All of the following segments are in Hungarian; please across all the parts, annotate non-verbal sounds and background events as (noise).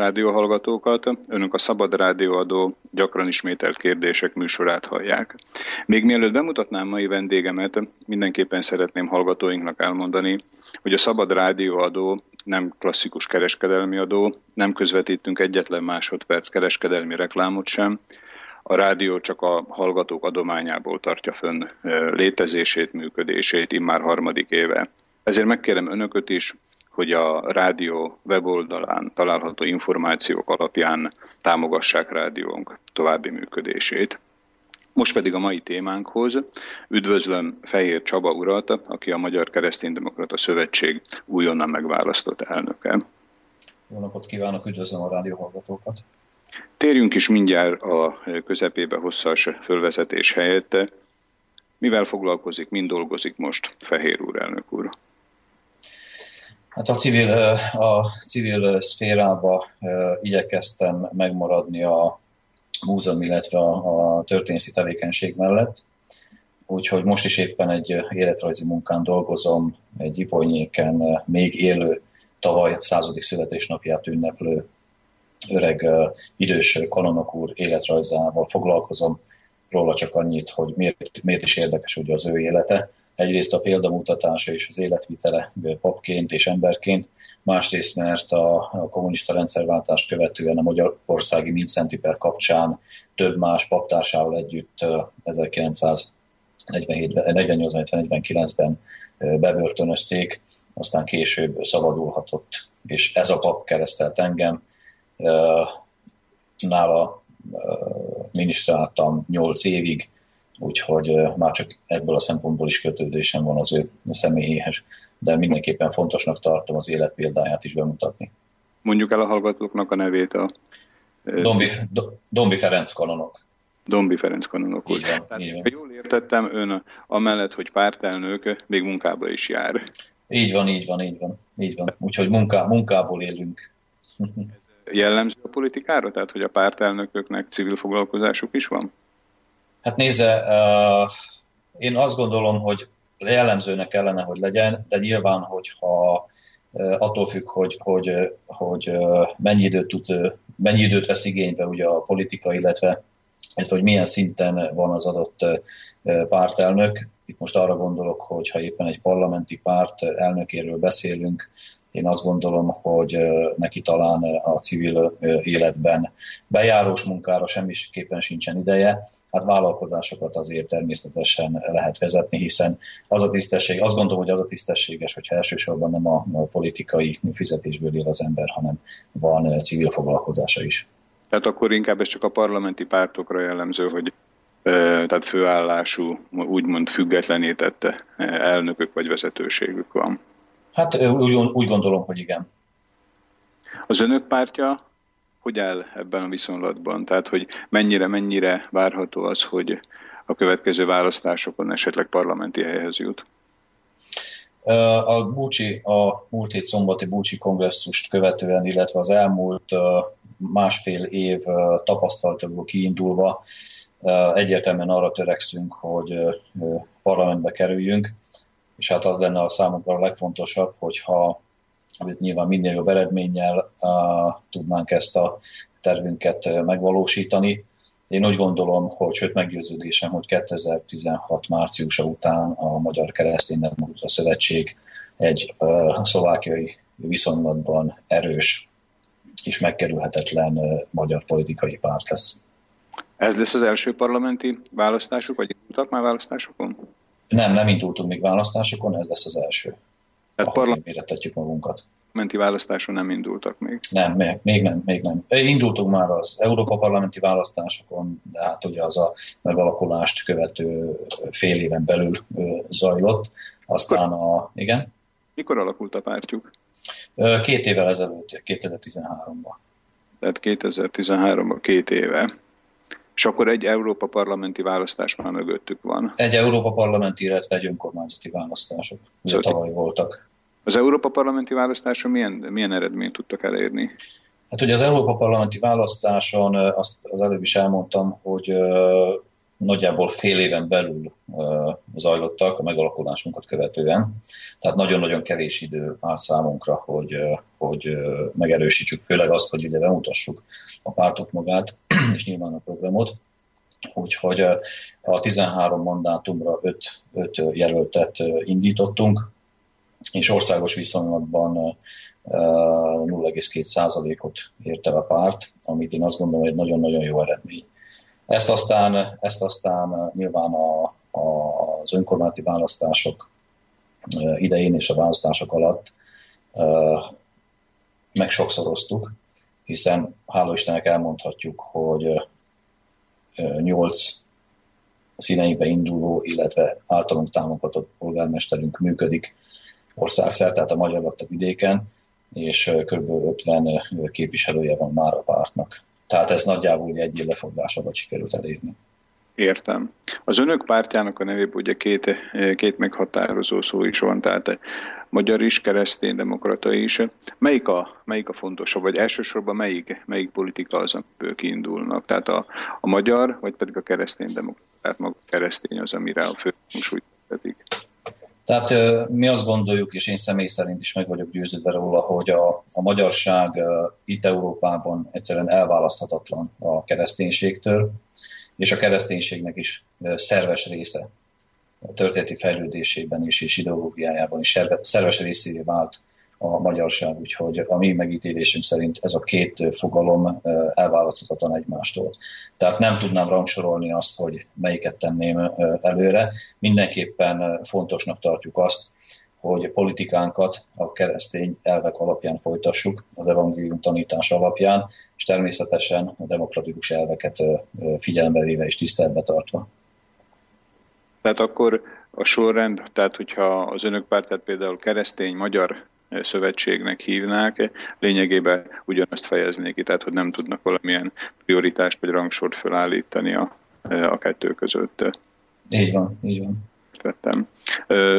rádióhallgatókat! Önök a Szabad Rádióadó gyakran ismételt kérdések műsorát hallják. Még mielőtt bemutatnám mai vendégemet, mindenképpen szeretném hallgatóinknak elmondani, hogy a Szabad Rádióadó nem klasszikus kereskedelmi adó, nem közvetítünk egyetlen másodperc kereskedelmi reklámot sem, a rádió csak a hallgatók adományából tartja fönn létezését, működését immár harmadik éve. Ezért megkérem önököt is, hogy a rádió weboldalán található információk alapján támogassák rádiónk további működését. Most pedig a mai témánkhoz üdvözlöm Fehér Csaba urat, aki a Magyar Kereszténydemokrata Szövetség újonnan megválasztott elnöke. Jó napot kívánok, üdvözlöm a rádióhallgatókat! Térjünk is mindjárt a közepébe hosszas fölvezetés helyett. Mivel foglalkozik, mind dolgozik most Fehér úr, elnök úr? Hát a civil, a civil szférába igyekeztem megmaradni a múzeum, illetve a, történészi tevékenység mellett. Úgyhogy most is éppen egy életrajzi munkán dolgozom, egy Iponyéken még élő, tavaly századik születésnapját ünneplő öreg idős kanonok úr életrajzával foglalkozom, róla csak annyit, hogy miért, miért is érdekes ugye az ő élete. Egyrészt a példamutatása és az életvitele papként és emberként, másrészt mert a, a kommunista rendszerváltást követően a Magyarországi Mincentiper kapcsán több más paptársával együtt 1948-49-ben bebörtönözték, aztán később szabadulhatott, és ez a pap keresztelt engem. Nála minisztráltam 8 évig, úgyhogy már csak ebből a szempontból is kötődésem van az ő személyéhez, de mindenképpen fontosnak tartom az életpéldáját is bemutatni. Mondjuk el a hallgatóknak a nevét a... Dombi, Dombi Ferenc kanonok. Dombi Ferenc kanonok úr. Így van, így van. Ha jól értettem, ön amellett, hogy pártelnök, még munkába is jár. Így van, így van, így van. Így van. Úgyhogy munká, munkából élünk. (laughs) jellemző a politikára? Tehát, hogy a pártelnököknek civil foglalkozásuk is van? Hát nézze, uh, én azt gondolom, hogy jellemzőnek kellene, hogy legyen, de nyilván, hogyha attól függ, hogy, hogy, hogy mennyi, időt tud, mennyi időt vesz igénybe ugye a politika, illetve, illetve hogy milyen szinten van az adott pártelnök. Itt most arra gondolok, hogy ha éppen egy parlamenti párt elnökéről beszélünk, én azt gondolom, hogy neki talán a civil életben bejárós munkára semmiképpen sincsen ideje. Hát vállalkozásokat azért természetesen lehet vezetni, hiszen az a tisztesség, azt gondolom, hogy az a tisztességes, hogyha elsősorban nem a politikai fizetésből él az ember, hanem van civil foglalkozása is. Tehát akkor inkább ez csak a parlamenti pártokra jellemző, hogy tehát főállású, úgymond függetlenített elnökök vagy vezetőségük van. Hát úgy, úgy gondolom, hogy igen. Az önök pártja hogy áll ebben a viszonylatban? Tehát, hogy mennyire-mennyire várható az, hogy a következő választásokon esetleg parlamenti helyhez jut? A Búcsi, a múlt hét szombati Búcsi kongresszust követően, illetve az elmúlt másfél év tapasztalatokból kiindulva egyértelműen arra törekszünk, hogy parlamentbe kerüljünk és hát az lenne a számunkra a legfontosabb, hogyha amit nyilván minél jobb eredménnyel uh, tudnánk ezt a tervünket megvalósítani. Én úgy gondolom, hogy sőt meggyőződésem, hogy 2016 márciusa után a Magyar Kereszténydemokrata Szövetség egy uh, szlovákiai viszonylatban erős és megkerülhetetlen uh, magyar politikai párt lesz. Ez lesz az első parlamenti választások, vagy indultak már választásokon? Nem, nem indultunk még választásokon, ez lesz az első. Tehát parlament... méretetjük magunkat. Menti választáson nem indultak még? Nem, még, még nem, még nem. Indultunk már az Európa parlamenti választásokon, de hát ugye az a megalakulást követő fél éven belül zajlott. Aztán a... Igen? Mikor alakult a pártjuk? Két évvel ezelőtt, 2013-ban. Tehát 2013-ban két éve. És akkor egy Európa parlamenti választás már mögöttük van. Egy Európa parlamenti, illetve egy önkormányzati választások. Ugye szóval tavaly voltak. Az Európa parlamenti választáson milyen, milyen eredményt tudtak elérni? Hát ugye az Európa parlamenti választáson azt az előbb is elmondtam, hogy nagyjából fél éven belül zajlottak a megalakulásunkat követően. Tehát nagyon-nagyon kevés idő áll számunkra, hogy, hogy megerősítsük, főleg azt, hogy ugye bemutassuk a pártok magát, (clears throat) és nyilván a programot. Úgyhogy a 13 mandátumra 5, 5 jelöltet indítottunk, és országos viszonylatban 0,2%-ot ért el a párt, amit én azt gondolom, hogy nagyon-nagyon jó eredmény. Ezt aztán, ezt aztán nyilván a, a, az önkormányzati választások idején és a választások alatt meg sokszoroztuk, hiszen hála Istennek elmondhatjuk, hogy nyolc színeibe induló, illetve általunk támogatott polgármesterünk működik országszerte, tehát a magyar lakta vidéken, és kb. 50 képviselője van már a pártnak. Tehát ez nagyjából egy év lefoglalás alatt sikerült elérni. Értem. Az önök pártjának a nevében ugye két, két meghatározó szó is van, tehát magyar is, keresztény demokrata is. Melyik a, melyik a fontosabb, vagy elsősorban melyik, melyik politika az, amiből kiindulnak? Tehát a, a magyar, vagy pedig a keresztény demokrata, tehát maga keresztény az, amire a fő súlyt tehát mi azt gondoljuk, és én személy szerint is meg vagyok győződve róla, hogy a, a magyarság itt Európában egyszerűen elválaszthatatlan a kereszténységtől, és a kereszténységnek is szerves része a történeti fejlődésében is, és ideológiájában is szerves részévé vált a magyarság, úgyhogy a mi megítélésünk szerint ez a két fogalom elválaszthatatlan egymástól. Tehát nem tudnám rangsorolni azt, hogy melyiket tenném előre. Mindenképpen fontosnak tartjuk azt, hogy politikánkat a keresztény elvek alapján folytassuk, az evangélium tanítás alapján, és természetesen a demokratikus elveket figyelembe véve és tiszteletbe tartva. Tehát akkor a sorrend, tehát hogyha az önök pártát például keresztény, magyar szövetségnek hívnák, lényegében ugyanazt fejeznék ki, tehát hogy nem tudnak valamilyen prioritást vagy rangsort felállítani a, a kettő között. Így van, így van. Tettem.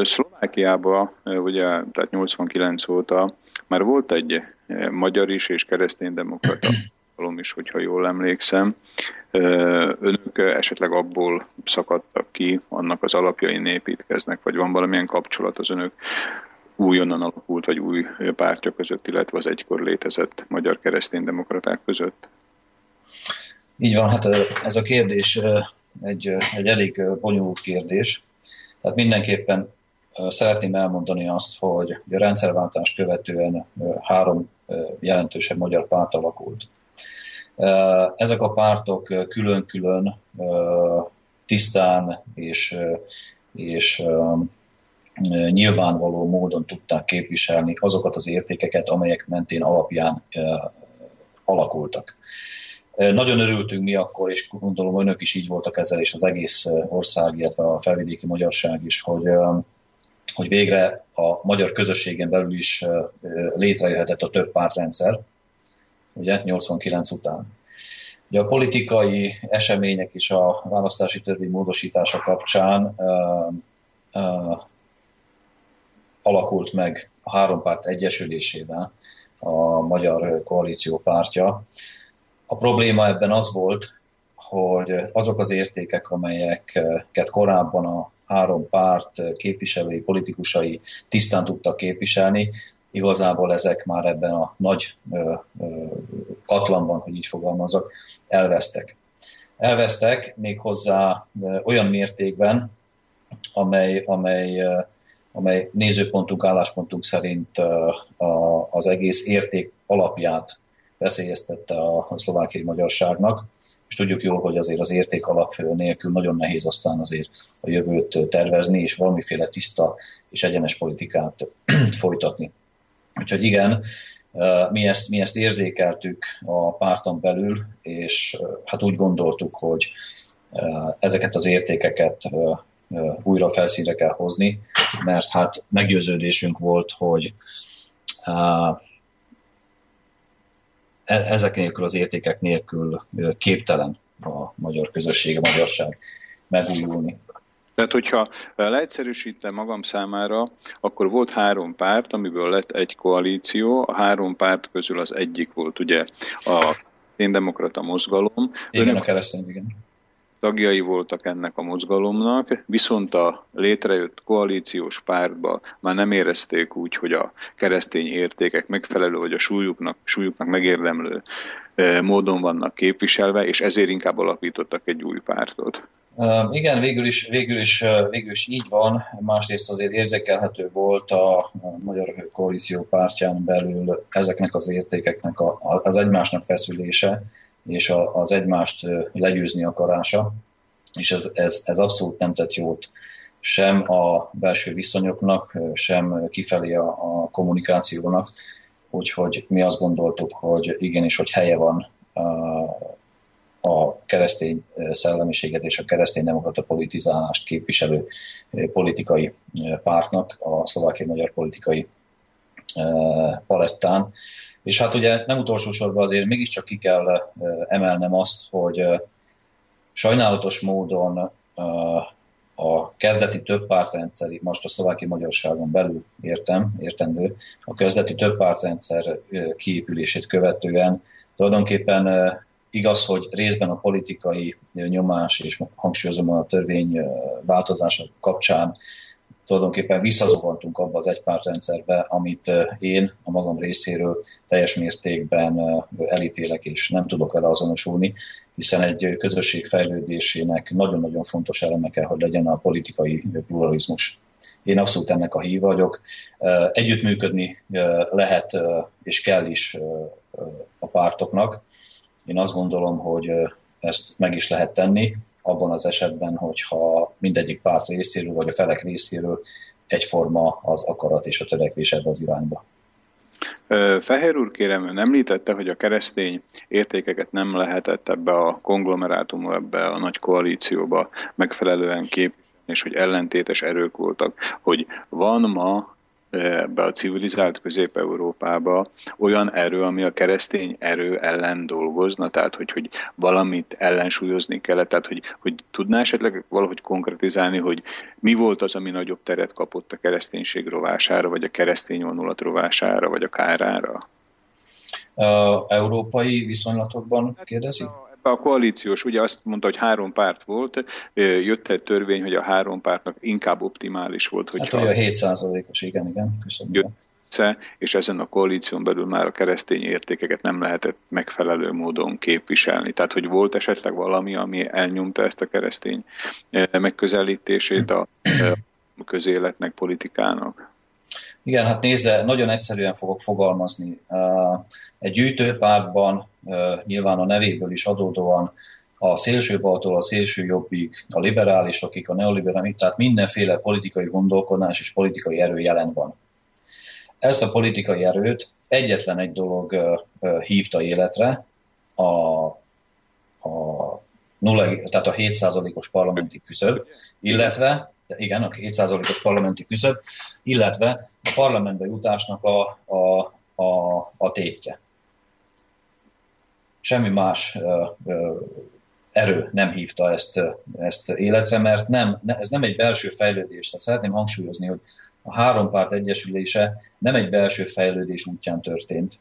Szlovákiában, ugye, tehát 89 óta már volt egy magyar is és kereszténydemokrata (clears throat) is, hogyha jól emlékszem. Önök esetleg abból szakadtak ki, annak az alapjain építkeznek, vagy van valamilyen kapcsolat az önök újonnan alakult, vagy új pártja között, illetve az egykor létezett magyar kereszténydemokraták között? Így van, hát ez a kérdés egy, egy elég bonyolult kérdés. Tehát mindenképpen szeretném elmondani azt, hogy a rendszerváltást követően három jelentősebb magyar párt alakult. Ezek a pártok külön-külön tisztán és, és nyilvánvaló módon tudták képviselni azokat az értékeket, amelyek mentén alapján alakultak. Nagyon örültünk mi akkor, és gondolom önök is így voltak ezzel, és az egész ország, illetve a felvidéki magyarság is, hogy, hogy végre a magyar közösségen belül is létrejöhetett a több pártrendszer, ugye, 89 után. Ugye a politikai események és a választási törvény módosítása kapcsán alakult meg a három párt egyesülésével a Magyar Koalíció pártja. A probléma ebben az volt, hogy azok az értékek, amelyeket korábban a három párt képviselői, politikusai tisztán tudtak képviselni, igazából ezek már ebben a nagy katlanban, hogy így fogalmazok, elvesztek. Elvesztek méghozzá olyan mértékben, amely, amely amely nézőpontunk, álláspontunk szerint az egész érték alapját veszélyeztette a szlovákiai magyarságnak, és tudjuk jól, hogy azért az érték alap nélkül nagyon nehéz aztán azért a jövőt tervezni, és valamiféle tiszta és egyenes politikát (clears throat) folytatni. Úgyhogy igen, mi ezt, mi ezt érzékeltük a párton belül, és hát úgy gondoltuk, hogy ezeket az értékeket újra felszínre kell hozni, mert hát meggyőződésünk volt, hogy ezek nélkül, az értékek nélkül képtelen a magyar közösség, a magyarság megújulni. Tehát, hogyha leegyszerűsítem magam számára, akkor volt három párt, amiből lett egy koalíció. A három párt közül az egyik volt ugye a Én Demokrata Mozgalom. Igen, Önök, a keresztény, igen tagjai voltak ennek a mozgalomnak, viszont a létrejött koalíciós pártba már nem érezték úgy, hogy a keresztény értékek megfelelő, vagy a súlyuknak, súlyuknak megérdemlő módon vannak képviselve, és ezért inkább alapítottak egy új pártot. Igen, végül is, végül, is, végül is így van. Másrészt azért érzékelhető volt a Magyar Koalíció pártján belül ezeknek az értékeknek a, az egymásnak feszülése és az egymást legyőzni akarása, és ez, ez, ez abszolút nem tett jót sem a belső viszonyoknak, sem kifelé a, a kommunikációnak, úgyhogy mi azt gondoltuk, hogy igenis, hogy helye van a keresztény szellemiséget és a keresztény demokrata politizálást képviselő politikai pártnak, a szlovákiai magyar politikai palettán. És hát ugye nem utolsó sorban azért mégiscsak ki kell emelnem azt, hogy sajnálatos módon a kezdeti több pártrendszeri, most a szlováki magyarságon belül értem, értendő, a kezdeti több pártrendszer kiépülését követően tulajdonképpen Igaz, hogy részben a politikai nyomás és hangsúlyozom a törvény változása kapcsán tulajdonképpen visszazuhantunk abba az egypártrendszerbe, amit én a magam részéről teljes mértékben elítélek, és nem tudok vele azonosulni, hiszen egy közösség fejlődésének nagyon-nagyon fontos eleme kell, hogy legyen a politikai pluralizmus. Én abszolút ennek a hív vagyok. Együttműködni lehet és kell is a pártoknak, én azt gondolom, hogy ezt meg is lehet tenni, abban az esetben, hogyha mindegyik párt részéről, vagy a felek részéről egyforma az akarat és a törekvés ebbe az irányba. Fehér úr, kérem, ön említette, hogy a keresztény értékeket nem lehetett ebbe a konglomerátumba, ebbe a nagy koalícióba megfelelően kép, és hogy ellentétes erők voltak, hogy van ma ebbe a civilizált Közép-Európába olyan erő, ami a keresztény erő ellen dolgozna, tehát hogy, hogy valamit ellensúlyozni kellett, tehát hogy, hogy tudná esetleg valahogy konkretizálni, hogy mi volt az, ami nagyobb teret kapott a kereszténység rovására, vagy a keresztény vonulat rovására, vagy a kárára? A európai viszonylatokban kérdezi? A koalíciós, ugye azt mondta, hogy három párt volt, jött egy törvény, hogy a három pártnak inkább optimális volt. Hogy hát a 7 os igen, igen, köszönöm. és ezen a koalíción belül már a keresztény értékeket nem lehetett megfelelő módon képviselni. Tehát, hogy volt esetleg valami, ami elnyomta ezt a keresztény megközelítését a közéletnek, politikának? Igen, hát nézze, nagyon egyszerűen fogok fogalmazni. Egy gyűjtőpártban nyilván a nevéből is adódóan a szélső baltól a szélső jobbig, a liberálisokig, a neoliberális, tehát mindenféle politikai gondolkodás és politikai erő jelen van. Ezt a politikai erőt egyetlen egy dolog hívta életre, a, a, 0, tehát a 7%-os parlamenti küszöb, illetve igen, a 7%-os parlamenti küszöb, illetve a parlamentbe jutásnak a, a, a, a tétje. Semmi más ö, ö, erő nem hívta ezt, ezt életre, mert nem, ez nem egy belső fejlődés. Tehát szeretném hangsúlyozni, hogy a három párt egyesülése nem egy belső fejlődés útján történt,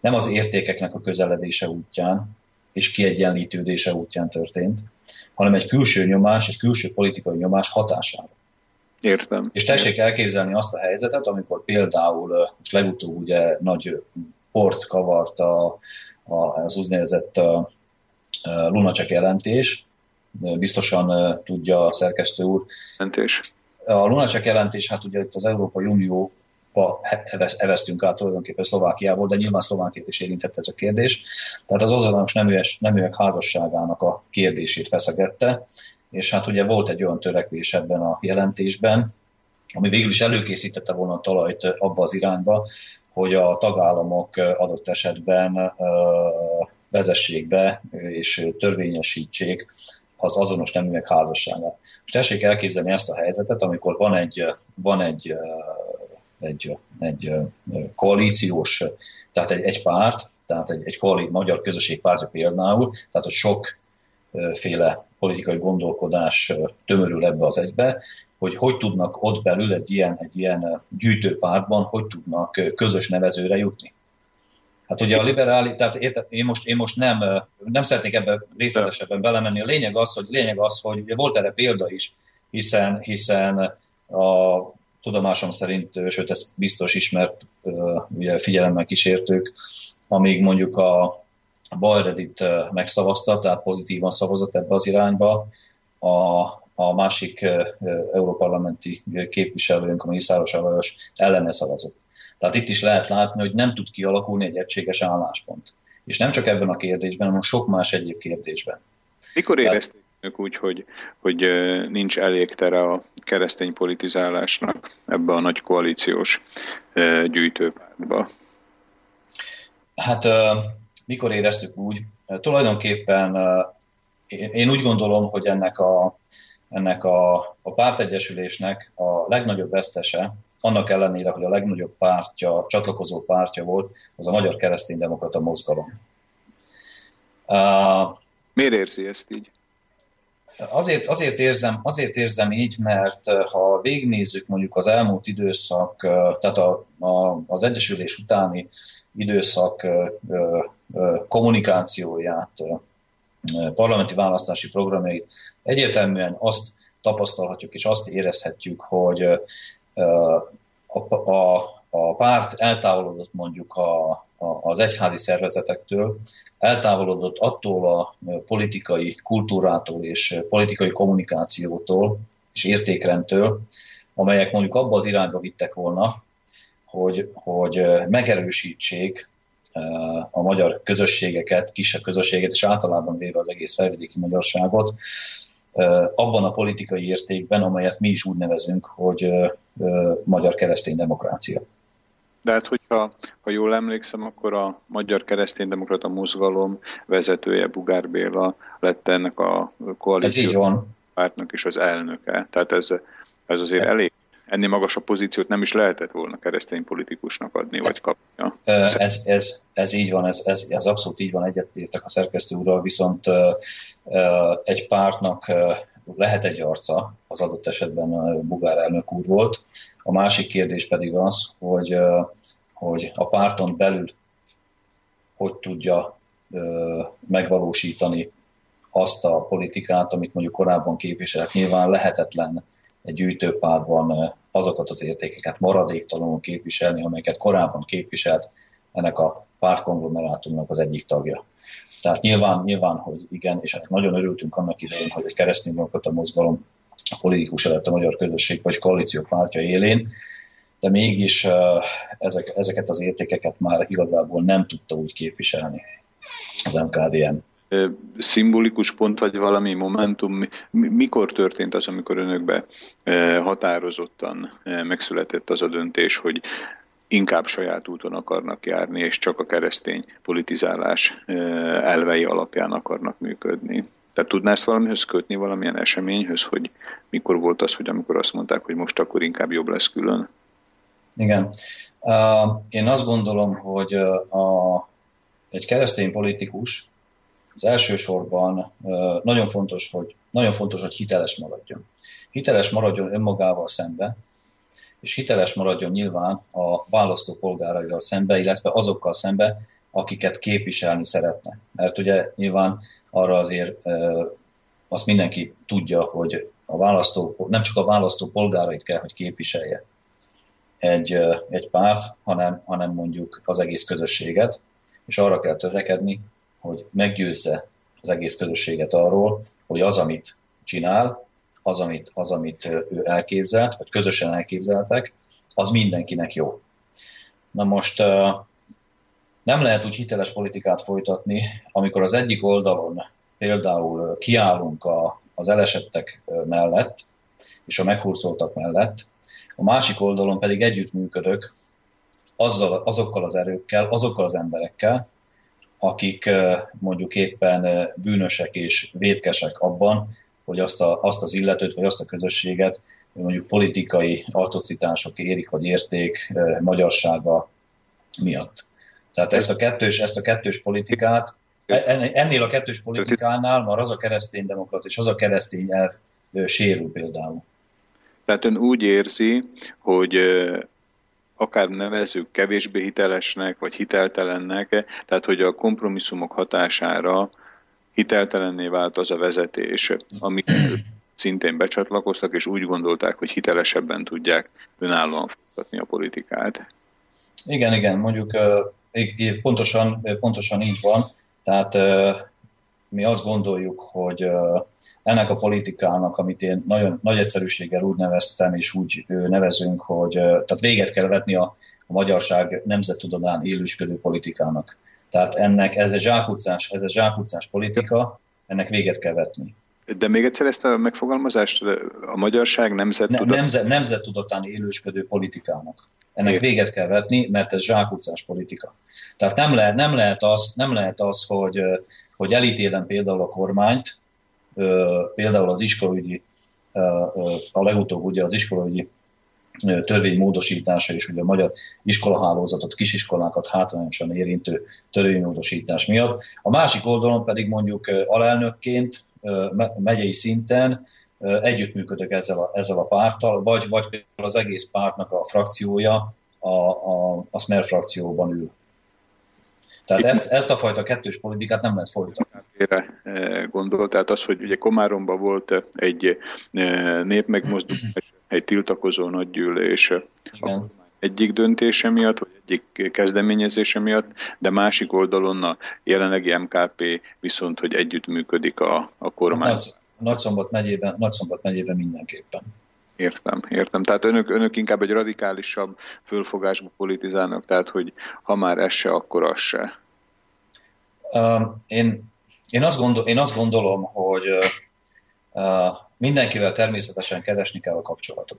nem az értékeknek a közeledése útján és kiegyenlítődése útján történt, hanem egy külső nyomás, egy külső politikai nyomás hatására. Értem. És tessék elképzelni azt a helyzetet, amikor például most legutóbb ugye nagy port kavart a, a, az úgynevezett Lunacek jelentés, biztosan tudja a szerkesztő úr. Jelentés. A Lunacek jelentés, hát ugye itt az Európai Unió eveztünk át tulajdonképpen Szlovákiából, de nyilván Szlovákiát is érintett ez a kérdés. Tehát az azonos neműek, neműek házasságának a kérdését feszegette, és hát ugye volt egy olyan törekvés ebben a jelentésben, ami végül is előkészítette volna a talajt abba az irányba, hogy a tagállamok adott esetben vezessék be és törvényesítsék az azonos neműek házasságát. Most tessék elképzelni ezt a helyzetet, amikor van egy, van egy, egy, egy koalíciós, tehát egy, egy párt, tehát egy, egy koalí, magyar közösség pártja például, tehát hogy sokféle politikai gondolkodás tömörül ebbe az egybe, hogy hogy tudnak ott belül egy ilyen, egy ilyen gyűjtőpártban, hogy tudnak közös nevezőre jutni. Hát ugye a liberális, tehát érte, én most, én most nem, nem szeretnék ebbe részletesebben belemenni. A lényeg az, hogy, lényeg az, hogy volt erre példa is, hiszen, hiszen a tudomásom szerint, sőt ez biztos ismert, ugye figyelemmel kísértők, amíg mondjuk a, Bajredit megszavazta, tehát pozitívan szavazott ebbe az irányba, a, a másik európarlamenti képviselőnk, a Mészáros Alajos ellene szavazott. Tehát itt is lehet látni, hogy nem tud kialakulni egy egységes álláspont. És nem csak ebben a kérdésben, hanem sok más egyéb kérdésben. Mikor érezték úgy, hogy, hogy nincs elég tere a keresztény politizálásnak ebbe a nagy koalíciós gyűjtőpártba? Hát mikor éreztük úgy? Tulajdonképpen én úgy gondolom, hogy ennek a, ennek a, a pártegyesülésnek a legnagyobb vesztese, annak ellenére, hogy a legnagyobb pártja, csatlakozó pártja volt, az a Magyar Kereszténydemokrata Mozgalom. Uh, Miért érzi ezt így? Azért, azért, érzem, azért érzem így, mert ha végignézzük mondjuk az elmúlt időszak, tehát a, a, az Egyesülés utáni időszak kommunikációját, parlamenti választási programjait, egyértelműen azt tapasztalhatjuk és azt érezhetjük, hogy a, a, a párt eltávolodott mondjuk a, az egyházi szervezetektől, eltávolodott attól a politikai kultúrától és politikai kommunikációtól és értékrendtől, amelyek mondjuk abba az irányba vittek volna, hogy, hogy megerősítsék a magyar közösségeket, kisebb közösséget, és általában véve az egész felvidéki magyarságot, abban a politikai értékben, amelyet mi is úgy nevezünk, hogy magyar keresztény demokrácia. De hát, hogyha ha jól emlékszem, akkor a Magyar Kereszténydemokrata Mozgalom vezetője Bugár Béla lett ennek a koalíció pártnak is az elnöke. Tehát ez, ez azért elég ennél magasabb pozíciót nem is lehetett volna keresztény politikusnak adni, vagy kapni. Ez, ez, ez így van, ez, ez, ez abszolút így van, egyetértek a szerkesztő úrral, viszont egy pártnak lehet egy arca, az adott esetben Bugár elnök úr volt. A másik kérdés pedig az, hogy, hogy a párton belül hogy tudja megvalósítani azt a politikát, amit mondjuk korábban képviselt. Nyilván lehetetlen egy gyűjtőpárban azokat az értékeket maradéktalanul képviselni, amelyeket korábban képviselt ennek a pártkonglomerátumnak az egyik tagja. Tehát nyilván, nyilván, hogy igen, és hát nagyon örültünk annak idején, hogy egy keresztény a mozgalom a politikus lett a magyar közösség vagy koalíció pártja élén, de mégis ezek, ezeket az értékeket már igazából nem tudta úgy képviselni az MKDM szimbolikus pont, vagy valami momentum, mikor történt az, amikor önökbe határozottan megszületett az a döntés, hogy inkább saját úton akarnak járni, és csak a keresztény politizálás elvei alapján akarnak működni. Tehát tudná ezt valamihez kötni, valamilyen eseményhöz, hogy mikor volt az, hogy amikor azt mondták, hogy most akkor inkább jobb lesz külön? Igen. Én azt gondolom, hogy a, egy keresztény politikus az elsősorban nagyon fontos, hogy, nagyon fontos, hogy hiteles maradjon. Hiteles maradjon önmagával szembe, és hiteles maradjon nyilván a választópolgáraival szembe, illetve azokkal szembe, akiket képviselni szeretne. Mert ugye nyilván arra azért azt mindenki tudja, hogy a választó, nem csak a választó polgárait kell, hogy képviselje egy, egy párt, hanem, hanem mondjuk az egész közösséget, és arra kell törekedni, hogy meggyőzze az egész közösséget arról, hogy az, amit csinál, az, amit, az, amit ő elképzelt, vagy közösen elképzeltek, az mindenkinek jó. Na most nem lehet úgy hiteles politikát folytatni, amikor az egyik oldalon például kiállunk a, az elesettek mellett, és a meghurcoltak mellett, a másik oldalon pedig együttműködök azzal, azokkal az erőkkel, azokkal az emberekkel, akik mondjuk éppen bűnösek és vétkesek abban, hogy azt, a, azt az illetőt, vagy azt a közösséget mondjuk politikai atrocitások érik, vagy érték magyarsága miatt. Tehát ezt a kettős, ezt a kettős politikát, e, ennél a kettős politikánál már az a keresztény demokrat és az a keresztény elv sérül például. Tehát ön úgy érzi, hogy akár nevezzük kevésbé hitelesnek, vagy hiteltelennek, tehát hogy a kompromisszumok hatására hiteltelenné vált az a vezetés, ami szintén becsatlakoztak, és úgy gondolták, hogy hitelesebben tudják önállóan folytatni a politikát. Igen, igen, mondjuk pontosan, pontosan így van. Tehát mi azt gondoljuk, hogy ennek a politikának, amit én nagyon nagy egyszerűséggel úgy neveztem, és úgy nevezünk, hogy tehát véget kell vetni a, a magyarság nemzettudomán élősködő politikának. Tehát ennek ez egy zsákutcás, ez egy zsákutcás politika, ennek véget kell vetni. De még egyszer ezt a megfogalmazást, a magyarság nemzettudat... Ne, nemzet, nemzettudatán élősködő politikának. Ennek véget kell vetni, mert ez zsákutcás politika. Tehát nem lehet, nem lehet az, nem lehet az hogy, hogy elítélem például a kormányt, például az iskolaügyi, a legutóbb ugye az iskolaügyi törvény módosítása és ugye a magyar iskolahálózatot, kisiskolákat hátrányosan érintő törvénymódosítás miatt. A másik oldalon pedig mondjuk alelnökként megyei szinten együttműködök ezzel a, ezzel a párttal, vagy, vagy például az egész pártnak a frakciója a, a, a Smer frakcióban ül. Tehát ezt, ezt a fajta kettős politikát nem lehet folytatni. Félre gondol, tehát az, hogy ugye Komáromban volt egy népmegmozdulás, egy tiltakozó nagygyűlés Igen. egyik döntése miatt, vagy egyik kezdeményezése miatt, de másik oldalon a jelenlegi MKP viszont, hogy együttműködik a, a kormány. Hát Nagyszombat megyében, Nagyszombat megyében mindenképpen. Értem, értem. Tehát önök, önök inkább egy radikálisabb fölfogásba politizálnak, tehát hogy ha már ez se, akkor az se. Uh, én, én, azt gondol, én azt gondolom, hogy uh, mindenkivel természetesen keresni kell a kapcsolatot.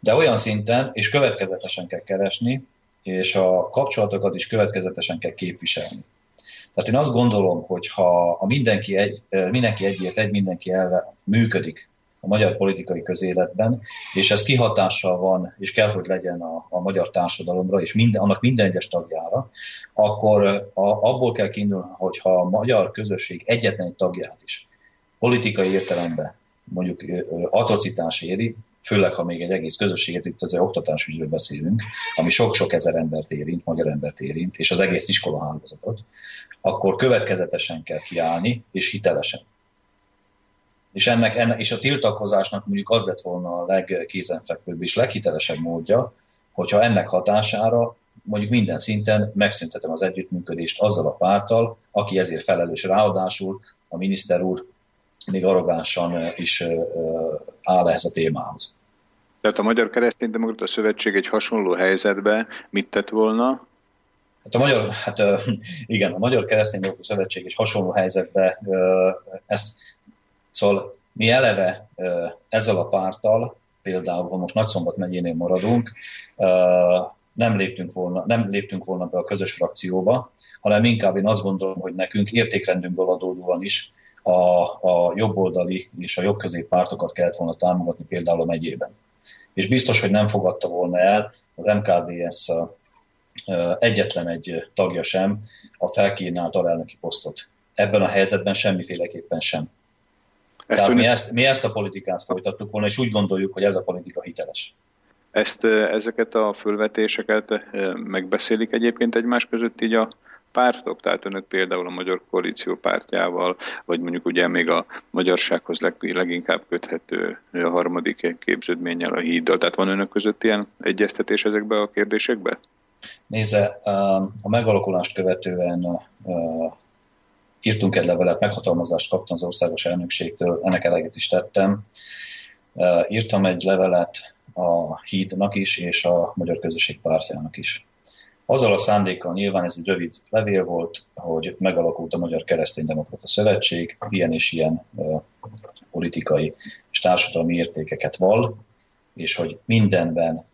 De olyan szinten, és következetesen kell keresni, és a kapcsolatokat is következetesen kell képviselni. Tehát én azt gondolom, hogy ha a mindenki, egy, mindenki egyért, egy mindenki elve működik a magyar politikai közéletben, és ez kihatással van, és kell, hogy legyen a, a magyar társadalomra, és minden, annak minden egyes tagjára, akkor a, abból kell kiindulni, hogyha a magyar közösség egyetlen egy tagját is politikai értelemben mondjuk atrocitás éri, főleg ha még egy egész közösséget, itt az oktatásügyről beszélünk, ami sok-sok ezer embert érint, magyar embert érint, és az egész iskolahálózatot, akkor következetesen kell kiállni, és hitelesen. És, ennek, ennek, és a tiltakozásnak mondjuk az lett volna a legkézenfekvőbb és leghitelesebb módja, hogyha ennek hatására mondjuk minden szinten megszüntetem az együttműködést azzal a párttal, aki ezért felelős. Ráadásul a miniszter úr még arrogánsan is áll ehhez a témához. Tehát a Magyar Kereszténydemokrata Szövetség egy hasonló helyzetbe mit tett volna? Hát a magyar, hát (laughs) igen, a Magyar Kereszténydemokrata Szövetség egy hasonló helyzetbe ezt, szóval mi eleve ezzel a párttal, például, ha most Nagyszombat megyénél maradunk, nem léptünk, volna, nem léptünk volna be a közös frakcióba, hanem inkább én azt gondolom, hogy nekünk értékrendünkből adódóan is a, a jobboldali és a jobbközép pártokat kellett volna támogatni például a megyében. És biztos, hogy nem fogadta volna el az MKDS egyetlen egy tagja sem a felkínált alelnöki posztot. Ebben a helyzetben semmiféleképpen sem. Ezt Tehát mi, ezt, mi ezt a politikát folytattuk volna, és úgy gondoljuk, hogy ez a politika hiteles. Ezt, ezeket a fölvetéseket megbeszélik egyébként egymás között így a pártok, tehát önök például a Magyar Koalíció pártjával, vagy mondjuk ugye még a magyarsághoz leg, leginkább köthető a harmadik képződménnyel, a híddal. Tehát van önök között ilyen egyeztetés ezekbe a kérdésekbe? Nézze, a megalakulást követően írtunk egy levelet, meghatalmazást kaptam az országos elnökségtől, ennek eleget is tettem. Írtam egy levelet a hídnak is, és a Magyar Közösség pártjának is. Azzal a szándékkal nyilván ez egy rövid levél volt, hogy megalakult a Magyar Kereszténydemokrata Szövetség, ilyen és ilyen politikai és társadalmi értékeket val, és hogy mindenben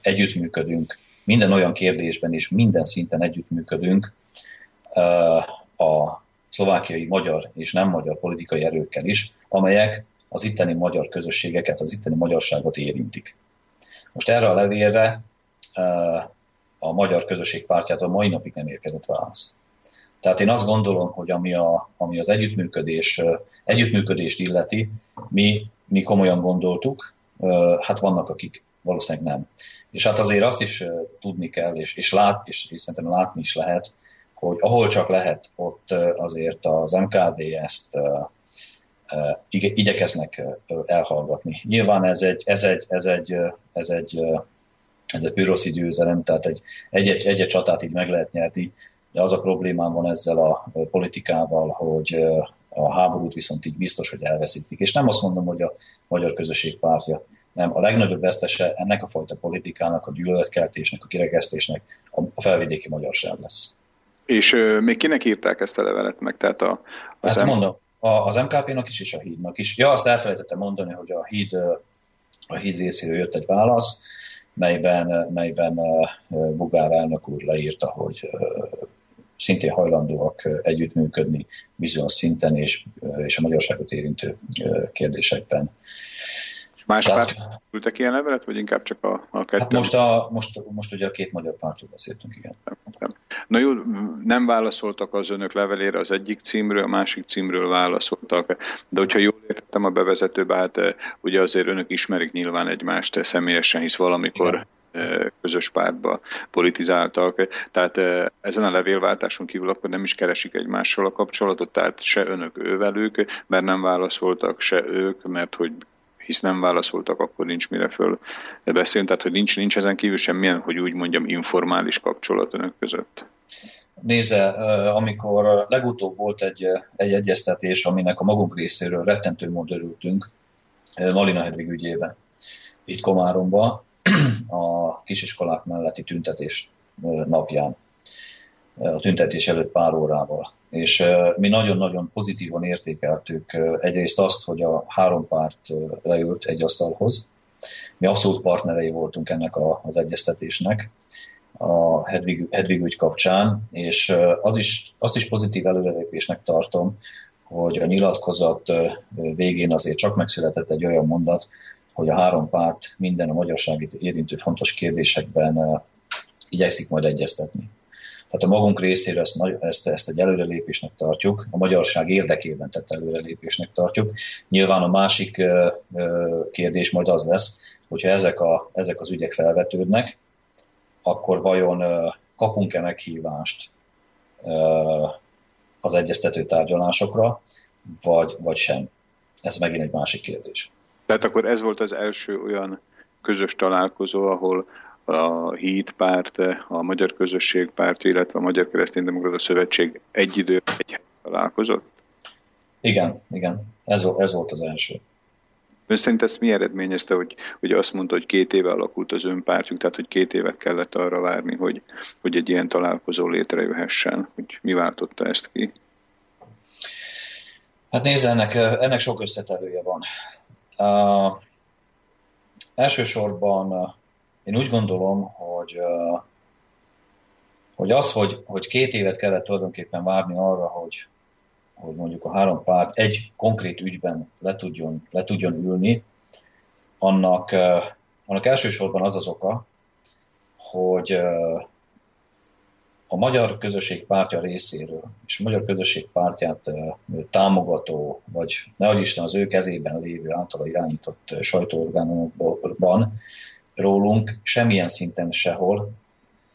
együttműködünk, minden olyan kérdésben és minden szinten együttműködünk a szlovákiai magyar és nem magyar politikai erőkkel is, amelyek az itteni magyar közösségeket, az itteni magyarságot érintik. Most erre a levélre a magyar közösség pártjától mai napig nem érkezett válasz. Tehát én azt gondolom, hogy ami, a, ami az együttműködés, együttműködést illeti, mi, mi komolyan gondoltuk, hát vannak, akik Valószínűleg nem. És hát azért azt is tudni kell, és, és, lát, és, és szerintem látni is lehet, hogy ahol csak lehet, ott azért az MKD ezt igyekeznek elhallgatni. Nyilván ez egy, ez egy, ez egy, ez egy, ez egy püroszi győzelem, tehát egy, egy, egy, egy csatát így meg lehet nyerni, de az a problémám van ezzel a politikával, hogy a háborút viszont így biztos, hogy elveszítik. És nem azt mondom, hogy a magyar közösség pártja, nem, a legnagyobb vesztese ennek a fajta politikának, a gyűlöletkeltésnek, a kirekesztésnek a felvidéki magyarság lesz. És euh, még kinek írták ezt a levelet meg? Tehát a, az hát M- mondom, a, az MKP-nak is és a hídnak is. Ja, azt elfelejtettem mondani, hogy a híd, a híd részéről jött egy válasz, melyben, melyben Bugár elnök úr leírta, hogy szintén hajlandóak együttműködni bizonyos szinten és, és a magyarságot érintő kérdésekben. És más Tehát, párt küldtek ilyen levelet, vagy inkább csak a, a kettő? Hát most, a, most, most ugye a két magyar pártról beszéltünk, igen. Na jó, nem válaszoltak az önök levelére az egyik címről, a másik címről válaszoltak, de hogyha jól értettem a bevezetőbe, hát ugye azért önök ismerik nyilván egymást személyesen, hisz valamikor igen közös pártba politizáltak. Tehát ezen a levélváltáson kívül akkor nem is keresik egymással a kapcsolatot, tehát se önök ővelük, mert nem válaszoltak, se ők, mert hogy hisz nem válaszoltak, akkor nincs mire föl beszélni, tehát hogy nincs, nincs ezen kívül semmilyen, hogy úgy mondjam, informális kapcsolat önök között. Nézze, amikor legutóbb volt egy, egy egyeztetés, aminek a magunk részéről rettentő módon örültünk, Malina Hedvig ügyében, itt Komáromban, (clears throat) a kisiskolák melletti tüntetés napján, a tüntetés előtt pár órával. És mi nagyon-nagyon pozitívan értékeltük egyrészt azt, hogy a három párt leült egy asztalhoz. Mi abszolút partnerei voltunk ennek az egyeztetésnek a Hedvig, Hedvig ügy kapcsán, és az is, azt is pozitív előrelépésnek tartom, hogy a nyilatkozat végén azért csak megszületett egy olyan mondat, hogy a három párt minden a magyarságit érintő fontos kérdésekben igyekszik majd egyeztetni. Tehát a magunk részéről ezt, ezt, ezt egy előrelépésnek tartjuk, a magyarság érdekében tett előrelépésnek tartjuk. Nyilván a másik kérdés majd az lesz, hogyha ezek, a, ezek az ügyek felvetődnek, akkor vajon kapunk-e meghívást az egyeztető tárgyalásokra, vagy, vagy sem. Ez megint egy másik kérdés. Tehát akkor ez volt az első olyan közös találkozó, ahol a HÍD párt, a Magyar Közösség párt, illetve a Magyar Kereszténydemokrata Szövetség egy idő egy találkozott? Igen, igen. Ez, ez volt az első. Ön szerint ezt mi eredményezte, hogy, hogy azt mondta, hogy két éve alakult az önpártjuk, tehát hogy két évet kellett arra várni, hogy, hogy egy ilyen találkozó létrejöhessen, hogy mi váltotta ezt ki? Hát nézze, ennek, ennek sok összetevője van. Uh, elsősorban én úgy gondolom, hogy, hogy az, hogy, hogy két évet kellett tulajdonképpen várni arra, hogy, hogy mondjuk a három párt egy konkrét ügyben le tudjon, le tudjon ülni, annak, annak elsősorban az az oka, hogy a magyar közösség pártja részéről, és a magyar közösség pártját támogató, vagy nehogy Isten az ő kezében lévő általa irányított sajtóorgánumokban rólunk semmilyen szinten sehol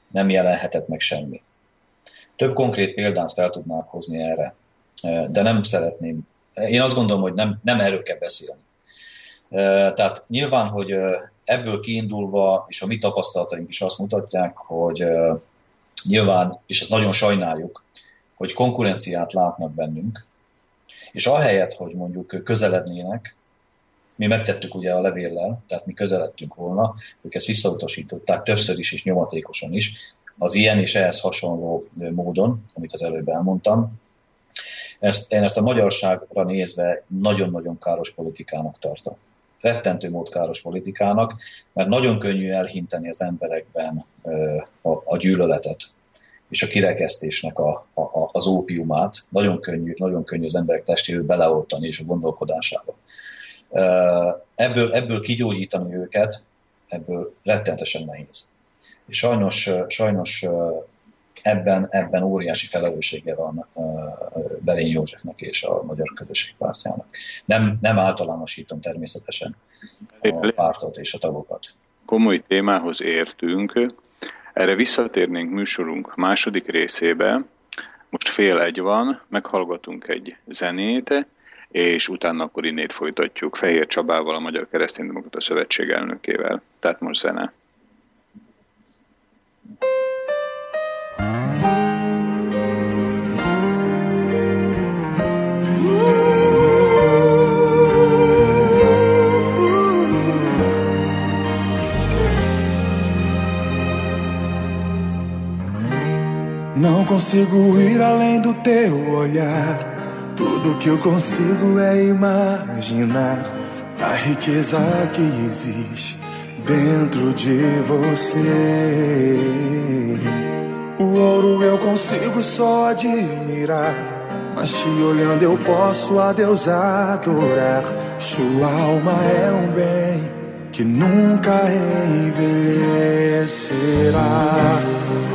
nem jelenhetett meg semmi. Több konkrét példát fel tudnák hozni erre, de nem szeretném. Én azt gondolom, hogy nem, nem erről kell beszélni. Tehát nyilván, hogy ebből kiindulva, és a mi tapasztalataink is azt mutatják, hogy nyilván, és ezt nagyon sajnáljuk, hogy konkurenciát látnak bennünk, és ahelyett, hogy mondjuk közelednének, mi megtettük ugye a levéllel, tehát mi közeledtünk volna, ők ezt visszautasították többször is és nyomatékosan is, az ilyen és ehhez hasonló módon, amit az előbb elmondtam. Ezt, én ezt a magyarságra nézve nagyon-nagyon káros politikának tartom. Rettentő mód káros politikának, mert nagyon könnyű elhinteni az emberekben a, a gyűlöletet, és a kirekesztésnek a, a, az ópiumát. Nagyon könnyű, nagyon könnyű az emberek testéről beleoltani és a gondolkodásába. Ebből, ebből kigyógyítani őket, ebből rettenetesen nehéz. És sajnos, sajnos ebben, ebben óriási felelőssége van Berény Józsefnek és a Magyar Közösség Pártjának. Nem, nem általánosítom természetesen a pártot és a tagokat. komoly témához értünk. Erre visszatérnénk műsorunk második részébe. Most fél egy van, meghallgatunk egy zenét, és utána akkor innét folytatjuk Fehér Csabával, a Magyar Kereszténydemokrata Szövetség elnökével. Tehát most zene. Não consigo ir além do teu olhar. Tudo que eu consigo é imaginar a riqueza que existe dentro de você. O ouro eu consigo só admirar, mas te olhando eu posso a Deus adorar. Sua alma é um bem que nunca envelhecerá.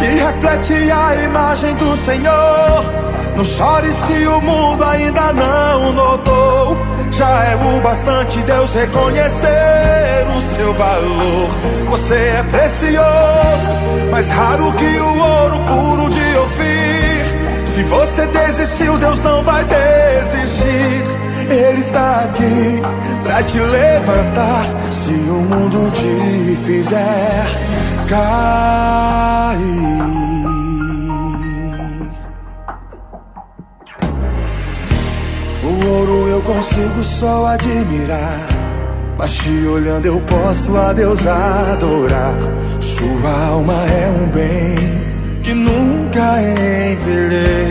que reflete a imagem do Senhor. Não chore se o mundo ainda não notou. Já é o bastante Deus reconhecer o seu valor. Você é precioso, mais raro que o ouro puro de Ofir. Se você desistiu, Deus não vai desistir. Ele está aqui para te levantar. Se o mundo te fizer cair. O ouro eu consigo só admirar. Mas te olhando eu posso a Deus adorar. Sua alma é um bem que nunca envelhecerá.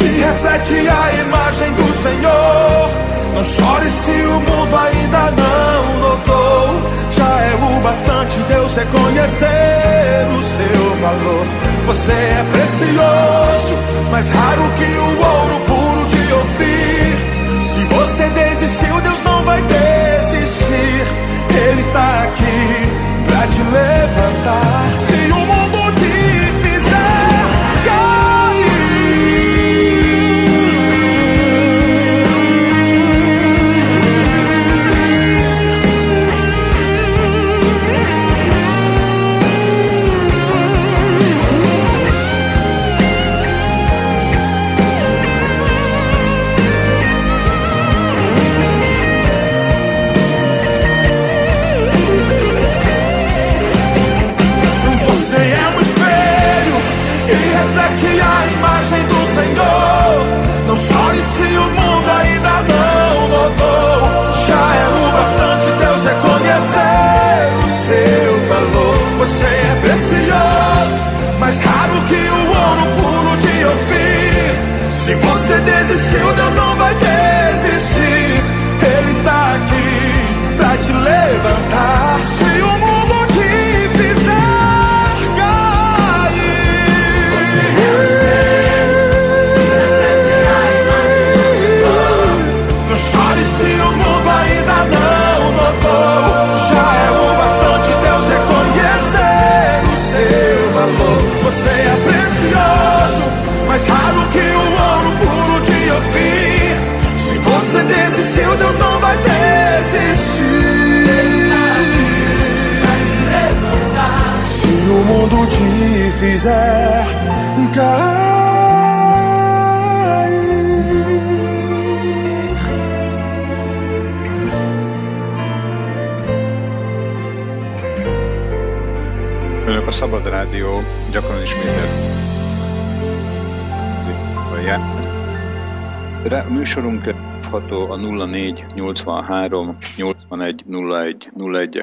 que reflete a imagem do Senhor. Não chore se o mundo ainda não notou. Já é o bastante Deus reconhecer o seu valor. Você é precioso, mais raro que o ouro puro de Ofir. Se você desistiu, Deus não vai desistir. Ele está aqui para te levantar.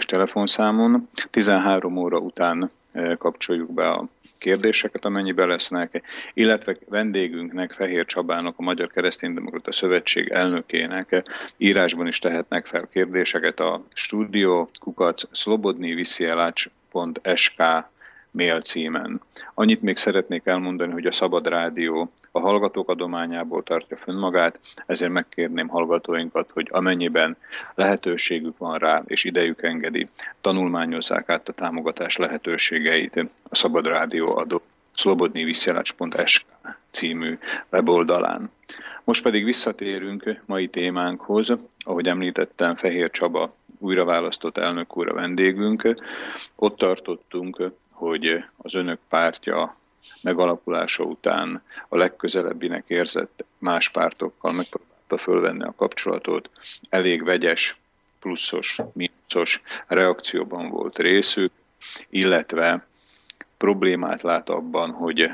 Telefonszámon. 13 óra után kapcsoljuk be a kérdéseket, amennyiben lesznek, illetve vendégünknek, Fehér Csabának, a Magyar Kereszténydemokrata Szövetség elnökének írásban is tehetnek fel kérdéseket a stúdió kukac szlobodnyiviszielacs.sk mail címen. Annyit még szeretnék elmondani, hogy a Szabad Rádió a hallgatók adományából tartja fönn magát, ezért megkérném hallgatóinkat, hogy amennyiben lehetőségük van rá, és idejük engedi, tanulmányozzák át a támogatás lehetőségeit a Szabad Rádió adó szlobodnyiviszielacs.sk című weboldalán. Most pedig visszatérünk mai témánkhoz, ahogy említettem, Fehér Csaba újra választott elnök úr a vendégünk. Ott tartottunk, hogy az önök pártja megalakulása után a legközelebbinek érzett más pártokkal megpróbálta fölvenni a kapcsolatot. Elég vegyes, pluszos, mínuszos reakcióban volt részük, illetve problémát lát abban, hogy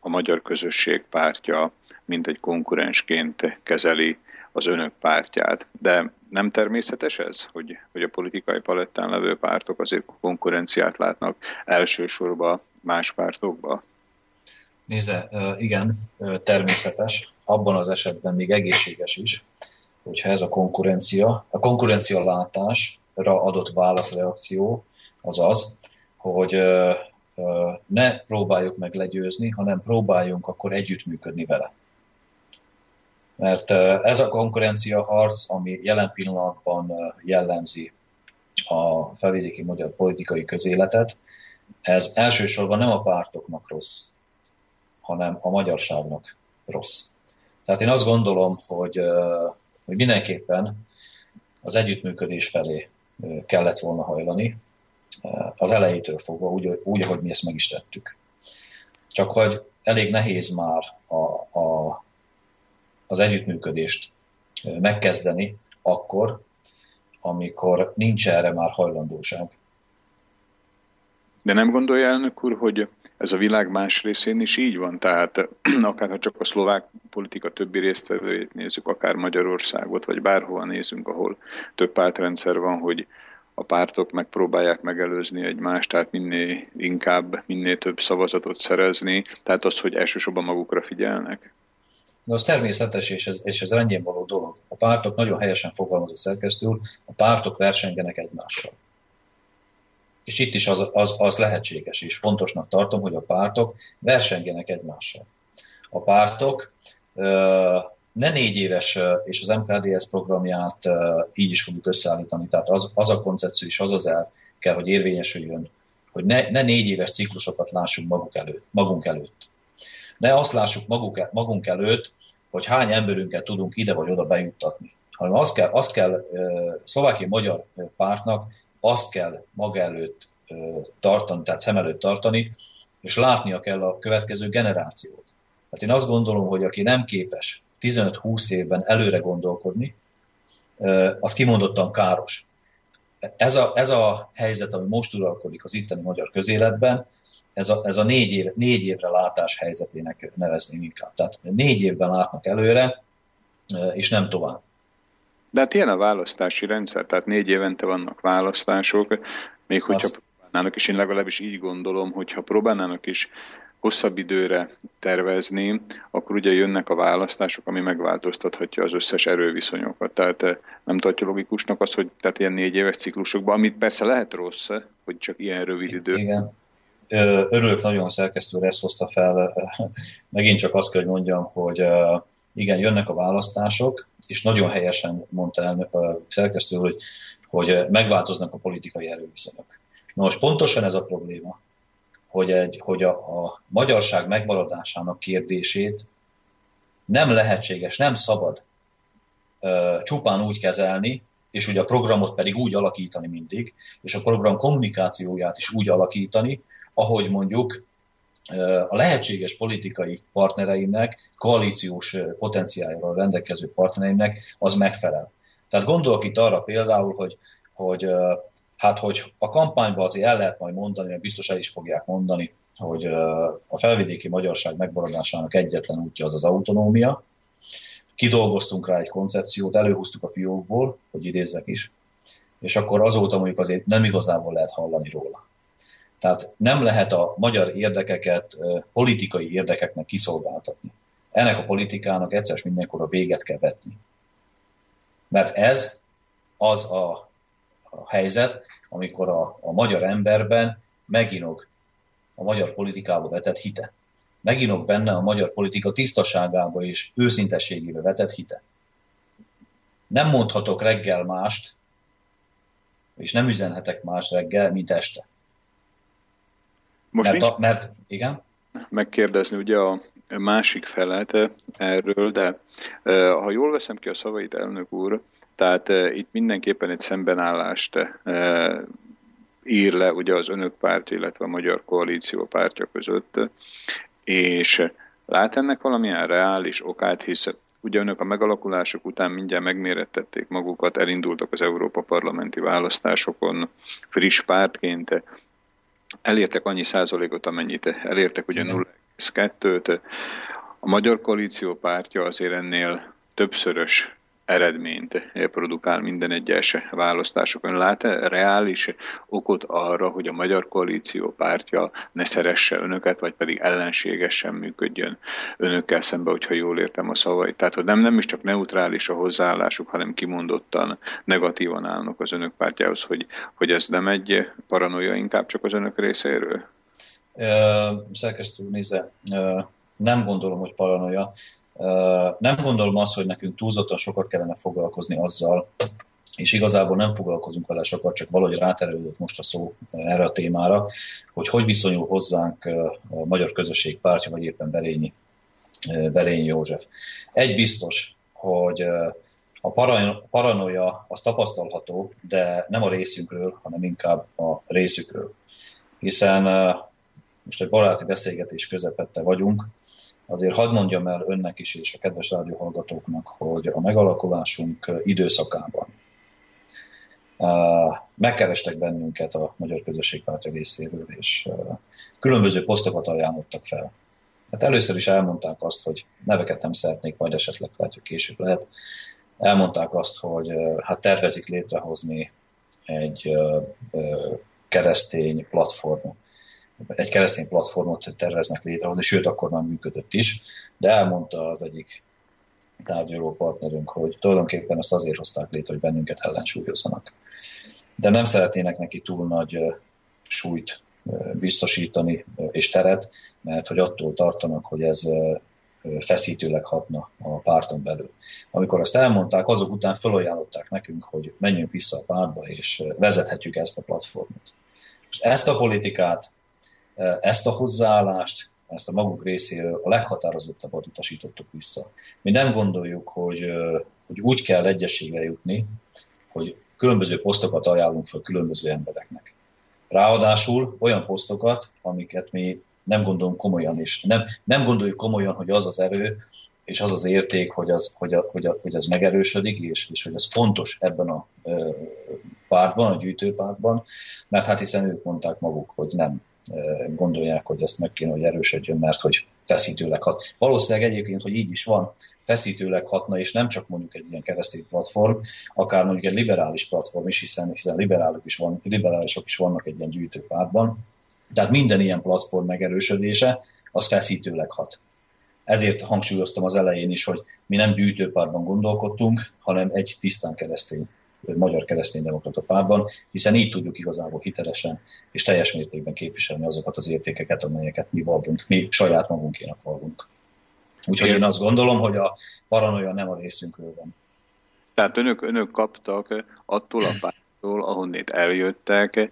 a magyar közösség pártja mint egy konkurensként kezeli az önök pártját. De nem természetes ez, hogy, hogy a politikai palettán levő pártok azért konkurenciát látnak elsősorban más pártokba? Nézze, igen, természetes. Abban az esetben még egészséges is, hogyha ez a konkurencia, a konkurencia látásra adott válaszreakció az az, hogy ne próbáljuk meg legyőzni, hanem próbáljunk akkor együttműködni vele. Mert ez a konkurencia harc, ami jelen pillanatban jellemzi a felvidéki magyar politikai közéletet, ez elsősorban nem a pártoknak rossz, hanem a magyarságnak rossz. Tehát én azt gondolom, hogy, hogy mindenképpen az együttműködés felé kellett volna hajlani, az elejétől fogva, úgy, úgy ahogy mi ezt meg is tettük. Csak hogy elég nehéz már a, a, az együttműködést megkezdeni akkor, amikor nincs erre már hajlandóság. De nem gondolja elnök úr, hogy ez a világ más részén is így van? Tehát (clears throat) akár ha csak a szlovák politika többi résztvevőjét nézzük, akár Magyarországot, vagy bárhova nézünk, ahol több pártrendszer van, hogy a pártok megpróbálják megelőzni egymást, tehát minél inkább, minél több szavazatot szerezni, tehát az, hogy elsősorban magukra figyelnek. De az természetes, és ez, és ez rendjén való dolog. A pártok nagyon helyesen fogalmazott szerkesztő úr, a pártok versengenek egymással. És itt is az, az, az lehetséges, és fontosnak tartom, hogy a pártok versengenek egymással. A pártok ne négy éves, és az MKDS programját így is fogjuk összeállítani, tehát az, az a koncepció és az az el kell, hogy érvényesüljön, hogy ne, ne négy éves ciklusokat lássunk maguk előtt, magunk előtt. Ne azt lássuk maguk, magunk előtt, hogy hány emberünket tudunk ide vagy oda bejuttatni, hanem azt kell, azt kell szlovákiai magyar pártnak azt kell maga előtt tartani, tehát szem előtt tartani, és látnia kell a következő generációt. Hát én azt gondolom, hogy aki nem képes 15-20 évben előre gondolkodni, az kimondottan káros. Ez a, ez a helyzet, ami most uralkodik az itteni magyar közéletben, ez a, ez a négy, év, négy évre látás helyzetének nevezném inkább. Tehát négy évben látnak előre, és nem tovább. De hát ilyen a választási rendszer, tehát négy évente vannak választások, még hogyha az... próbálnának, és én legalábbis így gondolom, hogyha próbálnának is hosszabb időre tervezni, akkor ugye jönnek a választások, ami megváltoztathatja az összes erőviszonyokat. Tehát eh, nem tartja logikusnak az, hogy tehát ilyen négy éves ciklusokban, amit persze lehet rossz, hogy csak ilyen rövid idő. Igen. Örülök nagyon, a szerkesztő ezt hozta fel. Megint csak azt kell, hogy mondjam, hogy igen, jönnek a választások, és nagyon helyesen mondta el a szerkesztő, hogy, hogy megváltoznak a politikai erőviszonyok. Na most pontosan ez a probléma, hogy, egy, hogy a, a magyarság megmaradásának kérdését nem lehetséges, nem szabad uh, csupán úgy kezelni, és ugye a programot pedig úgy alakítani mindig, és a program kommunikációját is úgy alakítani, ahogy mondjuk a lehetséges politikai partnereimnek, koalíciós potenciállal rendelkező partnereimnek az megfelel. Tehát gondolok itt arra például, hogy, hogy Hát, hogy a kampányban azért el lehet majd mondani, mert biztos el is fogják mondani, hogy a felvidéki magyarság megmaradásának egyetlen útja az az autonómia. Kidolgoztunk rá egy koncepciót, előhúztuk a fiókból, hogy idézzek is, és akkor azóta mondjuk azért nem igazából lehet hallani róla. Tehát nem lehet a magyar érdekeket politikai érdekeknek kiszolgáltatni. Ennek a politikának egyszer mindenkor a véget kell vetni. Mert ez az a, a helyzet, amikor a, a magyar emberben meginog a magyar politikába vetett hite. Meginog benne a magyar politika tisztaságába és őszintességébe vetett hite. Nem mondhatok reggel mást, és nem üzenhetek más reggel, mint este. Most mert, a, mert igen? Megkérdezni ugye a másik felet erről, de ha jól veszem ki a szavait, elnök úr, tehát itt mindenképpen egy szembenállást ír le ugye az önök párt, illetve a Magyar Koalíció pártja között, és lát ennek valamilyen reális okát, hisz ugye önök a megalakulások után mindjárt megmérettették magukat, elindultak az Európa parlamenti választásokon friss pártként, elértek annyi százalékot, amennyit elértek, ugye 0,2-t. A Magyar Koalíció pártja azért ennél többszörös eredményt produkál minden egyes választásokon. Lát-e reális okot arra, hogy a Magyar Koalíció pártja ne szeresse önöket, vagy pedig ellenségesen működjön önökkel szembe, hogyha jól értem a szavait. Tehát, hogy nem, nem is csak neutrális a hozzáállásuk, hanem kimondottan negatívan állnak az önök pártjához, hogy, hogy ez nem egy paranoia inkább csak az önök részéről? Szerkesztő nézze, nem gondolom, hogy paranoia. Nem gondolom azt, hogy nekünk túlzottan sokat kellene foglalkozni azzal, és igazából nem foglalkozunk vele sokat, csak valahogy ráterelődött most a szó erre a témára, hogy hogy viszonyul hozzánk a magyar közösség pártja, vagy éppen Berényi, Berényi József. Egy biztos, hogy a paranoia az tapasztalható, de nem a részünkről, hanem inkább a részükről. Hiszen most egy baráti beszélgetés közepette vagyunk, Azért hadd mondjam el önnek is és a kedves rádióhallgatóknak, hogy a megalakulásunk időszakában megkerestek bennünket a Magyar Közösségpártja részéről, és különböző posztokat ajánlottak fel. Hát először is elmondták azt, hogy neveket nem szeretnék, majd esetleg lehet, hogy később lehet. Elmondták azt, hogy hát tervezik létrehozni egy keresztény platformot, egy keresztény platformot terveznek létrehozni, sőt, akkor már működött is, de elmondta az egyik tárgyaló partnerünk, hogy tulajdonképpen ezt azért hozták létre, hogy bennünket ellensúlyozzanak. De nem szeretnének neki túl nagy súlyt biztosítani és teret, mert hogy attól tartanak, hogy ez feszítőleg hatna a párton belül. Amikor ezt elmondták, azok után felajánlották nekünk, hogy menjünk vissza a pártba, és vezethetjük ezt a platformot. ezt a politikát ezt a hozzáállást, ezt a maguk részéről a leghatározottabbat utasítottuk vissza. Mi nem gondoljuk, hogy, hogy úgy kell egyességre jutni, hogy különböző posztokat ajánlunk fel különböző embereknek. Ráadásul olyan posztokat, amiket mi nem gondolunk komolyan, és nem, nem gondoljuk komolyan, hogy az az erő, és az az érték, hogy az, hogy, a, hogy, a, hogy az megerősödik, és, és hogy ez fontos ebben a ö, pártban, a gyűjtőpártban, mert hát hiszen ők mondták maguk, hogy nem gondolják, hogy ezt meg kéne, hogy erősödjön, mert hogy feszítőleg hat. Valószínűleg egyébként, hogy így is van, feszítőleg hatna, és nem csak mondjuk egy ilyen keresztény platform, akár mondjuk egy liberális platform is, hiszen, hiszen liberálok is van, liberálisok is vannak egy ilyen gyűjtőpártban. Tehát minden ilyen platform megerősödése, az feszítőleg hat. Ezért hangsúlyoztam az elején is, hogy mi nem gyűjtőpárban gondolkodtunk, hanem egy tisztán keresztény magyar kereszténydemokrata pártban, hiszen így tudjuk igazából hitelesen és teljes mértékben képviselni azokat az értékeket, amelyeket mi vallunk, mi saját magunkénak vallunk. Úgyhogy én azt gondolom, hogy a paranoia nem a részünkről van. Tehát önök, önök kaptak attól a pártól, ahonnét eljöttek,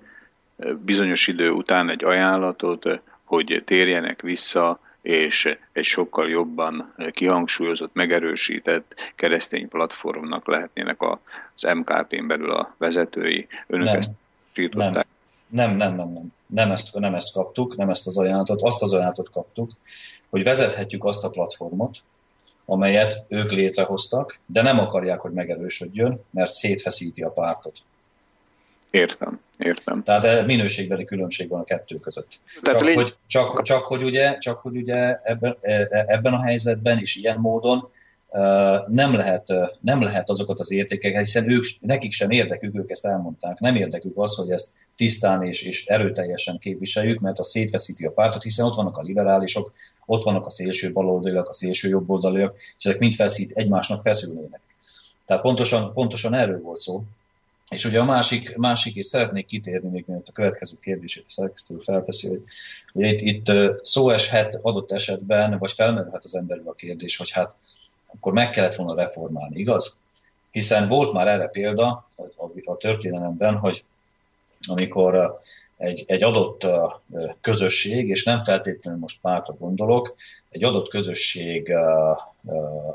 bizonyos idő után egy ajánlatot, hogy térjenek vissza és egy sokkal jobban kihangsúlyozott, megerősített keresztény platformnak lehetnének az MKP-n belül a vezetői. Önök nem, ezt Nem. Nem, nem, nem, nem. Nem ezt, nem ezt kaptuk, nem ezt az ajánlatot. Azt az ajánlatot kaptuk, hogy vezethetjük azt a platformot, amelyet ők létrehoztak, de nem akarják, hogy megerősödjön, mert szétfeszíti a pártot. Értem, értem. Tehát minőségbeli különbség van a kettő között. Tehát csak, légy... hogy, csak, csak, hogy ugye, csak hogy ugye ebben, e, e, ebben a helyzetben és ilyen módon nem lehet, nem lehet azokat az értékeket, hiszen ők, nekik sem érdekük, ők ezt elmondták, nem érdekük az, hogy ezt tisztán és, és erőteljesen képviseljük, mert a szétveszíti a pártot, hiszen ott vannak a liberálisok, ott vannak a szélső baloldaliak, a szélső jobboldaliak, és ezek mind feszít, egymásnak feszülnének. Tehát pontosan, pontosan erről volt szó. És ugye a másik, másik és szeretnék kitérni még mert a következő kérdését a szerkesztő felteszi, hogy ugye itt, itt szó eshet adott esetben, vagy felmerülhet az emberül a kérdés, hogy hát akkor meg kellett volna reformálni, igaz? Hiszen volt már erre példa a, történelemben, hogy amikor egy, egy adott közösség, és nem feltétlenül most pártra gondolok, egy adott közösség,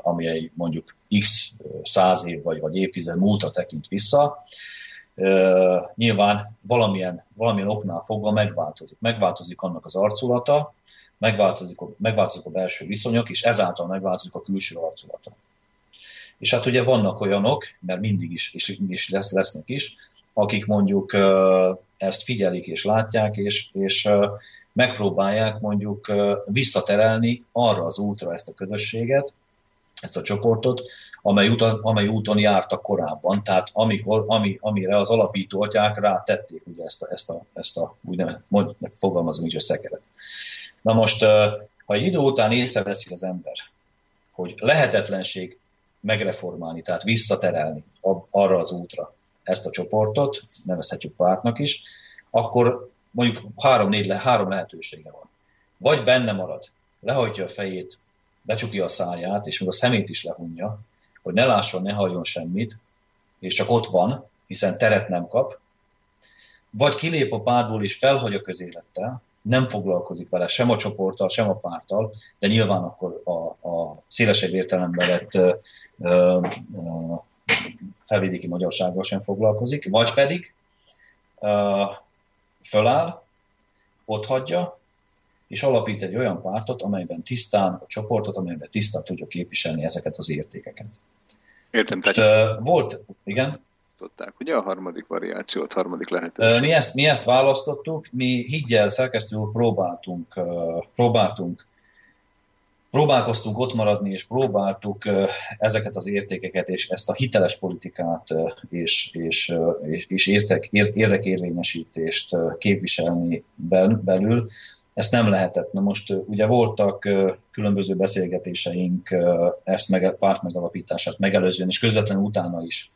ami mondjuk x száz év vagy, vagy évtized múltra tekint vissza, nyilván valamilyen, valamilyen oknál fogva megváltozik. Megváltozik annak az arculata, megváltozik, megváltozik a belső viszonyok, és ezáltal megváltozik a külső arculata. És hát ugye vannak olyanok, mert mindig is, és is lesz, lesznek is, akik mondjuk ezt figyelik és látják, és, és megpróbálják mondjuk visszaterelni arra az útra ezt a közösséget, ezt a csoportot, amely úton, amely úton jártak korábban, tehát amikor, ami, amire az alapító atyák rátették ugye ezt a, ezt a, ezt a úgynevezett, fogalmazom így, a szekeret. Na most, ha egy idő után észreveszi az ember, hogy lehetetlenség megreformálni, tehát visszaterelni arra az útra ezt a csoportot, nevezhetjük pártnak is, akkor mondjuk három-négy le, három lehetősége van. Vagy benne marad, lehajtja a fejét, becsukja a száját, és még a szemét is lehunja, hogy ne lásson, ne halljon semmit, és csak ott van, hiszen teret nem kap, vagy kilép a pártból és felhagy a közélettel, nem foglalkozik vele sem a csoporttal, sem a párttal, de nyilván akkor a, a szélesebb értelemben lett ö, ö, felvidéki magyarsággal sem foglalkozik, vagy pedig ö, föláll, ott hagyja, és alapít egy olyan pártot, amelyben tisztán a csoportot, amelyben tisztán tudja képviselni ezeket az értékeket. Értem. Most, tehát... volt, igen? választották, ugye a harmadik variációt, harmadik lehetőség? Mi ezt, mi ezt választottuk, mi higgyel szerkesztő próbáltunk, próbáltunk próbálkoztunk ott maradni, és próbáltuk ezeket az értékeket, és ezt a hiteles politikát és, és, és, és értek, érdekérvényesítést képviselni belül. Ezt nem lehetett. Na most ugye voltak különböző beszélgetéseink ezt meg, párt megalapítását megelőzően, és közvetlenül utána is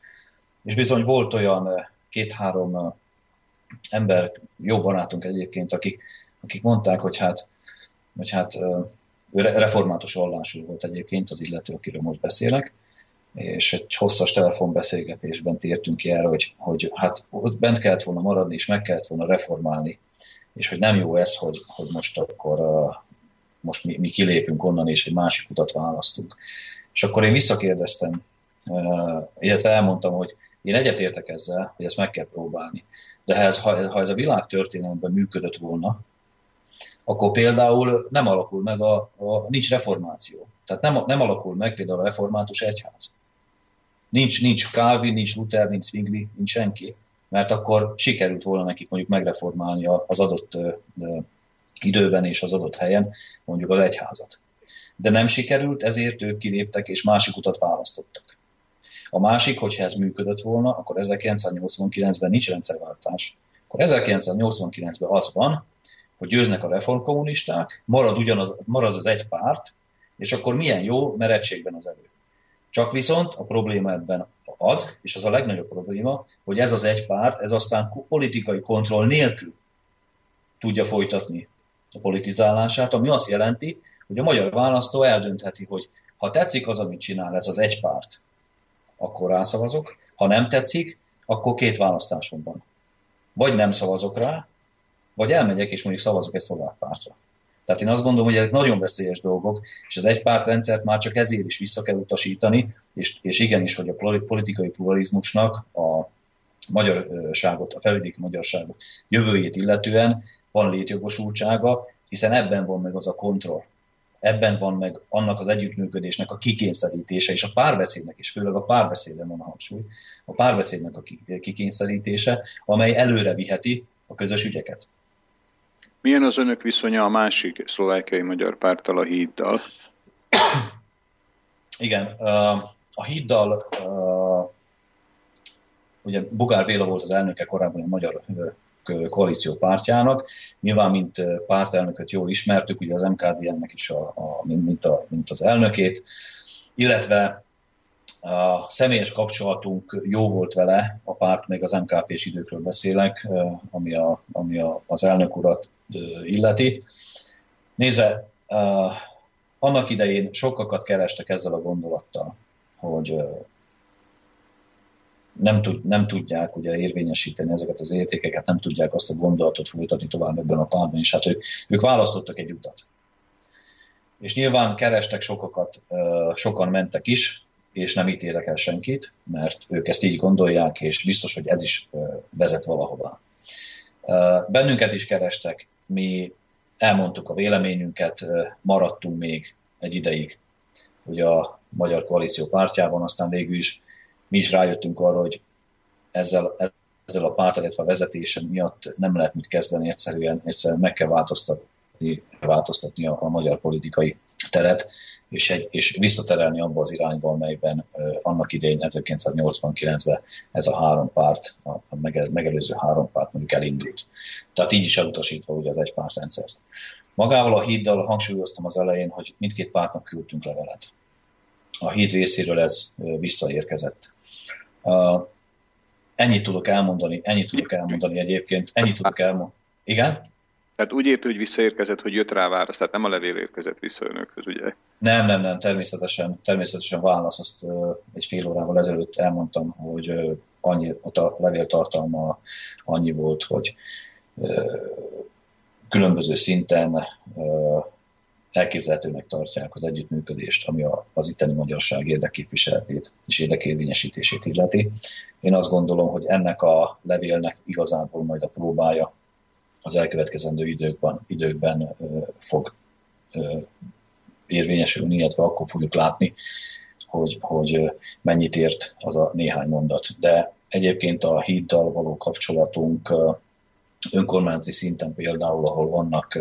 és bizony volt olyan két-három ember, jó barátunk egyébként, akik, akik mondták, hogy hát, hogy hát ő református vallású volt egyébként az illető, akiről most beszélek, és egy hosszas telefonbeszélgetésben tértünk ki erre, hogy, hogy hát ott bent kellett volna maradni, és meg kellett volna reformálni, és hogy nem jó ez, hogy, hogy most akkor most mi, mi kilépünk onnan, és egy másik utat választunk. És akkor én visszakérdeztem, illetve elmondtam, hogy én egyetértek ezzel, hogy ezt meg kell próbálni. De ha ez, ha ez a világ történelemben működött volna, akkor például nem alakul meg a, a nincs reformáció. Tehát nem, nem alakul meg például a református egyház. Nincs, nincs Calvin, nincs Luther, nincs Zwingli, nincs senki, mert akkor sikerült volna nekik mondjuk megreformálni az adott időben és az adott helyen mondjuk az egyházat. De nem sikerült, ezért ők kiléptek és másik utat választottak. A másik, hogyha ez működött volna, akkor 1989-ben nincs rendszerváltás. Akkor 1989-ben az van, hogy győznek a reformkommunisták, marad, ugyanaz, marad az egy párt, és akkor milyen jó, mert egységben az erő. Csak viszont a probléma ebben az, és az a legnagyobb probléma, hogy ez az egy párt, ez aztán politikai kontroll nélkül tudja folytatni a politizálását, ami azt jelenti, hogy a magyar választó eldöntheti, hogy ha tetszik az, amit csinál ez az egy párt, akkor rászavazok. Ha nem tetszik, akkor két választásom van. Vagy nem szavazok rá, vagy elmegyek és mondjuk szavazok egy szlovák pártra. Tehát én azt gondolom, hogy ezek nagyon veszélyes dolgok, és az egypártrendszert már csak ezért is vissza kell utasítani, és, és igenis, hogy a politikai pluralizmusnak a magyarságot, a felvidéki magyarságot jövőjét illetően van létjogosultsága, hiszen ebben van meg az a kontroll, ebben van meg annak az együttműködésnek a kikényszerítése, és a párbeszédnek is, főleg a párbeszédben van a hangsúly, a párbeszédnek a kikényszerítése, amely előre viheti a közös ügyeket. Milyen az önök viszonya a másik szlovákiai magyar párttal, a híddal? (coughs) Igen, a híddal ugye Bugár Béla volt az elnöke korábban a Magyar koalíció pártjának. Nyilván, mint pártelnököt jól ismertük, ugye az MKDN-nek is a, a, mint, a, mint az elnökét, illetve a személyes kapcsolatunk jó volt vele, a párt még az MKP-s időkről beszélek, ami, a, ami a, az elnök urat illeti. Nézze, annak idején sokakat kerestek ezzel a gondolattal, hogy nem, tud, nem tudják ugye érvényesíteni ezeket az értékeket, nem tudják azt a gondolatot folytatni tovább ebben a párban, és hát ők, ők választottak egy utat. És nyilván kerestek sokakat, sokan mentek is, és nem ítélek el senkit, mert ők ezt így gondolják, és biztos, hogy ez is vezet valahova. Bennünket is kerestek, mi elmondtuk a véleményünket, maradtunk még egy ideig ugye a Magyar Koalíció pártjában, aztán végül is mi is rájöttünk arra, hogy ezzel, ezzel a párt, illetve a vezetése miatt nem lehet mit kezdeni, egyszerűen, egyszerűen meg kell változtatni, változtatni a, a magyar politikai teret, és, egy, és visszaterelni abba az irányba, amelyben annak idején 1989-ben ez a három párt, a, megelőző három párt mondjuk elindult. Tehát így is elutasítva ugye az egy pártrendszert. Magával a híddal hangsúlyoztam az elején, hogy mindkét pártnak küldtünk levelet. A híd részéről ez visszaérkezett. Ennyit tudok elmondani, ennyit tudok elmondani egyébként, ennyit tudok elmondani. Igen? Tehát úgy ért, hogy visszaérkezett, hogy jött rá válasz, tehát nem a levél érkezett vissza önökhöz, ugye? Nem, nem, nem, természetesen, természetesen válasz, azt egy fél órával ezelőtt elmondtam, hogy annyi, ott a levél tartalma annyi volt, hogy különböző szinten elképzelhetőnek tartják az együttműködést, ami az itteni magyarság érdekképviseletét és érdekérvényesítését illeti. Én azt gondolom, hogy ennek a levélnek igazából majd a próbája az elkövetkezendő időkben, időkben fog érvényesülni, illetve akkor fogjuk látni, hogy, hogy mennyit ért az a néhány mondat. De egyébként a híddal való kapcsolatunk önkormányzati szinten például, ahol vannak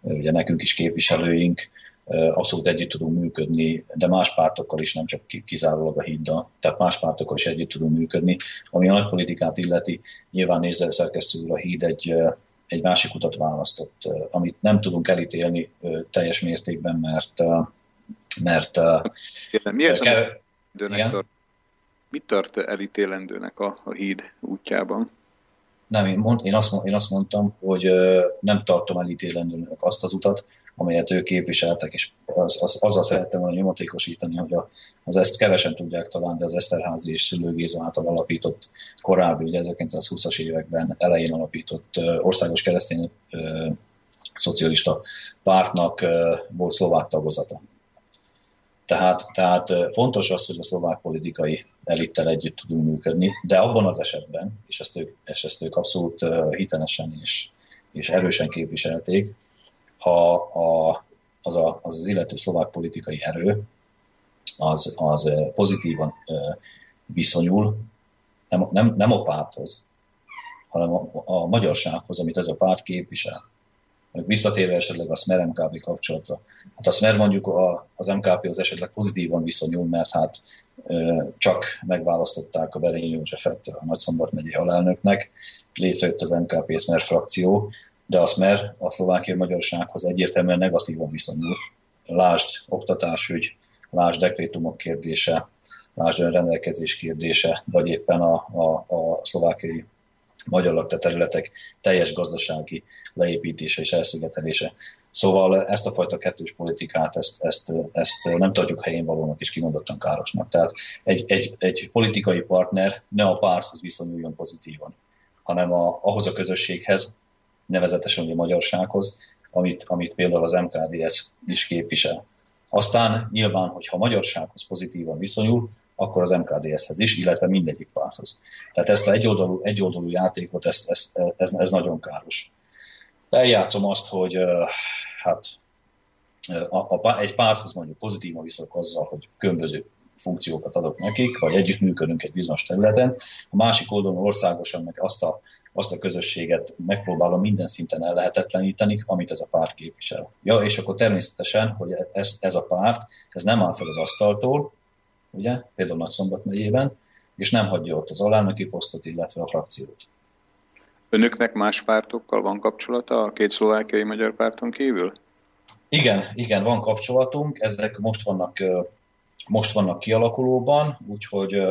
ugye nekünk is képviselőink, abszolút együtt tudunk működni, de más pártokkal is, nem csak kizárólag a híddal, tehát más pártokkal is együtt tudunk működni. Ami a nagypolitikát illeti, nyilván nézze szerkesztő a híd egy, egy másik utat választott, amit nem tudunk elítélni teljes mértékben, mert mert Mi ez kev... tart, mit tart elítélendőnek a, a híd útjában? Nem, én, mond, én, azt, én azt mondtam, hogy nem tartom elítélendőnek azt az utat, amelyet ők képviseltek, és az, az, azzal szerettem volna nyomatékosítani, hogy a, az ezt kevesen tudják talán, de az Eszterházi és Szülő Géza által alapított korábbi, ugye 1920-as években elején alapított országos keresztény ö, szocialista pártnak volt szlovák tagozata. Tehát, tehát fontos az, hogy a szlovák politikai elittel együtt tudunk működni, de abban az esetben, és ezt ők, és ezt ők abszolút hitelesen és, és erősen képviselték, ha a, az, a, az az illető szlovák politikai erő az, az pozitívan viszonyul, nem, nem, nem a párthoz, hanem a, a magyarsághoz, amit ez a párt képvisel. Visszatérve esetleg a Smer MKB kapcsolatra. Hát a Smer mondjuk a, az MKP az esetleg pozitívan viszonyul, mert hát csak megválasztották a Berényi Józsefet a Nagyszombat megyei alelnöknek, létrejött az MKP Smer frakció, de a Smer a szlovákiai magyarsághoz egyértelműen negatívan viszonyul. Lásd oktatásügy, lásd dekrétumok kérdése, lásd rendelkezés kérdése, vagy éppen a, a, a szlovákiai magyar lakta területek teljes gazdasági leépítése és elszigetelése. Szóval ezt a fajta kettős politikát, ezt, ezt, ezt nem tartjuk helyén valónak és kimondottan károsnak. Tehát egy, egy, egy politikai partner ne a párthoz viszonyuljon pozitívan, hanem a, ahhoz a közösséghez, nevezetesen a magyarsághoz, amit, amit például az MKDS is képvisel. Aztán nyilván, hogyha a magyarsághoz pozitívan viszonyul, akkor az MKDS-hez is, illetve mindegyik párthoz. Tehát ezt a egyoldalú, egyoldalú játékot, ezt, ezt, ez, ez nagyon káros. Eljátszom azt, hogy hát a, a, egy párthoz mondjuk pozitívan viszont azzal, hogy különböző funkciókat adok nekik, vagy együttműködünk egy bizonyos területen, a másik oldalon országosan meg azt a, azt a közösséget megpróbálom minden szinten ellehetetleníteni, amit ez a párt képvisel. Ja, és akkor természetesen, hogy ez, ez a párt, ez nem áll fel az asztaltól, ugye, például Nagyszombat megyében, és nem hagyja ott az alelnöki posztot, illetve a frakciót. Önöknek más pártokkal van kapcsolata a két szlovákiai magyar párton kívül? Igen, igen, van kapcsolatunk, ezek most vannak, most vannak kialakulóban, úgyhogy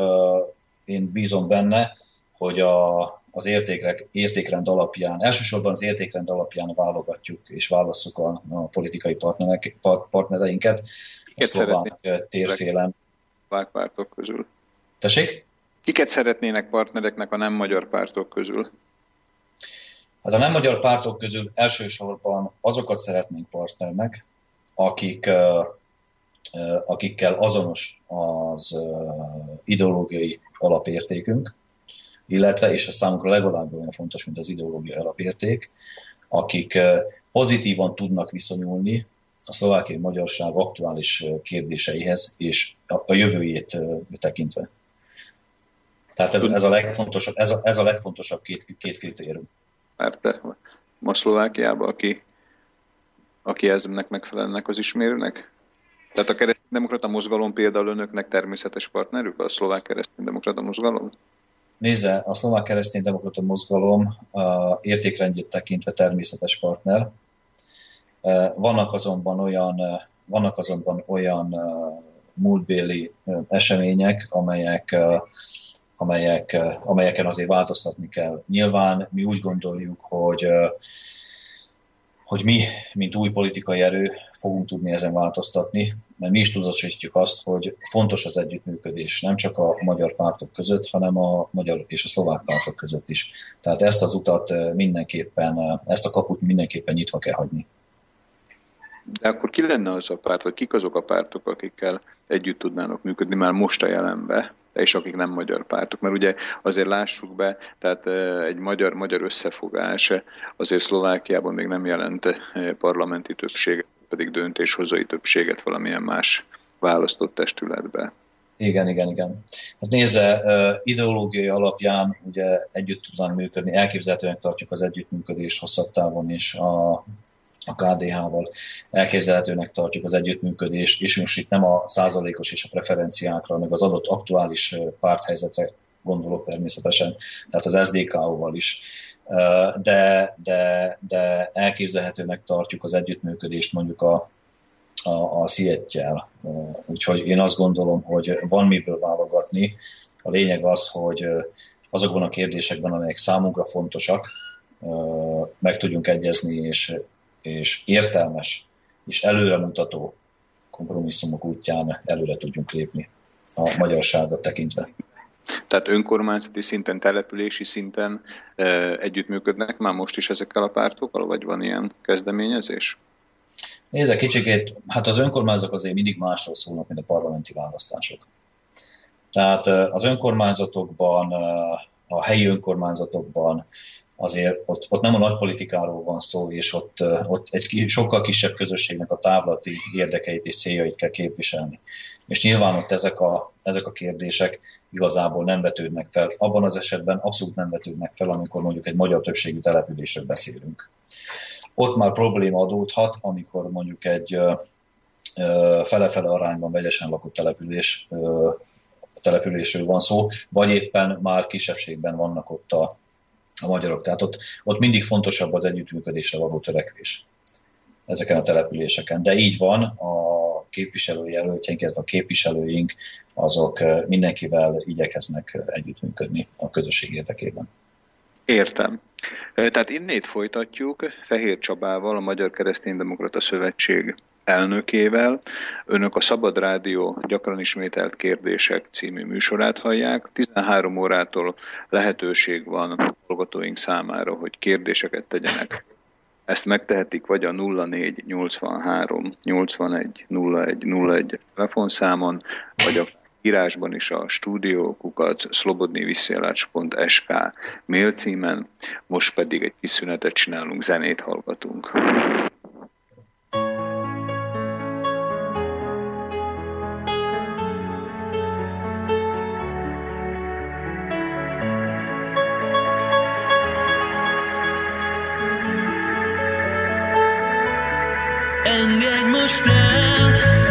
én bízom benne, hogy a, az értékrek, értékrend alapján, elsősorban az értékrend alapján válogatjuk és válasszuk a, a politikai partnerek, partnereinket. Kiket szlovák térfélen. pártok közül. Tessék? Kiket szeretnének partnereknek a nem magyar pártok közül? Hát a nem magyar pártok közül elsősorban azokat szeretnénk partnernek, akik, akikkel azonos az ideológiai alapértékünk, illetve, és a számunkra legalább olyan fontos, mint az ideológiai alapérték, akik pozitívan tudnak viszonyulni a szlovákiai magyarság aktuális kérdéseihez és a jövőjét tekintve. Tehát ez, ez, a legfontosabb, ez, a, ez a legfontosabb két, két kritérium párte ma Szlovákiában, aki, aki eznek megfelelnek az ismérőnek? Tehát a kereszténydemokrata mozgalom például önöknek természetes partnerük, a szlovák kereszténydemokrata mozgalom? Nézze, a szlovák kereszténydemokrata mozgalom a értékrendjét tekintve természetes partner. Vannak azonban olyan, vannak azonban olyan múltbéli események, amelyek amelyek, amelyeken azért változtatni kell. Nyilván mi úgy gondoljuk, hogy hogy mi, mint új politikai erő fogunk tudni ezen változtatni, mert mi is tudatosítjuk azt, hogy fontos az együttműködés nem csak a magyar pártok között, hanem a magyar és a szlovák pártok között is. Tehát ezt az utat mindenképpen, ezt a kaput mindenképpen nyitva kell hagyni. De akkor ki lenne az a párt, vagy kik azok a pártok, akikkel együtt tudnának működni már most a jelenbe, és akik nem magyar pártok. Mert ugye azért lássuk be, tehát egy magyar-magyar összefogás azért Szlovákiában még nem jelent parlamenti többséget, pedig döntéshozói többséget valamilyen más választott testületbe. Igen, igen, igen. Hát nézze, ideológiai alapján ugye együtt tudnánk működni, elképzelhetően tartjuk az együttműködést hosszabb távon is a a KDH-val elképzelhetőnek tartjuk az együttműködést, és most itt nem a százalékos és a preferenciákra, meg az adott aktuális párthelyzetre gondolok természetesen, tehát az SDK-val is, de, de, de elképzelhetőnek tartjuk az együttműködést mondjuk a, a, a Sziettyel. Úgyhogy én azt gondolom, hogy van miből válogatni. A lényeg az, hogy azokban a kérdésekben, amelyek számunkra fontosak, meg tudjunk egyezni, és és értelmes és előremutató kompromisszumok útján előre tudjunk lépni a magyarságot tekintve. Tehát önkormányzati szinten, települési szinten e, együttműködnek már most is ezekkel a pártokkal, vagy van ilyen kezdeményezés? Nézze, kicsikét, hát az önkormányzatok azért mindig másról szólnak, mint a parlamenti választások. Tehát az önkormányzatokban, a helyi önkormányzatokban azért ott, ott nem a nagy politikáról van szó, és ott, ott egy sokkal kisebb közösségnek a távlati érdekeit és céljait kell képviselni. És nyilván ott ezek a, ezek a kérdések igazából nem vetődnek fel. Abban az esetben abszolút nem vetődnek fel, amikor mondjuk egy magyar többségű településről beszélünk. Ott már probléma adódhat, amikor mondjuk egy fele-fele arányban vegyesen lakott település településről van szó, vagy éppen már kisebbségben vannak ott a, a magyarok. Tehát ott, ott mindig fontosabb az együttműködésre való törekvés ezeken a településeken. De így van, a képviselőjelöltjeink, illetve a képviselőink, azok mindenkivel igyekeznek együttműködni a közösség érdekében. Értem. Tehát innét folytatjuk Fehér Csabával, a Magyar Kereszténydemokrata Szövetség elnökével. Önök a Szabad Rádió gyakran ismételt kérdések című műsorát hallják. 13 órától lehetőség van hallgatóink számára, hogy kérdéseket tegyenek. Ezt megtehetik vagy a 04 83 81 01 01 telefonszámon, vagy a írásban is a stúdiókukat szlobodniviszélács.sk mail címen, most pedig egy kis szünetet csinálunk, zenét hallgatunk. Engedj most el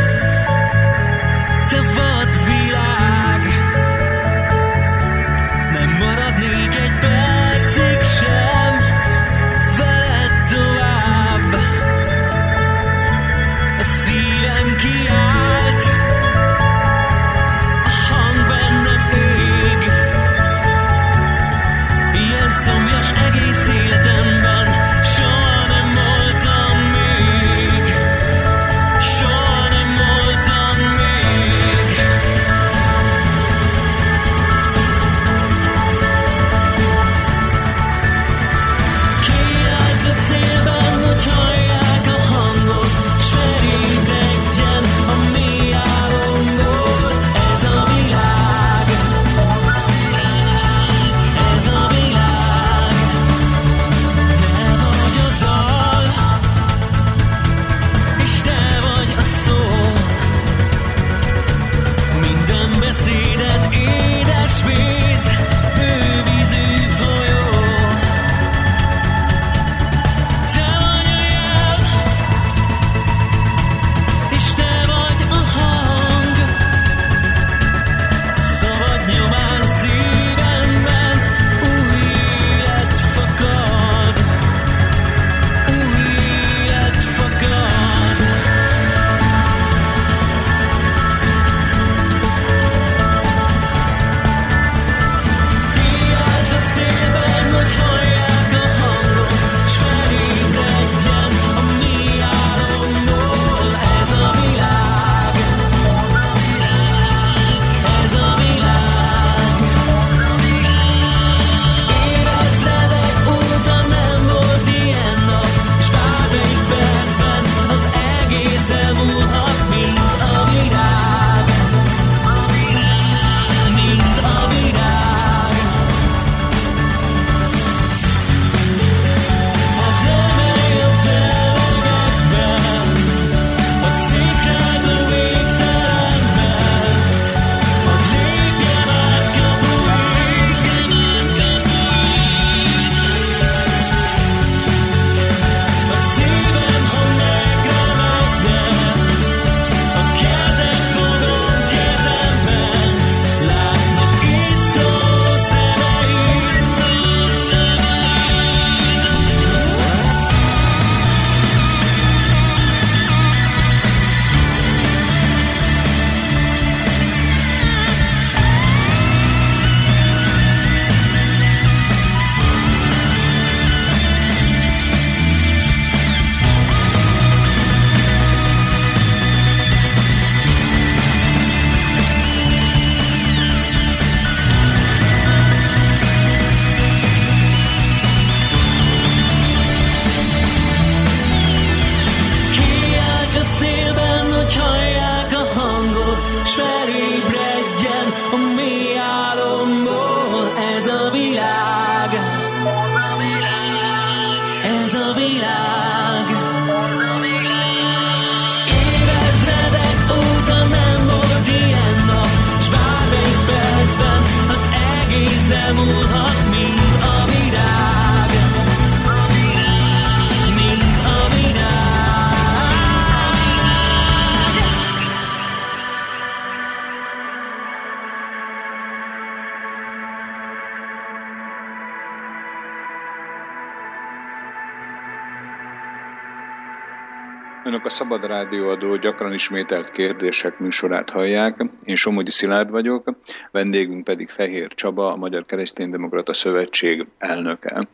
Szabad Rádióadó gyakran ismételt kérdések műsorát hallják. Én Somogyi Szilárd vagyok, vendégünk pedig Fehér Csaba, a Magyar Kereszténydemokrata Szövetség elnöke.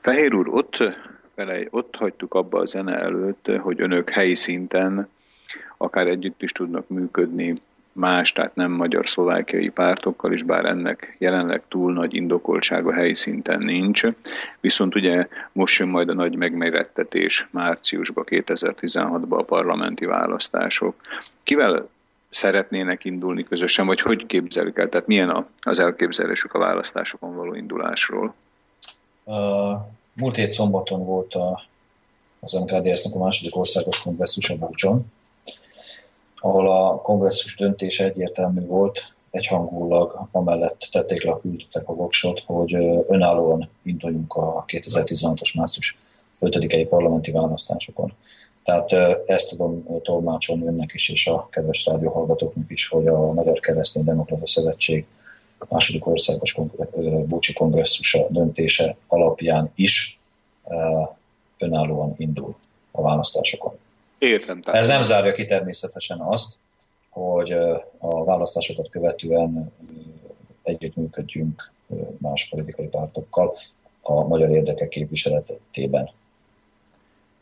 Fehér úr, ott, vele, ott hagytuk abba a zene előtt, hogy önök helyi szinten akár együtt is tudnak működni más, tehát nem magyar-szlovákiai pártokkal is, bár ennek jelenleg túl nagy indokoltsága helyi szinten nincs. Viszont ugye most jön majd a nagy megmérettetés márciusban, 2016-ban a parlamenti választások. Kivel szeretnének indulni közösen, vagy hogy képzelik el? Tehát milyen az elképzelésük a választásokon való indulásról? Uh, múlt hét szombaton volt a, az MKDS-nek a második országos kongresszus a Búcson, ahol a kongresszus döntés egyértelmű volt, egyhangulag amellett tették le a küldöttek a voksot, hogy önállóan induljunk a 2016-os március 5-i parlamenti választásokon. Tehát ezt tudom tolmácsolni önnek is, és a kedves rádióhallgatóknak is, hogy a Magyar Keresztény Demokrata Szövetség második országos Búcsi kongresszusa döntése alapján is önállóan indul a választásokon. Értem. Tehát. Ez nem zárja ki természetesen azt, hogy a választásokat követően együttműködjünk más politikai pártokkal a magyar érdekek képviseletében.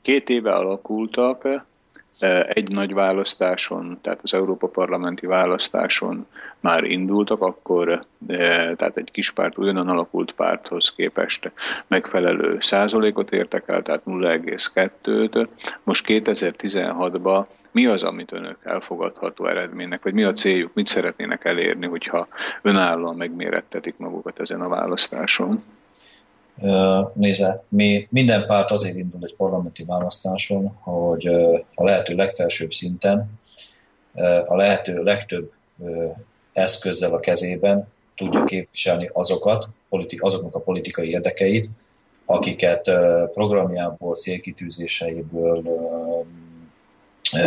Két éve alakultak, egy nagy választáson, tehát az Európa Parlamenti választáson már indultak, akkor tehát egy kis párt ugyanan alakult párthoz képest megfelelő százalékot értek el, tehát 0,2-t. Most 2016-ban mi az, amit önök elfogadható eredménynek, vagy mi a céljuk, mit szeretnének elérni, hogyha önállóan megmérettetik magukat ezen a választáson? Nézze, mi minden párt azért indul egy parlamenti választáson, hogy a lehető legfelsőbb szinten a lehető legtöbb eszközzel a kezében tudja képviselni azokat, azoknak a politikai érdekeit, akiket programjából, célkitűzéseiből,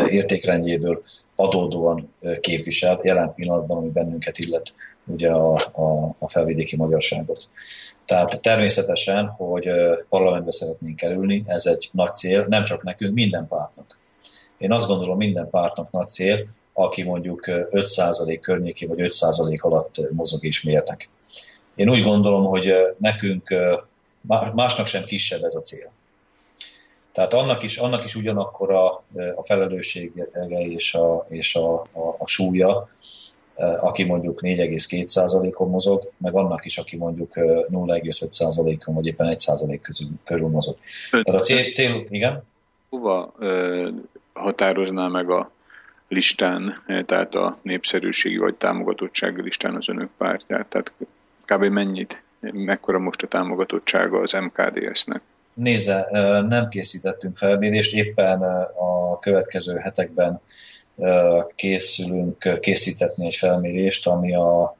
értékrendjéből adódóan képvisel, jelen pillanatban, ami bennünket illet, ugye a, a, a felvidéki magyarságot. Tehát természetesen, hogy parlamentbe szeretnénk kerülni, ez egy nagy cél, nem csak nekünk, minden pártnak. Én azt gondolom, minden pártnak nagy cél, aki mondjuk 5% környéki vagy 5% alatt mozog és mérnek. Én úgy gondolom, hogy nekünk másnak sem kisebb ez a cél. Tehát annak is, annak is ugyanakkor a, a felelőssége és a, és a, a, a súlya, aki mondjuk 4,2%-on mozog, meg annak is, aki mondjuk 0,5%-on, eh, vagy éppen 1% közül, körül mozog. Tehát a cél, cél igen? Hova ö, határozná meg a listán, tehát a népszerűségi vagy támogatottsági listán az önök pártját? Tehát kb. mennyit, mekkora most a támogatottsága az MKDS-nek? Nézze, nem készítettünk felmérést, éppen a következő hetekben készülünk készítetni egy felmérést, ami a,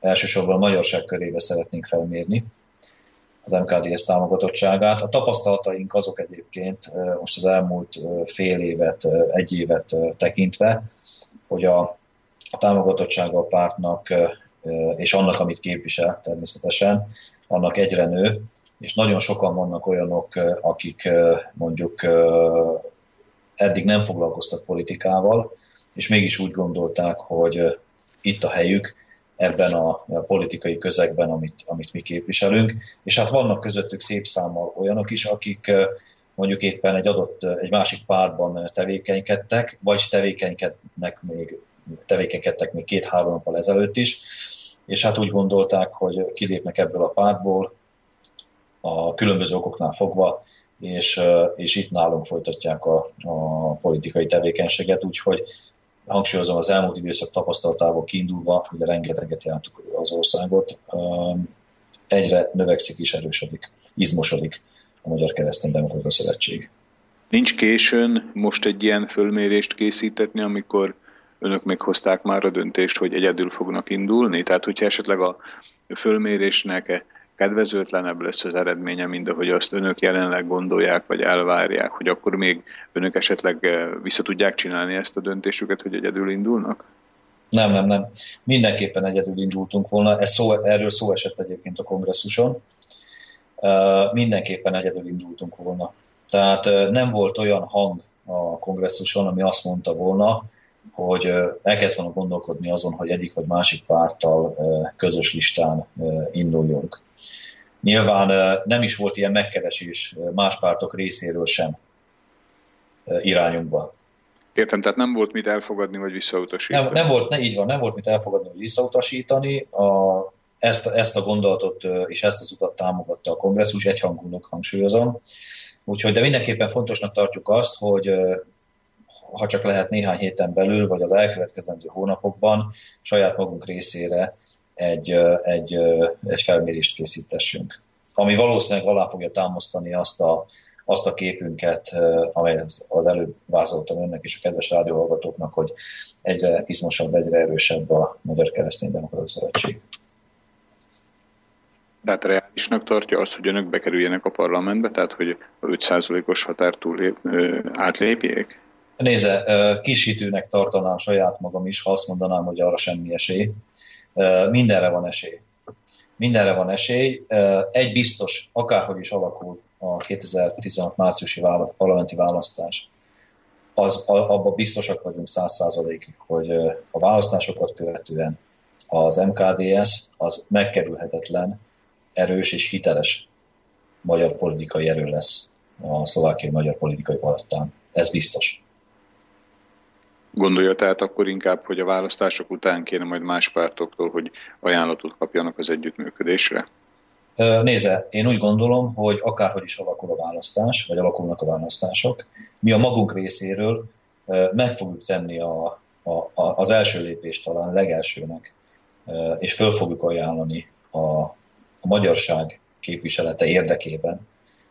elsősorban a magyarság körébe szeretnénk felmérni az MKDS támogatottságát. A tapasztalataink azok egyébként most az elmúlt fél évet, egy évet tekintve, hogy a, támogatottsága a pártnak és annak, amit képvisel természetesen, annak egyre nő, és nagyon sokan vannak olyanok, akik mondjuk eddig nem foglalkoztak politikával, és mégis úgy gondolták, hogy itt a helyük ebben a, politikai közegben, amit, amit mi képviselünk. És hát vannak közöttük szép számmal olyanok is, akik mondjuk éppen egy adott, egy másik pártban tevékenykedtek, vagy tevékenykednek még, tevékenykedtek még két-három nappal ezelőtt is, és hát úgy gondolták, hogy kilépnek ebből a pártból a különböző okoknál fogva, és, és itt nálunk folytatják a, a politikai tevékenységet, úgyhogy hangsúlyozom az elmúlt időszak tapasztalatából kiindulva, ugye rengeteget jártuk az országot, egyre növekszik és erősödik, izmosodik a Magyar Keresztény Demokrata Szövetség. Nincs későn most egy ilyen fölmérést készítetni, amikor önök meghozták már a döntést, hogy egyedül fognak indulni? Tehát, hogyha esetleg a fölmérésnek kedvezőtlenebb lesz az eredménye, mint ahogy azt önök jelenleg gondolják, vagy elvárják, hogy akkor még önök esetleg eh, vissza tudják csinálni ezt a döntésüket, hogy egyedül indulnak? Nem, nem, nem. Mindenképpen egyedül indultunk volna. Ez szó, erről szó esett egyébként a kongresszuson. Uh, mindenképpen egyedül indultunk volna. Tehát uh, nem volt olyan hang a kongresszuson, ami azt mondta volna, hogy uh, el kellett volna gondolkodni azon, hogy egyik vagy másik párttal közös listán induljunk. Nyilván nem is volt ilyen megkeresés más pártok részéről sem irányunkban. Értem, tehát nem volt mit elfogadni vagy visszautasítani. Nem, nem volt, ne, így van, nem volt mit elfogadni vagy visszautasítani. A, ezt, ezt a gondolatot és ezt az utat támogatta a kongresszus, egyhangúnak hangsúlyozom. Úgyhogy, de mindenképpen fontosnak tartjuk azt, hogy ha csak lehet néhány héten belül, vagy az elkövetkezendő hónapokban saját magunk részére egy, egy, egy felmérést készítessünk. Ami valószínűleg alá fogja támasztani azt a, azt a képünket, amely az előbb vázoltam önnek és a kedves rádióhallgatóknak, hogy egyre izmosabb, egyre erősebb a Magyar Keresztény Demokrata Szövetség. Tehát reálisnak tartja azt, hogy önök bekerüljenek a parlamentbe, tehát hogy a 5%-os határ túl átlépjék? Nézze, kisítőnek tartanám saját magam is, ha azt mondanám, hogy arra semmi esély. Mindenre van esély. Mindenre van esély. Egy biztos, akárhogy is alakul a 2016 márciusi parlamenti választás, az, abban biztosak vagyunk száz százalékig, hogy a választásokat követően az MKDS az megkerülhetetlen, erős és hiteles magyar politikai erő lesz a szlovákiai magyar politikai palettán. Ez biztos. Gondolja tehát akkor inkább, hogy a választások után kéne majd más pártoktól, hogy ajánlatot kapjanak az együttműködésre? Nézze, én úgy gondolom, hogy akárhogy is alakul a választás, vagy alakulnak a választások, mi a magunk részéről meg fogjuk tenni a, a, a, az első lépést talán legelsőnek, és föl fogjuk ajánlani a, a magyarság képviselete érdekében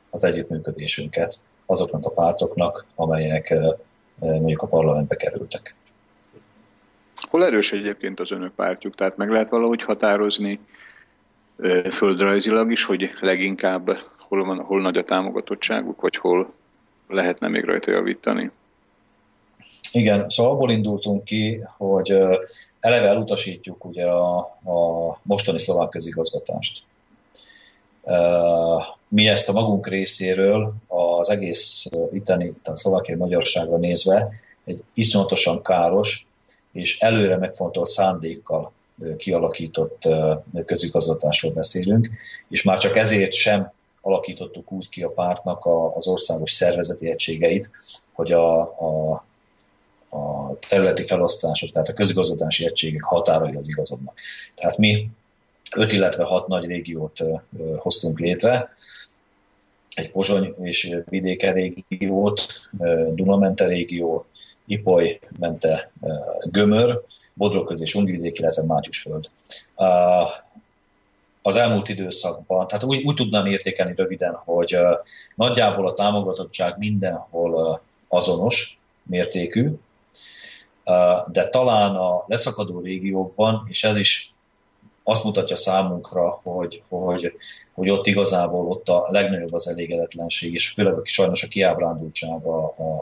az együttműködésünket azoknak a pártoknak, amelyek mondjuk a parlamentbe kerültek. Hol erős egyébként az önök pártjuk? Tehát meg lehet valahogy határozni földrajzilag is, hogy leginkább hol, van, hol nagy a támogatottságuk, vagy hol lehetne még rajta javítani? Igen, szóval abból indultunk ki, hogy eleve elutasítjuk ugye a, a mostani szlovák közigazgatást. Mi ezt a magunk részéről az egész itteni, tehát szlovákiai magyarságra nézve egy iszonyatosan káros és előre megfontolt szándékkal kialakított közigazgatásról beszélünk, és már csak ezért sem alakítottuk úgy ki a pártnak az országos szervezeti egységeit, hogy a, a, a területi felosztások, tehát a közigazgatási egységek az igazodnak. Tehát mi öt, illetve hat nagy régiót hoztunk létre, egy és vidéke régiót, Dunamente régió, Ipoly mente Gömör, Bodrogköz és Ungvidék, illetve Mátyusföld. Az elmúlt időszakban, tehát úgy, úgy tudnám értékelni röviden, hogy nagyjából a támogatottság mindenhol azonos mértékű, de talán a leszakadó régiókban, és ez is azt mutatja számunkra, hogy, hogy, hogy ott igazából ott a legnagyobb az elégedetlenség, és főleg sajnos a kiábrándultság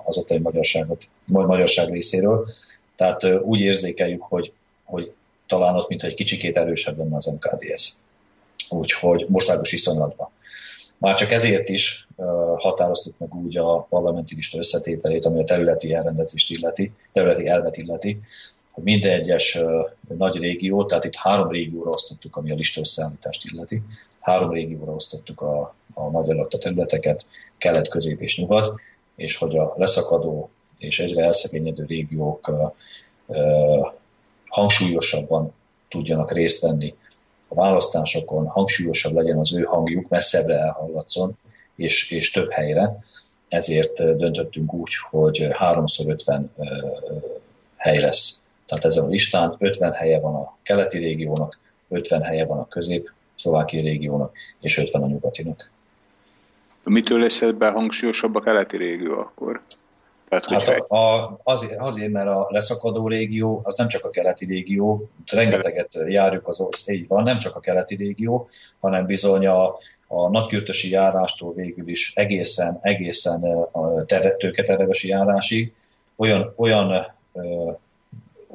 az ottani magyarságot, magyarság részéről. Tehát úgy érzékeljük, hogy, hogy talán ott, mintha egy kicsikét erősebb lenne az MKDS. Úgyhogy országos viszonylatban. Már csak ezért is határoztuk meg úgy a parlamenti lista összetételét, ami a területi elrendezést illeti, területi elvet illeti, minden egyes nagy régió, tehát itt három régióra osztottuk, ami a lista összeállítást illeti, három régióra osztottuk a, a magyar lakta területeket, kelet, közép és nyugat, és hogy a leszakadó és egyre elszegényedő régiók hangsúlyosabban tudjanak részt venni a választásokon, hangsúlyosabb legyen az ő hangjuk, messzebbre elhallatszon, és, és több helyre. Ezért döntöttünk úgy, hogy háromszor 50 hely lesz. Tehát ezen a listán 50 helye van a keleti régiónak, 50 helye van a közép szlovákiai régiónak, és 50 a nyugatinak. Mitől lesz ebben hangsúlyosabb a keleti régió akkor? Tehát, hát a, a, azért, azért, mert a leszakadó régió, az nem csak a keleti régió, rengeteget járjuk az ország, így van, nem csak a keleti régió, hanem bizony a, a nagykürtösi járástól végül is egészen, egészen a tőketerevesi járásig olyan, olyan ö,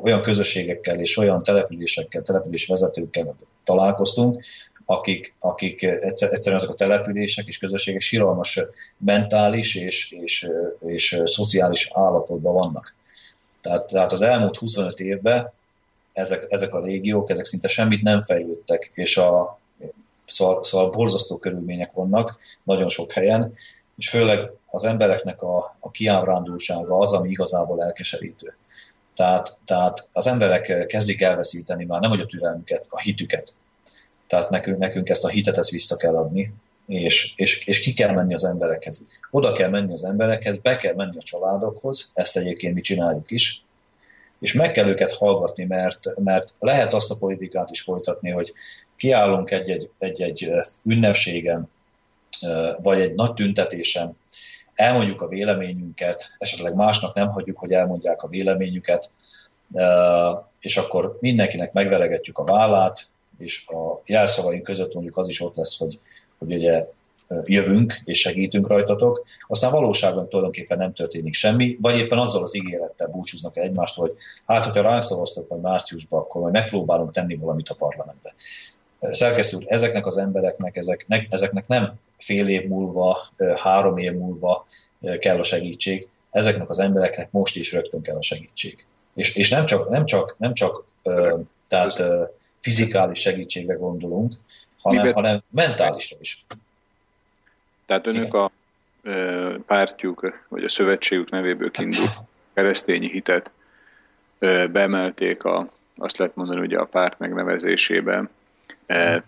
olyan közösségekkel és olyan településekkel, településvezetőkkel találkoztunk, akik, akik egyszerűen ezek a települések és közösségek síralmas mentális és, és, és szociális állapotban vannak. Tehát, tehát az elmúlt 25 évben ezek, ezek a régiók, ezek szinte semmit nem fejlődtek, és a, szóval, szóval borzasztó körülmények vannak nagyon sok helyen, és főleg az embereknek a, a kiábrándultsága az, ami igazából elkeserítő. Tehát, tehát az emberek kezdik elveszíteni már nem hogy a türelmüket, a hitüket. Tehát nekünk, nekünk ezt a hitet ezt vissza kell adni, és, és, és ki kell menni az emberekhez. Oda kell menni az emberekhez, be kell menni a családokhoz, ezt egyébként mi csináljuk is, és meg kell őket hallgatni, mert, mert lehet azt a politikát is folytatni, hogy kiállunk egy-egy, egy-egy ünnepségen, vagy egy nagy tüntetésen, elmondjuk a véleményünket, esetleg másnak nem hagyjuk, hogy elmondják a véleményüket, és akkor mindenkinek megveregetjük a vállát, és a jelszavaink között mondjuk az is ott lesz, hogy, hogy ugye jövünk és segítünk rajtatok, aztán valóságban tulajdonképpen nem történik semmi, vagy éppen azzal az ígérettel búcsúznak egymást, hogy hát, hogyha ránk szavaztok majd márciusban, akkor majd megpróbálunk tenni valamit a parlamentbe. Szerkesztő úr, ezeknek az embereknek, ezeknek, ezeknek nem fél év múlva, három év múlva kell a segítség, ezeknek az embereknek most is rögtön kell a segítség. És, és nem csak, nem csak, nem csak tehát fizikális segítségre gondolunk, hanem, hanem mentálisra is. Tehát önök Igen. a ö, pártjuk, vagy a szövetségük nevéből kiindul (laughs) keresztényi hitet ö, beemelték a, azt lehet mondani, ugye a párt megnevezésében. E,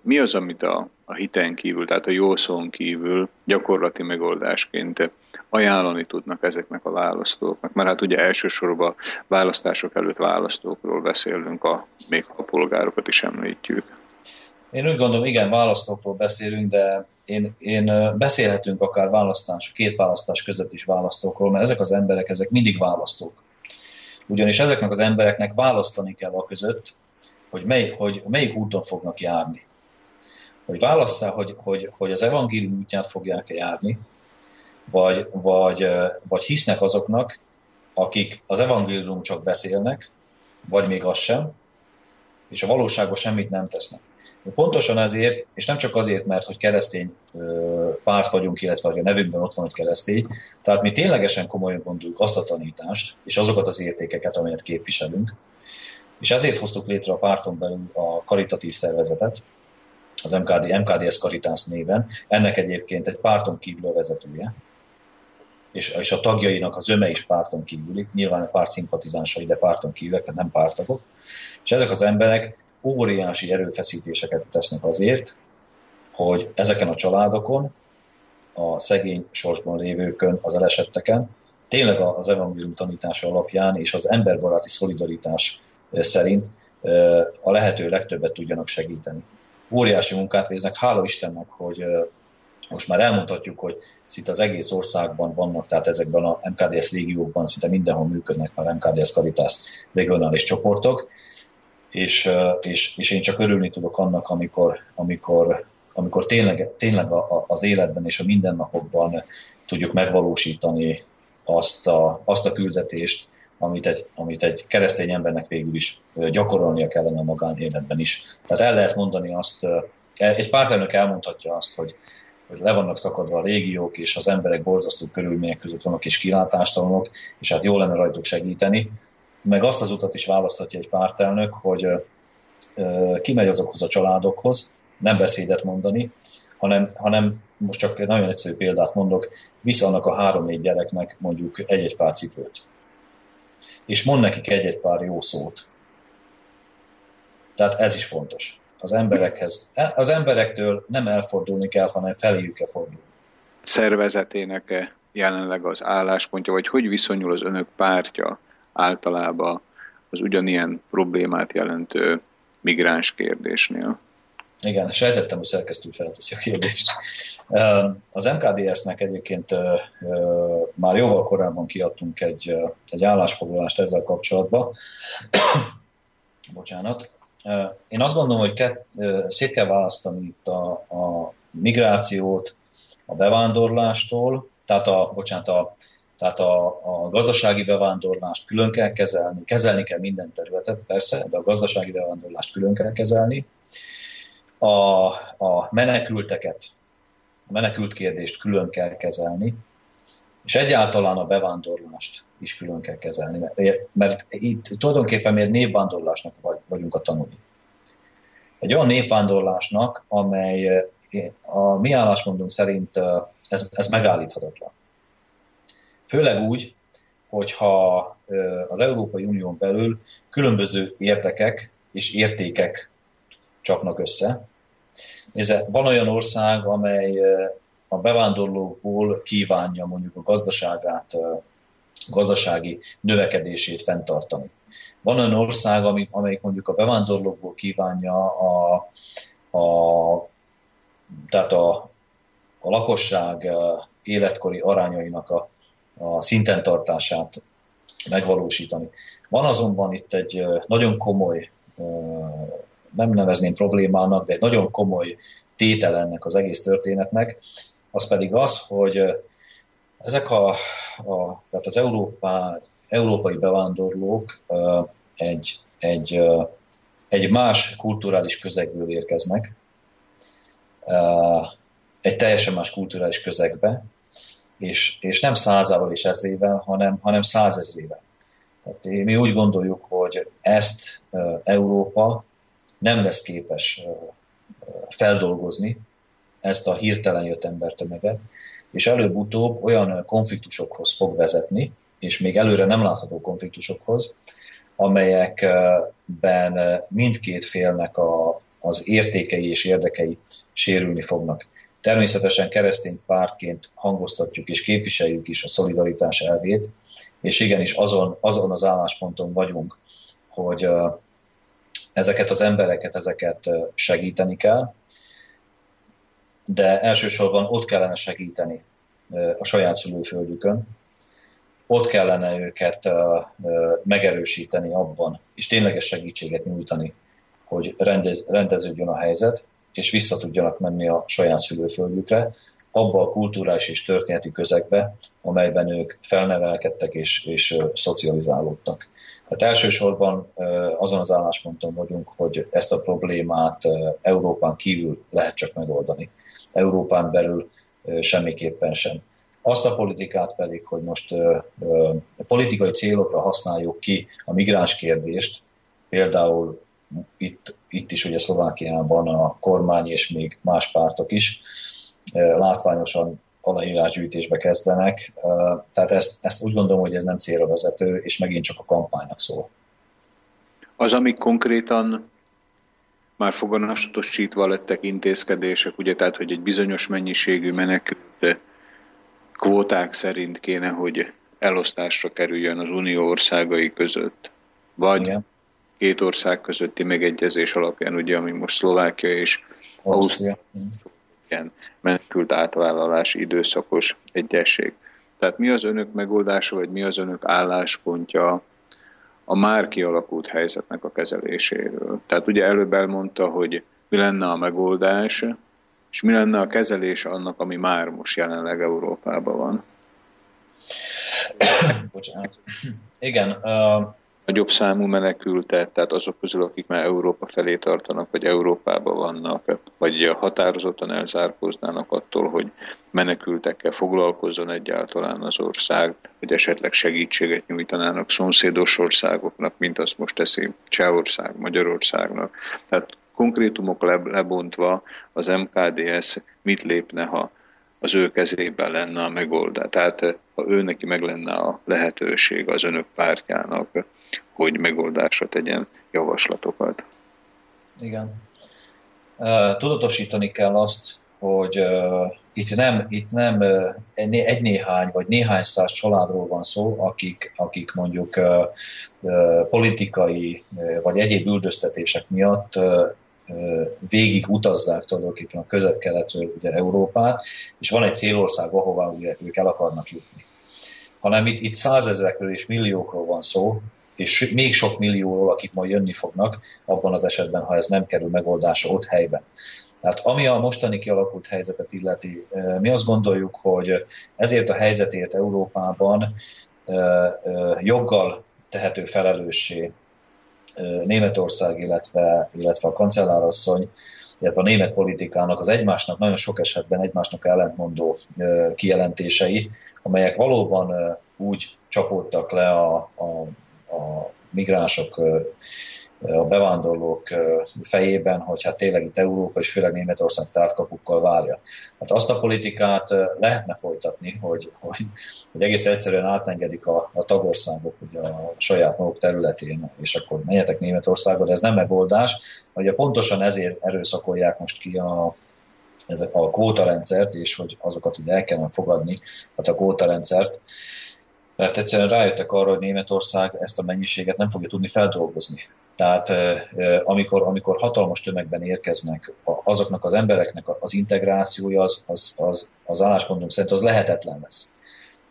mi az, amit a, a hiten kívül, tehát a jó szón kívül gyakorlati megoldásként ajánlani tudnak ezeknek a választóknak? Mert hát ugye elsősorban választások előtt választókról beszélünk, a, még a polgárokat is említjük. Én úgy gondolom, igen, választókról beszélünk, de én, én beszélhetünk akár választás, két választás között is választókról, mert ezek az emberek, ezek mindig választók. Ugyanis ezeknek az embereknek választani kell a között, hogy, mely, hogy melyik úton fognak járni. Hogy válasszál, hogy, hogy, hogy az evangélium útját fogják-e járni, vagy, vagy, vagy hisznek azoknak, akik az evangélium csak beszélnek, vagy még az sem, és a valóságban semmit nem tesznek. Pontosan ezért, és nem csak azért, mert hogy keresztény párt vagyunk, illetve hogy a nevünkben ott van, hogy keresztény, tehát mi ténylegesen komolyan gondoljuk azt a tanítást, és azokat az értékeket, amelyet képviselünk, és ezért hoztuk létre a párton belül a karitatív szervezetet, az MKD, MKDS Caritas néven. Ennek egyébként egy párton kívül vezetője, és, és a tagjainak az öme is párton kívüli, nyilván a párt szimpatizánsai, de párton kívül, tehát nem pártagok. És ezek az emberek óriási erőfeszítéseket tesznek azért, hogy ezeken a családokon, a szegény sorsban lévőkön, az elesetteken, tényleg az evangélium tanítása alapján és az emberbaráti szolidaritás szerint a lehető legtöbbet tudjanak segíteni. Óriási munkát végeznek, hála Istennek, hogy most már elmondhatjuk, hogy szinte az egész országban vannak, tehát ezekben a MKDS régiókban szinte mindenhol működnek már MKDS Caritas regionális csoportok, és, és, és én csak örülni tudok annak, amikor, amikor, amikor tényleg, tényleg az életben és a mindennapokban tudjuk megvalósítani azt a, azt a küldetést, amit egy, amit egy keresztény embernek végül is gyakorolnia kellene a magánéletben is. Tehát el lehet mondani azt, egy pártelnök elmondhatja azt, hogy, hogy le vannak szakadva a régiók, és az emberek borzasztó körülmények között vannak és kilátástalanok, és hát jó lenne rajtuk segíteni. Meg azt az utat is választhatja egy pártelnök, hogy kimegy azokhoz a családokhoz, nem beszédet mondani, hanem, hanem most csak egy nagyon egyszerű példát mondok, visz annak a három-négy gyereknek mondjuk egy-egy pár cipőt és mond nekik egy-egy pár jó szót. Tehát ez is fontos. Az emberekhez, az emberektől nem elfordulni kell, hanem feléjük kell fordulni. Szervezetének jelenleg az álláspontja, vagy hogy viszonyul az önök pártja általában az ugyanilyen problémát jelentő migráns kérdésnél? Igen, sejtettem, hogy szerkesztő felteszi a kérdést. Az MKDS-nek egyébként már jóval korábban kiadtunk egy, egy állásfoglalást ezzel kapcsolatban. (coughs) Bocsánat. Én azt gondolom, hogy kett, szét kell választani itt a, a migrációt a bevándorlástól, tehát a, bocsánat, a, tehát a, a gazdasági bevándorlást külön kell kezelni, kezelni kell minden területet, persze, de a gazdasági bevándorlást külön kell kezelni, a, a menekülteket, a menekült kérdést külön kell kezelni, és egyáltalán a bevándorlást is külön kell kezelni, mert, mert itt tulajdonképpen miért népvándorlásnak vagyunk a tanulni. Egy olyan népvándorlásnak, amely a mi állásmondunk szerint ez, ez megállíthatatlan. Főleg úgy, hogyha az Európai Unión belül különböző értekek és értékek csapnak össze. Nézze, van olyan ország, amely a bevándorlókból kívánja mondjuk a gazdaságát, a gazdasági növekedését fenntartani. Van olyan ország, amelyik mondjuk a bevándorlókból kívánja a, a, tehát a, a lakosság életkori arányainak a, a szinten tartását megvalósítani. Van azonban itt egy nagyon komoly nem nevezném problémának, de egy nagyon komoly tétel ennek az egész történetnek, az pedig az, hogy ezek a, a tehát az Európá, európai bevándorlók egy, egy, egy más kulturális közegből érkeznek, egy teljesen más kulturális közegbe, és, és nem százával és ezrével, hanem, hanem százezrével. Tehát mi úgy gondoljuk, hogy ezt Európa nem lesz képes feldolgozni, ezt a hirtelen jött embertömeget, és előbb-utóbb olyan konfliktusokhoz fog vezetni, és még előre nem látható konfliktusokhoz, amelyekben mindkét félnek a, az értékei és érdekei sérülni fognak. Természetesen keresztény pártként hangoztatjuk és képviseljük is a szolidaritás elvét, és igenis azon, azon az állásponton vagyunk, hogy ezeket az embereket, ezeket segíteni kell, de elsősorban ott kellene segíteni a saját szülőföldjükön, ott kellene őket megerősíteni abban, és tényleges segítséget nyújtani, hogy rendeződjön a helyzet, és vissza tudjanak menni a saját szülőföldjükre, abba a kulturális és történeti közegbe, amelyben ők felnevelkedtek és, és szocializálódtak. Tehát elsősorban azon az állásponton vagyunk, hogy ezt a problémát Európán kívül lehet csak megoldani. Európán belül semmiképpen sem. Azt a politikát pedig, hogy most politikai célokra használjuk ki a migráns kérdést, például itt, itt is ugye Szlovákiában a kormány és még más pártok is látványosan aláírásgyűjtésbe kezdenek. Tehát ezt, ezt úgy gondolom, hogy ez nem célra vezető, és megint csak a kampánynak szól. Az, amik konkrétan már foganatosítva lettek intézkedések, ugye, tehát, hogy egy bizonyos mennyiségű menekült kvóták szerint kéne, hogy elosztásra kerüljön az unió országai között. Vagy Igen. két ország közötti megegyezés alapján, ugye, ami most Szlovákia és Ausztria ilyen menekült átvállalási időszakos egyesség. Tehát mi az önök megoldása, vagy mi az önök álláspontja a már kialakult helyzetnek a kezeléséről? Tehát ugye előbb elmondta, hogy mi lenne a megoldás, és mi lenne a kezelés annak, ami már most jelenleg Európában van? (coughs) Bocsánat. Igen. Uh nagyobb számú menekültet, tehát azok közül, akik már Európa felé tartanak, vagy Európában vannak, vagy határozottan elzárkóznának attól, hogy menekültekkel foglalkozzon egyáltalán az ország, vagy esetleg segítséget nyújtanának szomszédos országoknak, mint azt most teszi Csehország, Magyarországnak. Tehát konkrétumok lebontva az MKDS mit lépne, ha az ő kezében lenne a megoldás. Tehát ha ő neki meg lenne a lehetőség az önök pártjának, hogy megoldásra tegyen javaslatokat. Igen. Tudatosítani kell azt, hogy uh, itt nem, itt nem uh, egy néhány vagy néhány száz családról van szó, akik, akik mondjuk uh, uh, politikai uh, vagy egyéb üldöztetések miatt uh, végig utazzák tulajdonképpen a közel-keletről ugye Európát, és van egy célország, ahová ugye ők el akarnak jutni. Hanem itt, itt százezrekről és milliókról van szó, és még sok millióról, akik majd jönni fognak, abban az esetben, ha ez nem kerül megoldásra ott helyben. Tehát ami a mostani kialakult helyzetet illeti, mi azt gondoljuk, hogy ezért a helyzetért Európában joggal tehető felelőssé Németország, illetve, illetve a kancellárasszony, illetve a német politikának az egymásnak nagyon sok esetben egymásnak ellentmondó kijelentései, amelyek valóban úgy csapódtak le a, a a migránsok, a bevándorlók fejében, hogy hát tényleg itt Európa és főleg Németország tártkapukkal várja. Hát azt a politikát lehetne folytatni, hogy, hogy, hogy egész egyszerűen átengedik a, a tagországok ugye a saját maguk területén, és akkor menjetek Németországba, de ez nem megoldás. Ugye pontosan ezért erőszakolják most ki a, ezek a kvótarendszert, és hogy azokat ugye el kellene fogadni, tehát a kvótarendszert, mert egyszerűen rájöttek arra, hogy Németország ezt a mennyiséget nem fogja tudni feldolgozni. Tehát amikor, amikor hatalmas tömegben érkeznek, azoknak az embereknek az integrációja az, az, az, az álláspontunk szerint az lehetetlen lesz.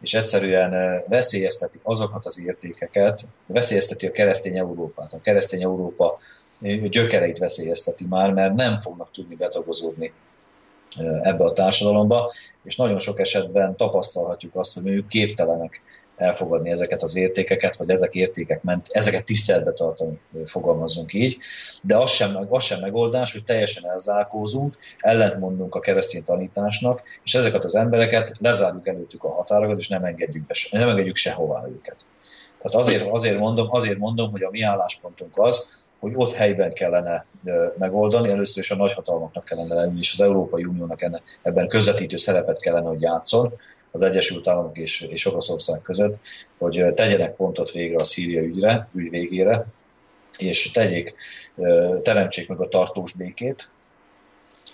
És egyszerűen veszélyezteti azokat az értékeket, veszélyezteti a keresztény Európát. A keresztény Európa gyökereit veszélyezteti már, mert nem fognak tudni betagozódni ebbe a társadalomba, és nagyon sok esetben tapasztalhatjuk azt, hogy ők képtelenek elfogadni ezeket az értékeket, vagy ezek értékek ment, ezeket tiszteletbe tartani, fogalmazunk így, de az sem, az sem megoldás, hogy teljesen elzárkózunk, ellentmondunk a keresztény tanításnak, és ezeket az embereket lezárjuk előttük a határokat, és nem engedjük, be, nem engedjük sehová őket. Tehát azért, azért, mondom, azért mondom, hogy a mi álláspontunk az, hogy ott helyben kellene megoldani, először is a nagyhatalmaknak kellene lenni, és az Európai Uniónak enne, ebben közvetítő szerepet kellene, hogy játszon az Egyesült Államok és, és Oroszország között, hogy tegyenek pontot végre a Szíria ügyre, ügy végére, és tegyék, teremtsék meg a tartós békét,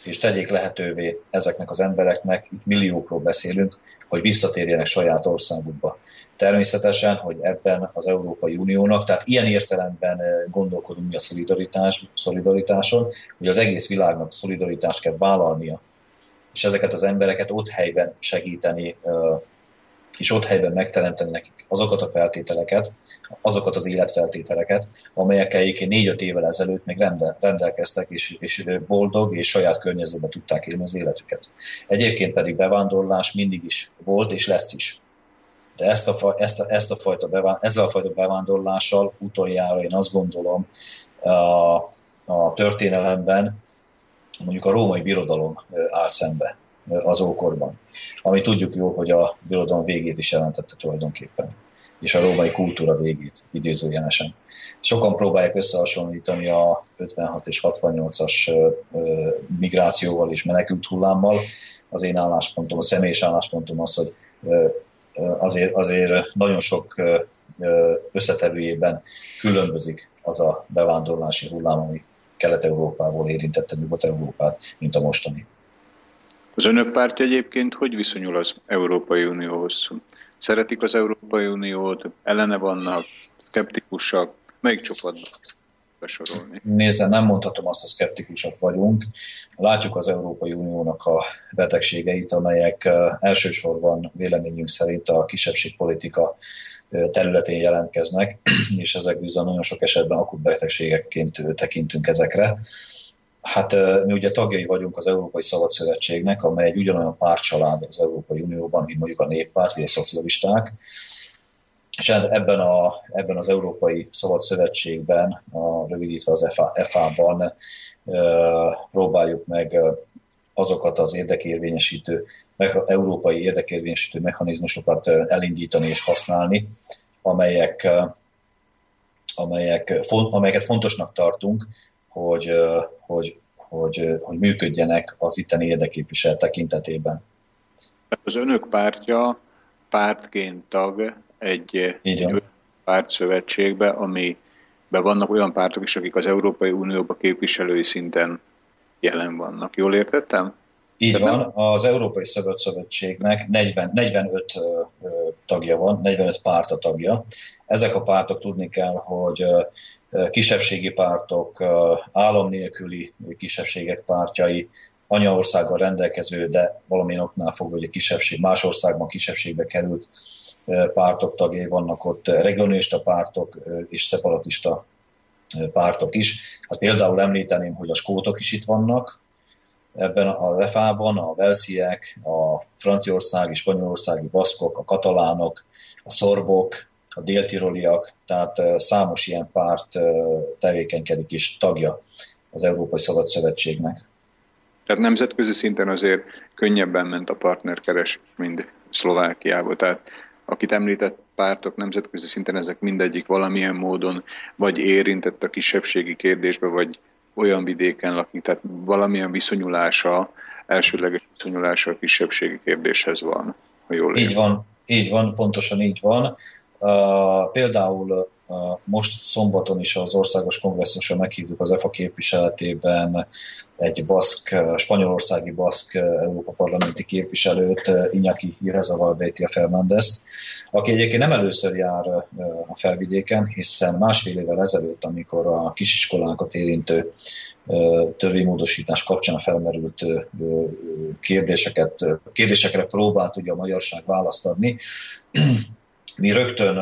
és tegyék lehetővé ezeknek az embereknek, itt milliókról beszélünk, hogy visszatérjenek saját országukba. Természetesen, hogy ebben az Európai Uniónak, tehát ilyen értelemben gondolkodunk mi a szolidaritás, szolidaritáson, hogy az egész világnak szolidaritást kell vállalnia, és ezeket az embereket ott helyben segíteni, és ott helyben megteremteni nekik azokat a feltételeket, azokat az életfeltételeket, egyébként négy-öt évvel ezelőtt még rendel, rendelkeztek, és, és boldog és saját környezetben tudták élni az életüket. Egyébként pedig bevándorlás mindig is volt, és lesz is. De ezt a, ezt a, ezt a fajta bevá, ezzel a fajta bevándorlással utoljára én azt gondolom a, a történelemben mondjuk a római birodalom áll szembe az ókorban. Ami tudjuk jó, hogy a birodalom végét is jelentette tulajdonképpen és a római kultúra végét idézőjelesen. Sokan próbálják összehasonlítani a 56 és 68-as migrációval és menekült hullámmal. Az én álláspontom, a személyes álláspontom az, hogy azért, azért nagyon sok összetevőjében különbözik az a bevándorlási hullám, ami Kelet-Európából érintette Nyugat-Európát, mint a mostani. Az önök pártja egyébként hogy viszonyul az Európai Unióhoz? Szeretik az Európai Uniót, ellene vannak, szkeptikusak, melyik csoportban besorolni? Nézze, nem mondhatom azt, hogy szkeptikusak vagyunk. Látjuk az Európai Uniónak a betegségeit, amelyek elsősorban véleményünk szerint a kisebbségpolitika területén jelentkeznek, (clears throat) és ezek bizony nagyon sok esetben akut betegségekként tekintünk ezekre. Hát mi ugye tagjai vagyunk az Európai Szabad Szövetségnek, amely egy ugyanolyan pártcsalád az Európai Unióban, mint mondjuk a néppárt vagy a szocialisták. És hát ebben, a, ebben az Európai Szabad Szövetségben, a, rövidítve az FA-ban e próbáljuk meg azokat az érdekérvényesítő, európai érdekérvényesítő mechanizmusokat elindítani és használni, amelyek, amelyek, amelyeket fontosnak tartunk, hogy, hogy, hogy, hogy működjenek az itteni érdeképvisel tekintetében. Az önök pártja pártként tag egy, egy pártszövetségbe, amiben vannak olyan pártok is, akik az Európai Unióban képviselői szinten jelen vannak. Jól értettem? Így van, az Európai Szabad Szövetségnek 40, 45 tagja van, 45 párta tagja. Ezek a pártok tudni kell, hogy kisebbségi pártok, állam nélküli kisebbségek pártjai, anyaországgal rendelkező, de valamilyen oknál fogva, hogy a kisebbség, más országban kisebbségbe került pártok tagjai vannak ott, regionalista pártok és szeparatista pártok is. Hát például említeném, hogy a skótok is itt vannak, ebben a refában, a velsziek, a franciaországi, spanyolországi baszkok, a katalánok, a szorbok, a déltiroliak, tehát számos ilyen párt tevékenykedik is tagja az Európai Szabad Szövetségnek. Tehát nemzetközi szinten azért könnyebben ment a partnerkeres, mint Szlovákiába. Tehát akit említett pártok nemzetközi szinten, ezek mindegyik valamilyen módon vagy érintett a kisebbségi kérdésbe, vagy olyan vidéken lakik, tehát valamilyen viszonyulása, elsődleges viszonyulása a kisebbségi kérdéshez van, ha jól Így van, így van, pontosan így van. Uh, például uh, most szombaton is az országos kongresszuson meghívtuk az EFA képviseletében egy baszk, spanyolországi baszk Európa parlamenti képviselőt, Iñaki Irezaval Beitia Fernández, aki egyébként nem először jár a felvidéken, hiszen másfél évvel ezelőtt, amikor a kisiskolákat érintő törvénymódosítás kapcsán felmerült kérdéseket, kérdésekre próbált ugye a magyarság választ adni, (clears throat) mi rögtön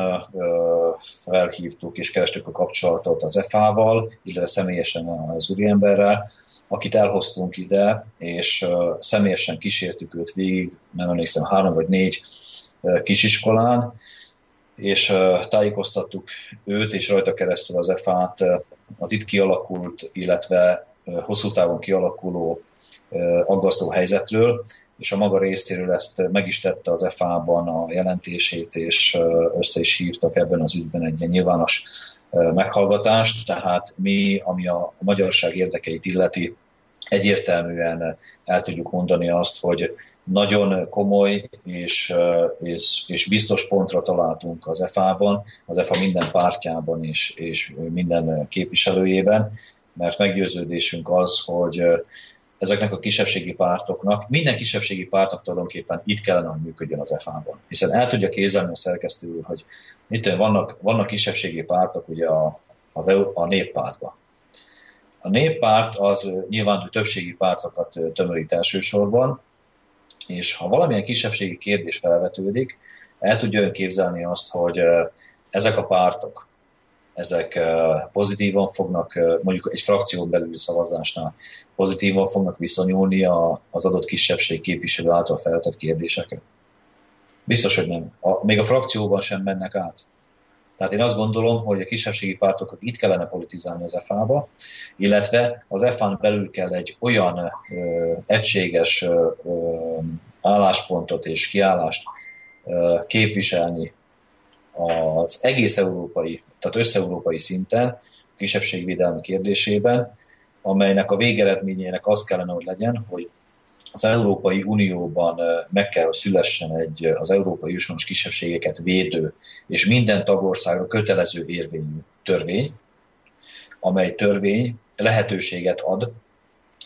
felhívtuk és kerestük a kapcsolatot az FA-val, illetve személyesen az úriemberrel, akit elhoztunk ide, és személyesen kísértük őt végig, nem emlékszem, három vagy négy kisiskolán, és tájékoztattuk őt, és rajta keresztül az EFA-t az itt kialakult, illetve hosszú távon kialakuló aggasztó helyzetről, és a maga részéről ezt meg is tette az FA-ban a jelentését, és össze is hívtak ebben az ügyben egy nyilvános meghallgatást, tehát mi, ami a magyarság érdekeit illeti, egyértelműen el tudjuk mondani azt, hogy nagyon komoly és, és, és biztos pontra találtunk az EFA-ban, az EFA minden pártjában és, és minden képviselőjében, mert meggyőződésünk az, hogy ezeknek a kisebbségi pártoknak, minden kisebbségi pártnak tulajdonképpen itt kellene, hogy működjön az EFA-ban. Hiszen el tudja kézelni a szerkesztő hogy tudom, vannak, vannak kisebbségi pártok ugye a, az EU, a néppártban. A néppárt az nyilván többségi pártokat tömörít elsősorban, és ha valamilyen kisebbségi kérdés felvetődik, el tudja ön képzelni azt, hogy ezek a pártok, ezek pozitívan fognak, mondjuk egy frakción belüli szavazásnál pozitívan fognak viszonyulni az adott kisebbség képviselő által felvetett kérdésekre? Biztos, hogy nem. A, még a frakcióban sem mennek át. Tehát én azt gondolom, hogy a kisebbségi pártokat itt kellene politizálni az FA-ba, illetve az FA-n belül kell egy olyan ö, egységes ö, álláspontot és kiállást ö, képviselni az egész európai, tehát összeurópai szinten, a kisebbségvédelmi kérdésében, amelynek a végeredményének az kellene, hogy legyen, hogy az Európai Unióban meg kell, hogy szülessen egy az európai őshonos kisebbségeket védő és minden tagországra kötelező érvényű törvény, amely törvény lehetőséget ad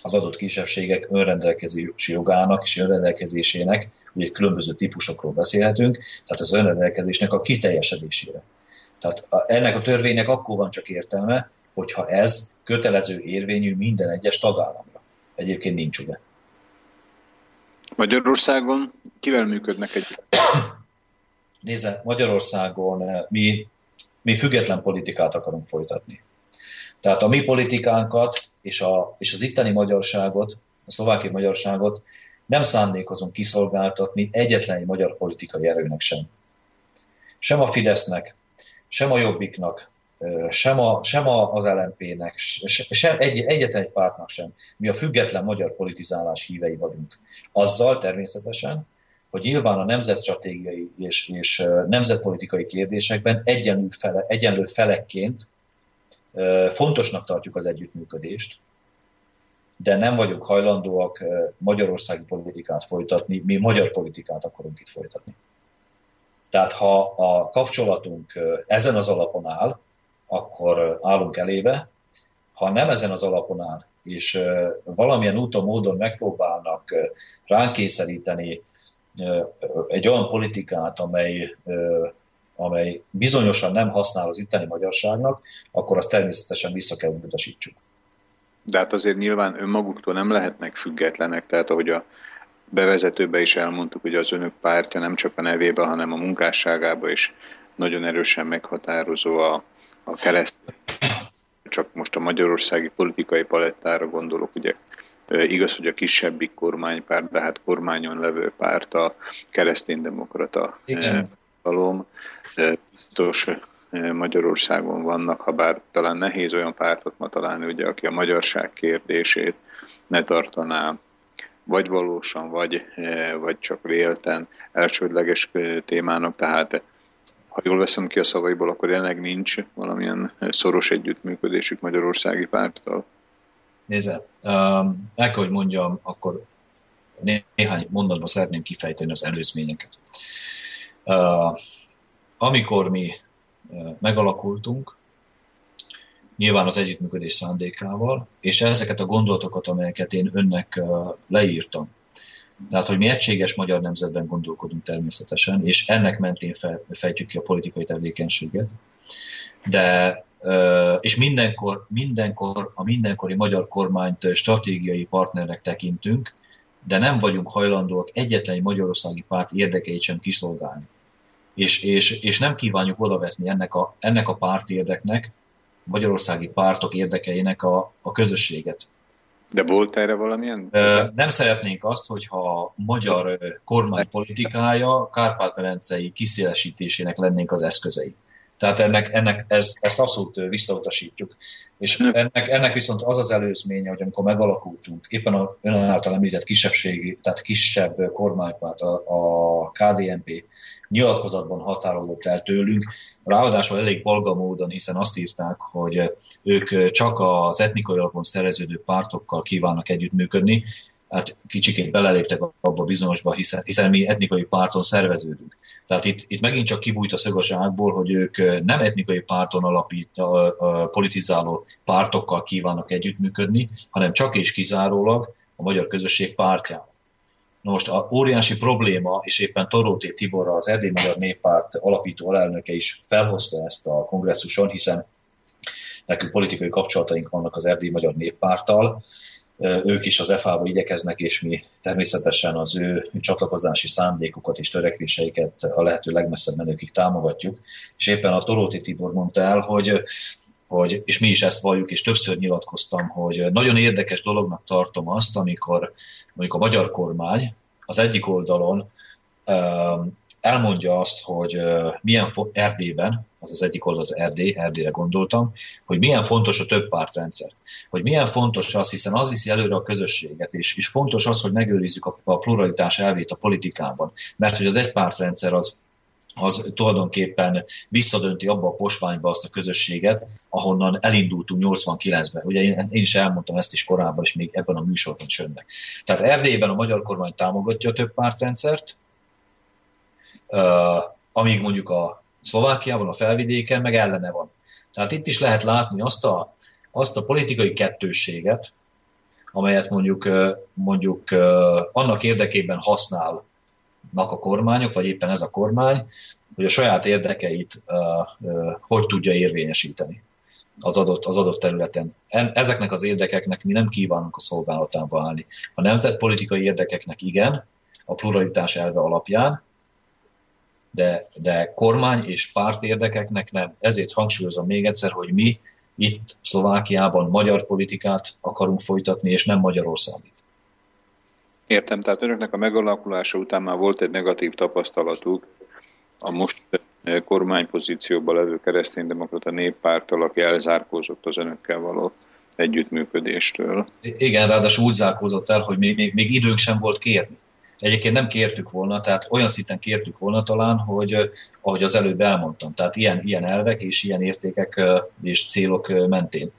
az adott kisebbségek önrendelkezési jogának és önrendelkezésének, ugye különböző típusokról beszélhetünk, tehát az önrendelkezésnek a kiteljesedésére. Tehát ennek a törvénynek akkor van csak értelme, hogyha ez kötelező érvényű minden egyes tagállamra. Egyébként nincs ugye. Magyarországon kivel működnek egy? Nézze, Magyarországon eh, mi, mi független politikát akarunk folytatni. Tehát a mi politikánkat és, a, és az itteni magyarságot, a szlovákiai magyarságot nem szándékozunk kiszolgáltatni egyetlen egy magyar politikai erőnek sem. Sem a Fidesznek, sem a Jobbiknak, sem, a, sem az LMP-nek, sem egy, egyetlen egy pártnak sem. Mi a független magyar politizálás hívei vagyunk. Azzal természetesen, hogy nyilván a nemzetstratégiai és, és nemzetpolitikai kérdésekben egyenlő, fele, egyenlő felekként fontosnak tartjuk az együttműködést, de nem vagyunk hajlandóak magyarországi politikát folytatni, mi magyar politikát akarunk itt folytatni. Tehát ha a kapcsolatunk ezen az alapon áll, akkor állunk elébe. Ha nem ezen az alapon áll, és valamilyen úton, módon megpróbálnak ránk kényszeríteni egy olyan politikát, amely, amely bizonyosan nem használ az itteni magyarságnak, akkor azt természetesen vissza kell utasítsuk. De hát azért nyilván önmaguktól nem lehetnek függetlenek, tehát ahogy a bevezetőben is elmondtuk, hogy az önök pártja nem csak a nevébe, hanem a munkásságába is nagyon erősen meghatározó a, a kereszt, csak most a magyarországi politikai palettára gondolok, ugye igaz, hogy a kisebbik kormánypárt, de hát kormányon levő párt a kereszténydemokrata valóm. Biztos Magyarországon vannak, ha bár talán nehéz olyan pártot ma találni, ugye, aki a magyarság kérdését ne tartaná vagy valósan, vagy, vagy csak vélten elsődleges témának, tehát ha jól veszem ki a szavaiból, akkor jelenleg nincs valamilyen szoros együttműködésük Magyarországi párttal. Nézze, um, el kell, hogy mondjam, akkor néhány mondatban szeretném kifejteni az előzményeket. Uh, amikor mi uh, megalakultunk, nyilván az együttműködés szándékával, és ezeket a gondolatokat, amelyeket én önnek uh, leírtam, tehát, hogy mi egységes magyar nemzetben gondolkodunk természetesen, és ennek mentén fejtjük ki a politikai tevékenységet. De és mindenkor, mindenkor a mindenkori magyar kormányt stratégiai partnernek tekintünk, de nem vagyunk hajlandóak egyetlen egy magyarországi párt érdekeit sem kiszolgálni. és, és, és nem kívánjuk odavetni ennek a, ennek a pártérdeknek, magyarországi pártok érdekeinek a, a közösséget. De volt erre valamilyen? Nem szeretnénk azt, hogyha a magyar kormány politikája Kárpát-Medencei kiszélesítésének lennénk az eszközei. Tehát ennek, ennek ez, ezt abszolút visszautasítjuk. És ennek, ennek viszont az az előzménye, hogy amikor megalakultunk, éppen a ön által említett kisebbségi, tehát kisebb kormánypárt, a, a KDNP nyilatkozatban határolódott el tőlünk, ráadásul elég balga módon, hiszen azt írták, hogy ők csak az etnikai alapon szereződő pártokkal kívánnak együttműködni, hát kicsikét beleléptek abba bizonyosba, hiszen, hiszen mi etnikai párton szerveződünk. Tehát itt, itt megint csak kibújt a szög a hogy ők nem etnikai párton alapít, politizáló pártokkal kívánnak együttműködni, hanem csak és kizárólag a magyar közösség pártjával. most a óriási probléma, és éppen Toróti Tibor, az Erdély Magyar Néppárt alapító alelnöke is felhozta ezt a kongresszuson, hiszen nekünk politikai kapcsolataink vannak az Erdély Magyar Néppárttal, ők is az FA-ba igyekeznek, és mi természetesen az ő csatlakozási szándékokat és törekvéseiket a lehető legmesszebb menőkig támogatjuk. És éppen a Toróti Tibor mondta el, hogy hogy, és mi is ezt valljuk, és többször nyilatkoztam, hogy nagyon érdekes dolognak tartom azt, amikor mondjuk a magyar kormány az egyik oldalon elmondja azt, hogy milyen Erdélyben, az az egyik oldal az Erdély, Erdélyre gondoltam, hogy milyen fontos a több pártrendszer. Hogy milyen fontos az, hiszen az viszi előre a közösséget, és, és fontos az, hogy megőrizzük a, a pluralitás elvét a politikában. Mert hogy az egy pártrendszer az az tulajdonképpen visszadönti abba a posványba azt a közösséget, ahonnan elindultunk 89-ben. Ugye én, én is elmondtam ezt is korábban, és még ebben a műsorban is önnek. Tehát Erdélyben a magyar kormány támogatja a több pártrendszert, amíg mondjuk a Szlovákiában, a felvidéken meg ellene van. Tehát itt is lehet látni azt a, azt a politikai kettősséget, amelyet mondjuk, mondjuk annak érdekében használnak a kormányok, vagy éppen ez a kormány, hogy a saját érdekeit hogy tudja érvényesíteni az adott, az adott területen. Ezeknek az érdekeknek mi nem kívánunk a szolgálatába állni. A nemzetpolitikai érdekeknek igen, a pluralitás elve alapján, de, de kormány és párt érdekeknek nem. Ezért hangsúlyozom még egyszer, hogy mi itt Szlovákiában magyar politikát akarunk folytatni, és nem Magyarországit. Értem, tehát önöknek a megalakulása után már volt egy negatív tapasztalatuk a most kormánypozícióban levő kereszténydemokrata néppárttal, aki elzárkózott az önökkel való együttműködéstől. Igen, ráadásul úgy zárkózott el, hogy még, még, még időnk sem volt kérni. Egyébként nem kértük volna, tehát olyan szinten kértük volna talán, hogy ahogy az előbb elmondtam, tehát ilyen, ilyen elvek és ilyen értékek és célok mentén.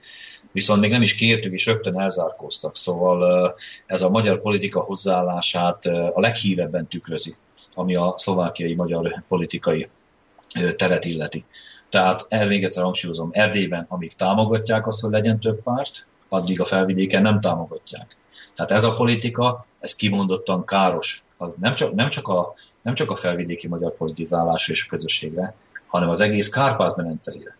Viszont még nem is kértük, és rögtön elzárkóztak. Szóval ez a magyar politika hozzáállását a leghívebben tükrözi, ami a szlovákiai magyar politikai teret illeti. Tehát el még egyszer hangsúlyozom, Erdélyben, amíg támogatják azt, hogy legyen több párt, addig a felvidéken nem támogatják. Tehát ez a politika, ez kimondottan káros. Az nem csak, nem csak, a, nem csak a felvidéki magyar politizálásra és a közösségre, hanem az egész Kárpát-medenceire.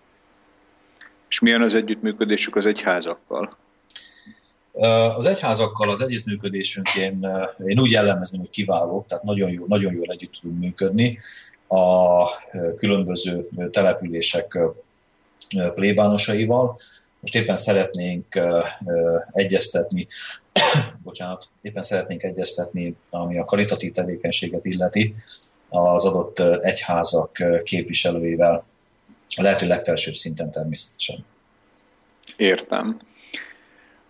És milyen az együttműködésük az egyházakkal? Az egyházakkal az együttműködésünk én, én úgy jellemezném, hogy kiváló, tehát nagyon, jó, nagyon jól együtt tudunk működni. A különböző települések plébánosaival, most éppen szeretnénk egyeztetni, (coughs) bocsánat, éppen szeretnénk egyeztetni, ami a karitatív tevékenységet illeti, az adott egyházak képviselőivel, a lehető legfelsőbb szinten természetesen. Értem.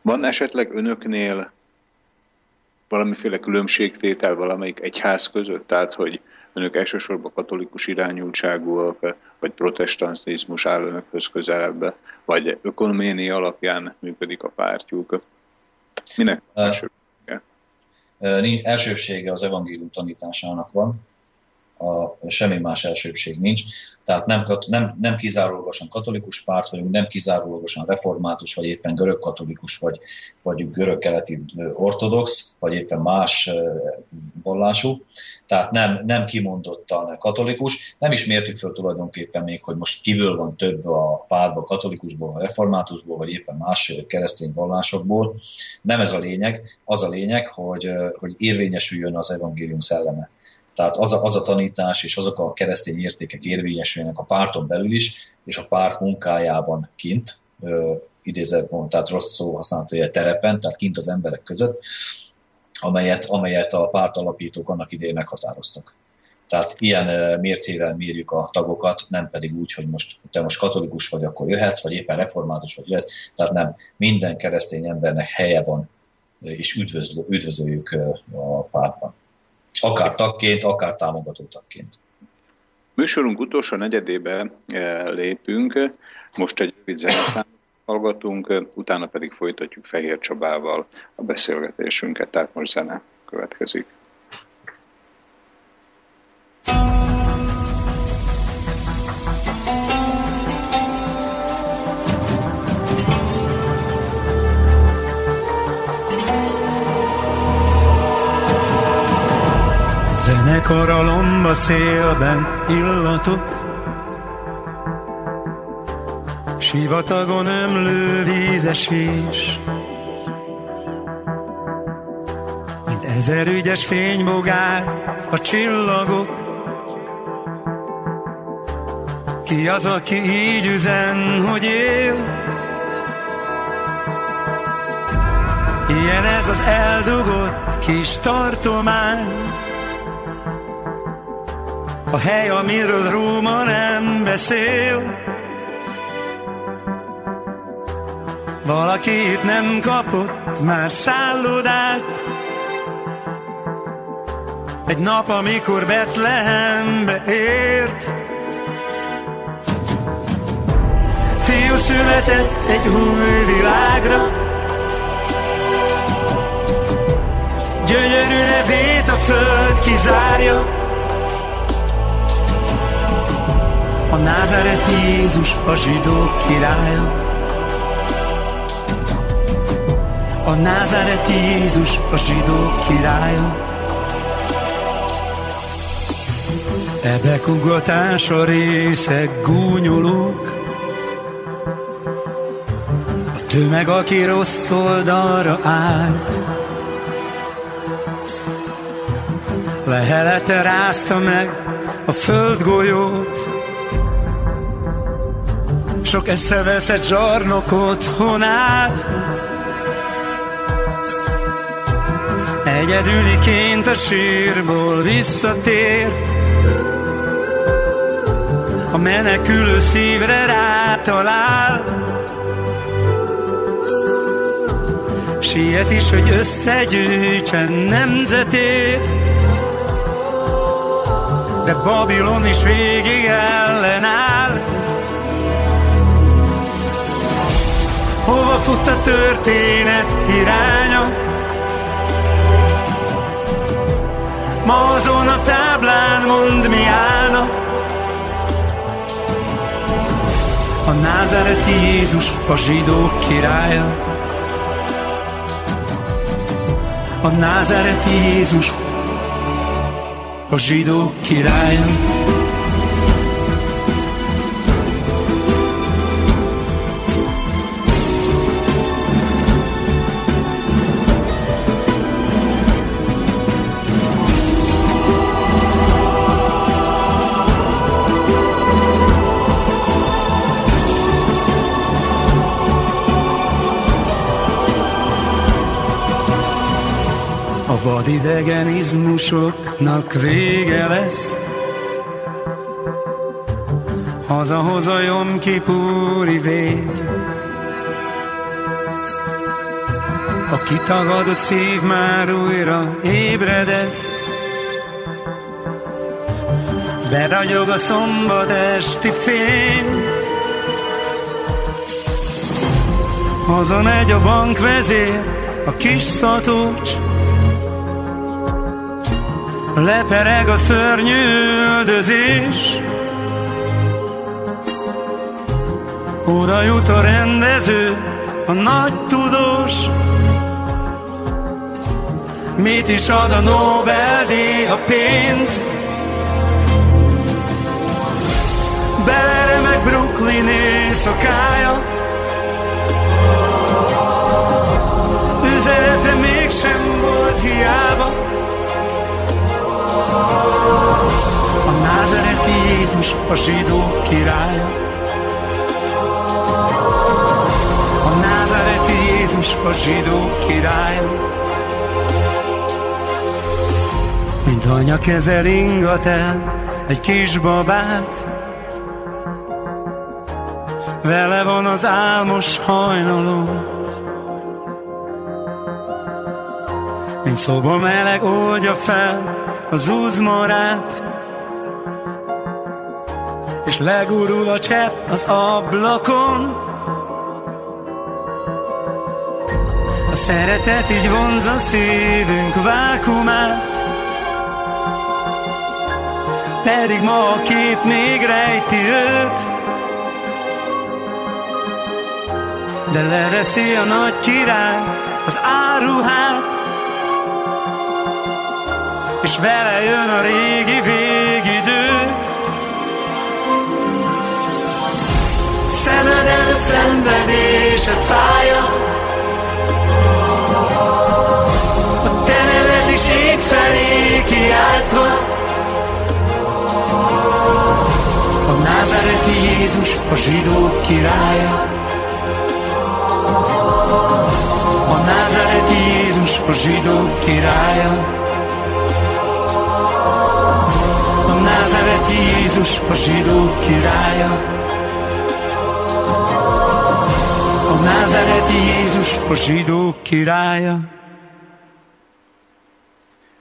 Van esetleg önöknél valamiféle különbségtétel valamelyik egyház között? Tehát, hogy önök elsősorban katolikus irányultságúak, vagy protestantizmus áll önökhöz közelebb, vagy ökonoméni alapján működik a pártjuk. Minek elsőbsége? Elsőbsége az evangélium tanításának van, a, semmi más elsőbség nincs. Tehát nem, nem, nem kizárólagosan katolikus párt vagyunk, nem kizárólagosan református, vagy éppen görög-katolikus, vagy, vagy görög-keleti ortodox, vagy éppen más vallású. Tehát nem, nem kimondottan katolikus. Nem is mértük föl tulajdonképpen még, hogy most kiből van több a pártban, katolikusból, a reformátusból, vagy éppen más keresztény vallásokból. Nem ez a lényeg. Az a lényeg, hogy, hogy érvényesüljön az evangélium szelleme Tehát az a, az a tanítás és azok a keresztény értékek érvényesülnek a párton belül is, és a párt munkájában kint, idézett tehát rossz szó használta, hogy terepen, tehát kint az emberek között, amelyet, amelyet a párt alapítók annak idején meghatároztak. Tehát ilyen mércével mérjük a tagokat, nem pedig úgy, hogy most te most katolikus vagy, akkor jöhetsz, vagy éppen református vagy jöhetsz. Tehát nem, minden keresztény embernek helye van, és üdvözlő, üdvözöljük a pártban. Akár tagként, akár támogató tagként. Műsorunk utolsó negyedébe lépünk. Most egy rövid zeneszám hallgatunk, utána pedig folytatjuk Fehér Csabával a beszélgetésünket, tehát most zene következik. Zenekar a lomba szélben illatok, Sivatagon ömlő vízesés, Mint ezer ügyes fénybogár a csillagok. Ki az, aki így üzen, hogy él? Ilyen ez az eldugott kis tartomány, a hely, amiről Róma nem beszél. Valaki itt nem kapott már szállodát, egy nap, amikor Betlehembe ért. Fiú született egy új világra, Gyönyörű nevét a föld kizárja. A Názáret Jézus a zsidók királya. A Názáret Jézus a zsidók királya. Kugatás a részek gúnyolók, a tömeg, aki rossz oldalra állt. Lehelete rázta meg a földgolyót, sok eszeveszett zsarnokot honát. Egyedüliként a sírból visszatért, a menekülő szívre rátalál. Siet is, hogy összegyűjtsen nemzetét, de Babilon is végig ellenáll. Hova fut a történet iránya? Ma azon a táblán mond mi állna? A názáreti Jézus a zsidók királya. A názáreti Jézus a zsidók királya idegenizmusoknak vége lesz. Hazahoz a Jom Kipúri vér. A kitagadott szív már újra ébredez. Beragyog a szombat esti fény. Hazamegy a bankvezér, a kis szatócs, lepereg a szörnyű öldözés. Oda jut a rendező, a nagy tudós, mit is ad a Nobel-díj, a pénz. Belere meg Brooklyn éjszakája, üzenete mégsem volt hiába. Jézus a zsidó király. A názáreti Jézus a zsidó király. Mint anya kezel ingat el egy kis babát, vele van az álmos hajnalom. Mint szoba meleg oldja fel az uzmorát, és legurul a csepp az ablakon. A szeretet így vonza szívünk vákumát, pedig ma a kép még rejti őt. De leveszi a nagy király az áruhát, és vele jön a régi végidő. Szemed előtt szenvedése fája, a te neved is itt felé kiáltva, a názáreti Jézus a zsidók királya. A názáreti Jézus a zsidók királya. A názáreti Jézus a zsidók királya. A názáreti Jézus a zsidók királya.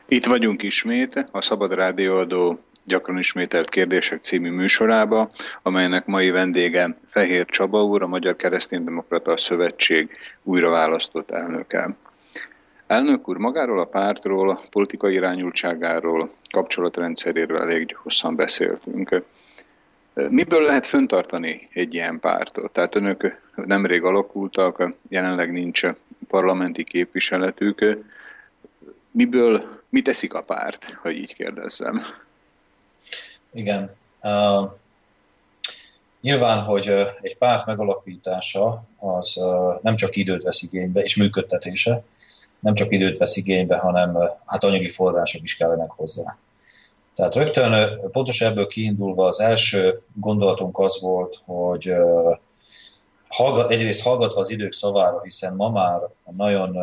Itt vagyunk ismét, a Szabad Rádióadó gyakran ismételt kérdések című műsorába, amelynek mai vendége Fehér Csaba úr, a Magyar Kereszténydemokrata Szövetség újra választott elnöke. Elnök úr, magáról a pártról, a politikai irányultságáról, kapcsolatrendszeréről elég hosszan beszéltünk. Miből lehet föntartani egy ilyen pártot? Tehát önök nemrég alakultak, jelenleg nincs parlamenti képviseletük. Miből, mit teszik a párt, ha így kérdezzem? Igen. Uh, nyilván, hogy egy párt megalapítása az uh, nem csak időt vesz igénybe, és működtetése, nem csak időt vesz igénybe, hanem hát anyagi források is kellenek hozzá. Tehát rögtön pontosan ebből kiindulva az első gondolatunk az volt, hogy hallgat, egyrészt hallgatva az idők szavára, hiszen ma már nagyon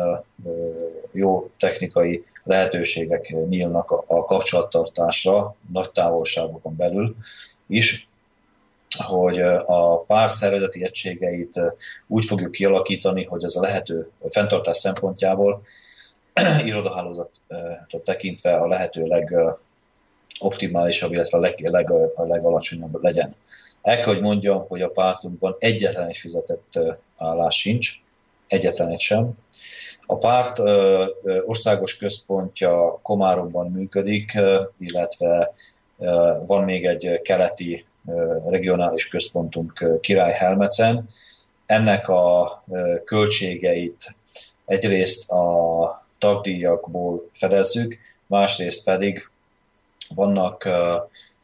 jó technikai lehetőségek nyílnak a, a kapcsolattartásra nagy távolságokon belül is, hogy a pár szervezeti egységeit úgy fogjuk kialakítani, hogy ez a lehető fenntartás szempontjából (clears throat) irodahálózatot tekintve a lehető legoptimálisabb, illetve a, leg, leg, a legalacsonyabb legyen. El kell, hogy mondjam, hogy a pártunkban egyetlen egy fizetett állás sincs, egyetlen egy sem. A párt országos központja Komáromban működik, illetve van még egy keleti regionális központunk Király Helmecen. Ennek a költségeit egyrészt a tagdíjakból fedezzük, másrészt pedig vannak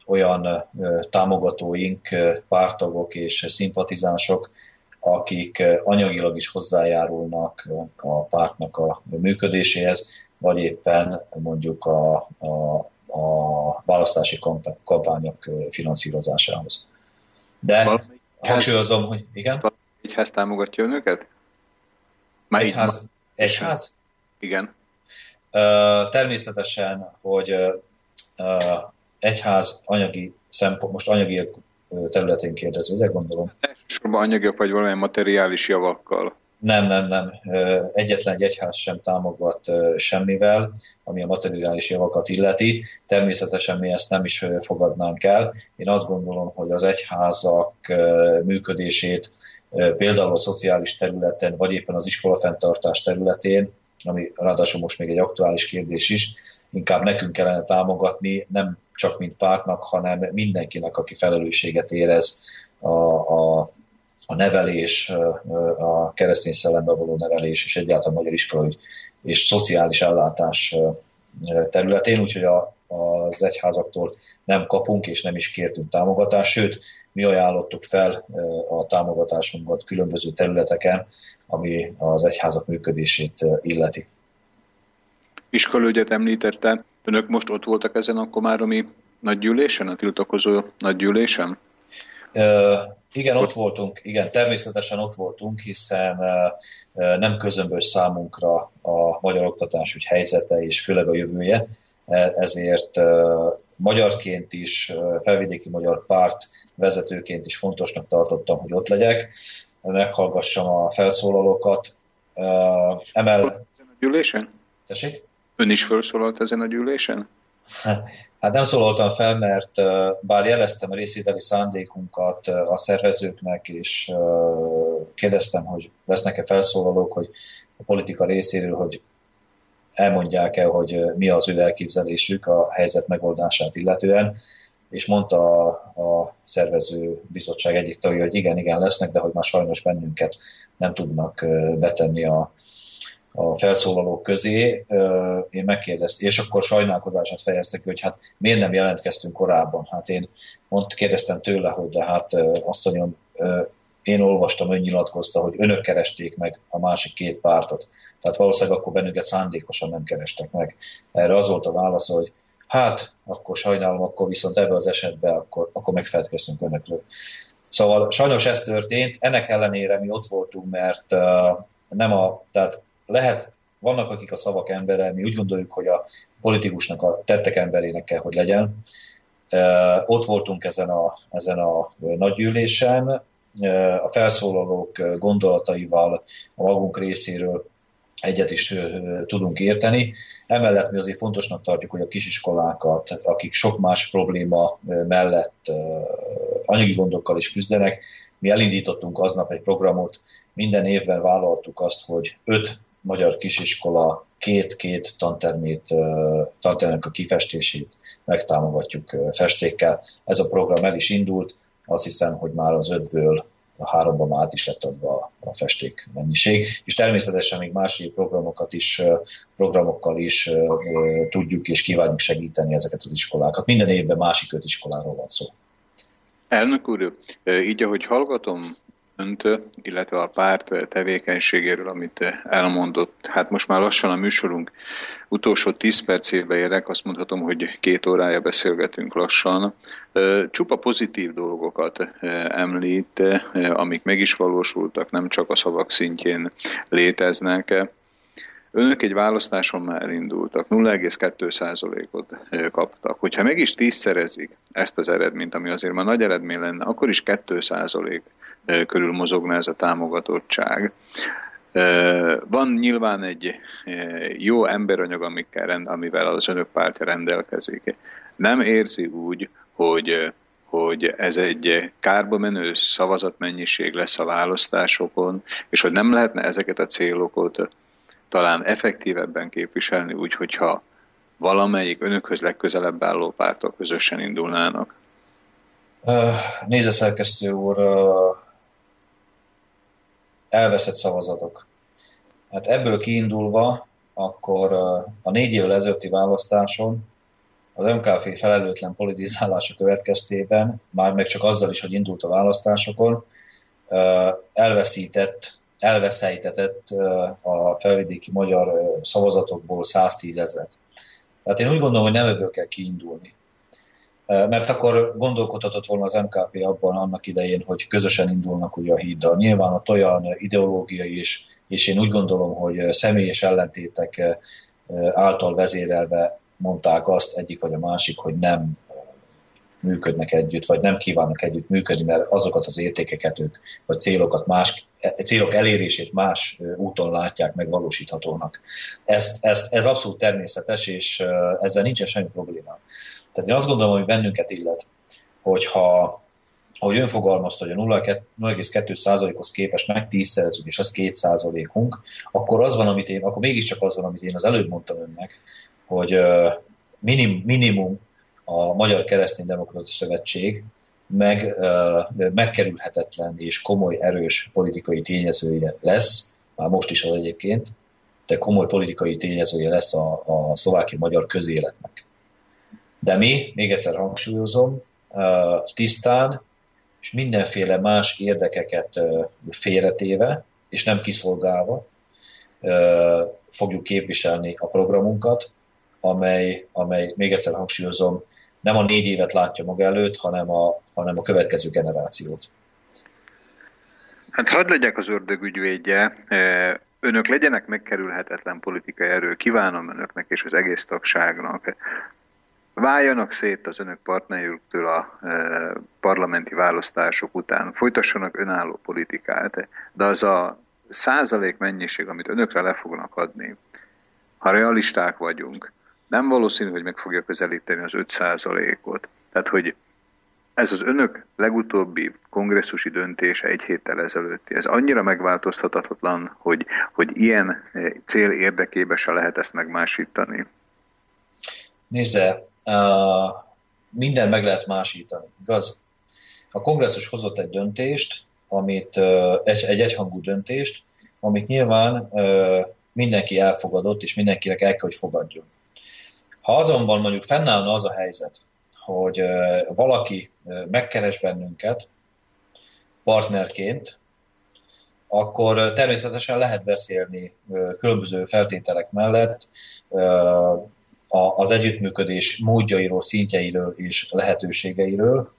olyan támogatóink, pártagok és szimpatizánsok, akik anyagilag is hozzájárulnak a pártnak a működéséhez, vagy éppen mondjuk a, a, a választási kampányok finanszírozásához. De hangsúlyozom, hogy igen. Egyház támogatja önöket? Már egyház? Egyház? Igen. természetesen, hogy egyház anyagi szempont, most anyagi területén kérdez, ugye gondolom? Elsősorban anyagiak vagy valamilyen materiális javakkal. Nem, nem, nem. Egyetlen egy egyház sem támogat semmivel, ami a materiális javakat illeti. Természetesen mi ezt nem is fogadnánk el. Én azt gondolom, hogy az egyházak működését például a szociális területen, vagy éppen az iskolafenntartás területén, ami ráadásul most még egy aktuális kérdés is, inkább nekünk kellene támogatni, nem csak mint pártnak, hanem mindenkinek, aki felelősséget érez a, a, a nevelés, a keresztény szellembe való nevelés, és egyáltalán magyar iskolai és szociális ellátás területén, úgyhogy a, az egyházaktól nem kapunk és nem is kértünk támogatást, sőt, mi ajánlottuk fel a támogatásunkat különböző területeken, ami az egyházak működését illeti. Iskolőgyet említette, önök most ott voltak ezen a komáromi nagygyűlésen, a tiltakozó nagygyűlésen? Uh, igen, ott voltunk, igen, természetesen ott voltunk, hiszen uh, nem közömbös számunkra a magyar oktatásügy helyzete és főleg a jövője, e, ezért uh, magyarként is, felvidéki magyar párt vezetőként is fontosnak tartottam, hogy ott legyek, meghallgassam a felszólalókat. Emel... Gyűlésen? Tessék? Ön is felszólalt ezen a gyűlésen? Hát nem szólaltam fel, mert bár jeleztem a részvételi szándékunkat a szervezőknek, és kérdeztem, hogy lesznek-e felszólalók, hogy a politika részéről, hogy elmondják el, hogy mi az ő elképzelésük a helyzet megoldását illetően, és mondta a, a szervező bizottság egyik tagja, hogy igen, igen lesznek, de hogy már sajnos bennünket nem tudnak betenni a, a felszólalók közé. Én megkérdeztem, és akkor sajnálkozását fejezte ki, hogy hát miért nem jelentkeztünk korábban. Hát én mond, kérdeztem tőle, hogy de hát asszonyom, én olvastam, ön nyilatkozta, hogy önök keresték meg a másik két pártot. Tehát valószínűleg akkor bennünket szándékosan nem kerestek meg. Erre az volt a válasz, hogy hát, akkor sajnálom, akkor viszont ebbe az esetben akkor, akkor megfelelkeztünk önökről. Szóval sajnos ez történt, ennek ellenére mi ott voltunk, mert nem a, tehát lehet, vannak akik a szavak embere, mi úgy gondoljuk, hogy a politikusnak a tettek emberének kell, hogy legyen. Ott voltunk ezen a, ezen a nagygyűlésen, a felszólalók gondolataival a magunk részéről egyet is tudunk érteni. Emellett mi azért fontosnak tartjuk, hogy a kisiskolákat, akik sok más probléma mellett anyagi gondokkal is küzdenek, mi elindítottunk aznap egy programot, minden évben vállaltuk azt, hogy öt magyar kisiskola két-két tantermét, tantermének a kifestését megtámogatjuk festékkel. Ez a program el is indult, azt hiszem, hogy már az ötből a háromban már át is lett adva a festék mennyiség, és természetesen még másik programokat is, programokkal is tudjuk és kívánjuk segíteni ezeket az iskolákat. Minden évben másik öt iskoláról van szó. Elnök úr, így ahogy hallgatom önt, illetve a párt tevékenységéről, amit elmondott. Hát most már lassan a műsorunk utolsó 10 percébe érek, azt mondhatom, hogy két órája beszélgetünk lassan. Csupa pozitív dolgokat említ, amik meg is valósultak, nem csak a szavak szintjén léteznek. Önök egy választáson már indultak, 0,2%-ot kaptak. Hogyha meg is tízszerezik ezt az eredményt, ami azért már nagy eredmény lenne, akkor is 2% körül mozogna ez a támogatottság. Van nyilván egy jó emberanyag, amikkel, amivel az önök pártja rendelkezik. Nem érzi úgy, hogy, hogy ez egy kárba menő szavazatmennyiség lesz a választásokon, és hogy nem lehetne ezeket a célokat talán effektívebben képviselni úgy, hogyha valamelyik önökhöz legközelebb álló pártok közösen indulnának? Nézze szerkesztő úr, elveszett szavazatok. Hát ebből kiindulva, akkor a négy évvel ezelőtti választáson az MKF felelőtlen politizálása következtében, már meg csak azzal is, hogy indult a választásokon, elveszített, elveszejtetett a felvidéki magyar szavazatokból 110 ezeret. Tehát én úgy gondolom, hogy nem ebből kell kiindulni mert akkor gondolkodhatott volna az MKP abban annak idején, hogy közösen indulnak ugye a híddal. Nyilván ott olyan ideológiai is, és én úgy gondolom, hogy személyes ellentétek által vezérelve mondták azt egyik vagy a másik, hogy nem működnek együtt, vagy nem kívánnak együtt működni, mert azokat az értékeket ők, vagy célokat más, célok elérését más úton látják megvalósíthatónak. Ez, ez, ez abszolút természetes, és ezzel nincsen semmi probléma. Tehát én azt gondolom, hogy bennünket illet, hogyha ahogy ön fogalmazta, hogy a 0,2%-hoz képest megtízszerezünk, és az 2%-unk, akkor az van, amit én, akkor mégiscsak az van, amit én az előbb mondtam önnek, hogy minim, minimum a Magyar Kereszténydemokrata Szövetség meg, megkerülhetetlen és komoly, erős politikai tényezője lesz, már most is az egyébként, de komoly politikai tényezője lesz a, a szlovákiai magyar közéletnek. De mi, még egyszer hangsúlyozom, tisztán és mindenféle más érdekeket félretéve, és nem kiszolgálva fogjuk képviselni a programunkat, amely, amely még egyszer hangsúlyozom, nem a négy évet látja maga előtt, hanem a, hanem a következő generációt. Hát hadd legyek az ördög ügyvédje. Önök legyenek megkerülhetetlen politikai erő. Kívánom önöknek és az egész tagságnak. Váljanak szét az önök partnerjüktől a parlamenti választások után. Folytassanak önálló politikát. De az a százalék mennyiség, amit önökre le fognak adni, ha realisták vagyunk, nem valószínű, hogy meg fogja közelíteni az 5 százalékot. Tehát, hogy ez az önök legutóbbi kongresszusi döntése egy héttel ezelőtti, ez annyira megváltoztatatlan, hogy, hogy ilyen eh, cél érdekébe se lehet ezt megmásítani. Nézze, uh, minden meg lehet másítani, igaz? A kongresszus hozott egy döntést, amit, egy, egy egyhangú döntést, amit nyilván uh, mindenki elfogadott, és mindenkinek el kell, hogy fogadjon. Ha azonban mondjuk fennállna az a helyzet, hogy valaki megkeres bennünket partnerként, akkor természetesen lehet beszélni különböző feltételek mellett az együttműködés módjairól, szintjeiről és lehetőségeiről,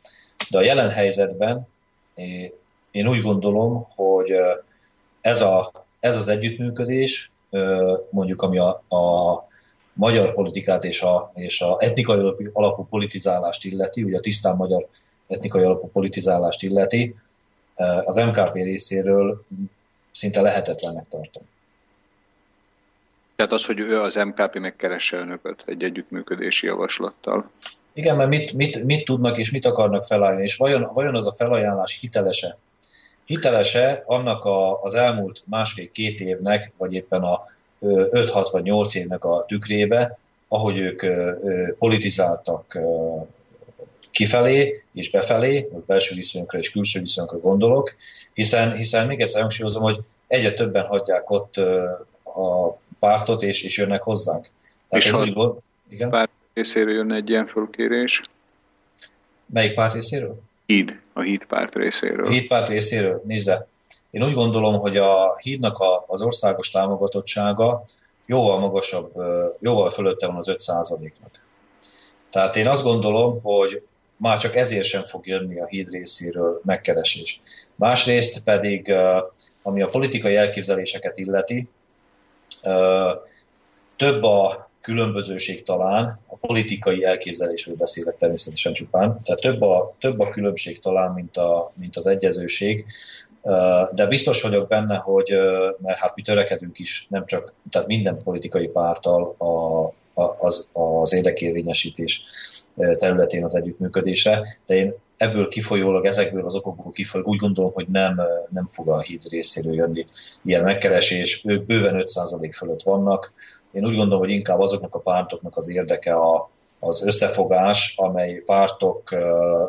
de a jelen helyzetben én úgy gondolom, hogy ez, a, ez az együttműködés, mondjuk ami a, a magyar politikát és a, és a etnikai alapú politizálást illeti, ugye a tisztán magyar etnikai alapú politizálást illeti, az MKP részéről szinte lehetetlennek tartom. Tehát az, hogy ő az MKP megkeresse önöket egy együttműködési javaslattal. Igen, mert mit, mit, mit tudnak és mit akarnak felajánlani, és vajon, vajon az a felajánlás hitelese? Hitelese annak a, az elmúlt másfél-két évnek, vagy éppen a 5-6 vagy 8 évnek a tükrébe, ahogy ők politizáltak kifelé és befelé, az belső viszonyokra és külső viszonyokra gondolok, hiszen, hiszen még egyszer hangsúlyozom, hogy egyre többen hagyják ott a pártot, és, és jönnek hozzánk. Tehát és úgy gond... Igen? párt részéről jönne egy ilyen fölkérés? Melyik párt részéről? Híd, a Híd párt részéről. A Híd párt részéről, nézze. Én úgy gondolom, hogy a hídnak a, az országos támogatottsága jóval magasabb, jóval fölötte van az 5%-nak. Tehát én azt gondolom, hogy már csak ezért sem fog jönni a híd részéről megkeresés. Másrészt pedig, ami a politikai elképzeléseket illeti, több a különbözőség talán, a politikai elképzelésről beszélek természetesen csupán, tehát több a, több a különbség talán, mint, a, mint az egyezőség, de biztos vagyok benne, hogy, mert hát mi törekedünk is, nem csak, tehát minden politikai pártal a, a, az, az érdekérvényesítés területén az együttműködésre, de én ebből kifolyólag, ezekből az okokból kifolyólag úgy gondolom, hogy nem, nem fog a híd részéről jönni ilyen megkeresés. Ők bőven 5% fölött vannak. Én úgy gondolom, hogy inkább azoknak a pártoknak az érdeke a, az összefogás, amely pártok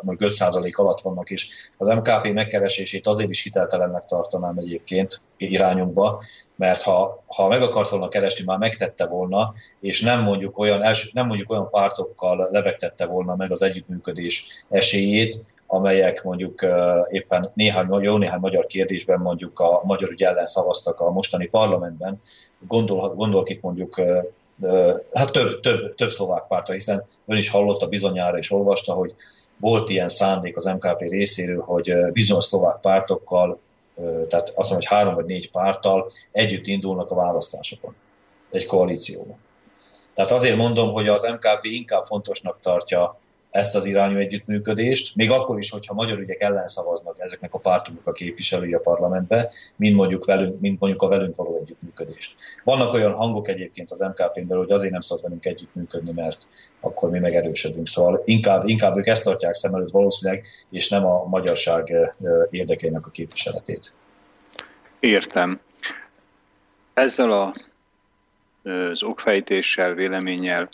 mondjuk 5% alatt vannak, és az MKP megkeresését azért is hiteltelennek tartanám egyébként irányunkba, mert ha, ha meg akart volna keresni, már megtette volna, és nem mondjuk olyan, nem mondjuk olyan pártokkal lebegtette volna meg az együttműködés esélyét, amelyek mondjuk éppen néhány, jó néhány magyar kérdésben mondjuk a magyar ügy ellen szavaztak a mostani parlamentben, gondol, gondolok itt mondjuk hát több, több, több szlovák pártra, hiszen ön is hallotta bizonyára és olvasta, hogy volt ilyen szándék az MKP részéről, hogy bizonyos szlovák pártokkal, tehát azt mondom, hogy három vagy négy párttal együtt indulnak a választásokon, egy koalícióban. Tehát azért mondom, hogy az MKP inkább fontosnak tartja ezt az irányú együttműködést, még akkor is, hogyha magyar ügyek ellen szavaznak ezeknek a pártoknak a képviselői a parlamentbe, mint mondjuk, velünk, mint mondjuk a velünk való együttműködést. Vannak olyan hangok egyébként az MKP-n hogy azért nem szabad velünk együttműködni, mert akkor mi megerősödünk. Szóval inkább, inkább ők ezt tartják szem előtt valószínűleg, és nem a magyarság érdekeinek a képviseletét. Értem. Ezzel a, az okfejtéssel, véleménnyel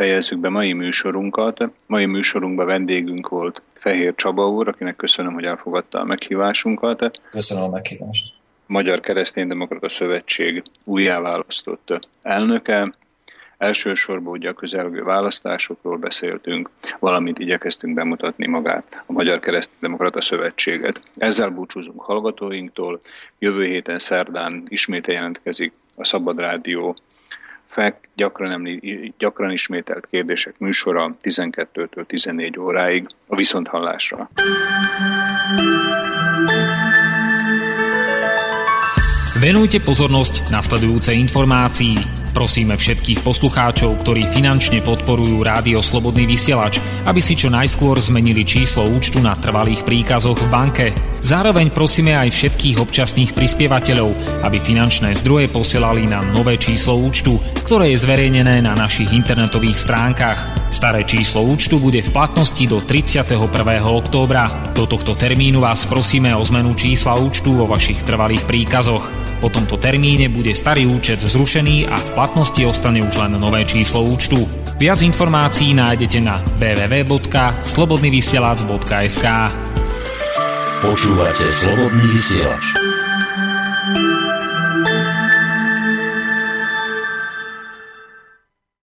fejezzük be mai műsorunkat. Mai műsorunkban vendégünk volt Fehér Csaba úr, akinek köszönöm, hogy elfogadta a meghívásunkat. Köszönöm a meghívást. Magyar Kereszténydemokrata Szövetség újjáválasztott elnöke. Elsősorban ugye a közelgő választásokról beszéltünk, valamint igyekeztünk bemutatni magát, a Magyar Kereszténydemokrata Szövetséget. Ezzel búcsúzunk hallgatóinktól. Jövő héten szerdán ismét jelentkezik a Szabad Rádió FEK gyakran, emlí, gyakran ismételt kérdések műsora 12-től 14 óráig a viszonthallásra. Venujte pozornosť nasledujúcej informácii. Prosíme všetkých poslucháčov, ktorí finančne podporujú Rádio Slobodný vysielač, aby si čo najskôr zmenili číslo účtu na trvalých príkazoch v banke. Zároveň prosíme aj všetkých občasných prispievateľov, aby finančné zdroje posielali na nové číslo účtu, ktoré je zverejnené na našich internetových stránkach. Staré číslo účtu bude v platnosti do 31. októbra. Do tohto termínu vás prosíme o zmenu čísla účtu vo vašich trvalých príkazoch. Po tomto termíne bude starý účet zrušený a v platnosti ostane už len nové číslo účtu. Viac informácií nájdete na www.slobodnyvysielac.sk Počúvate Slobodný vysielač.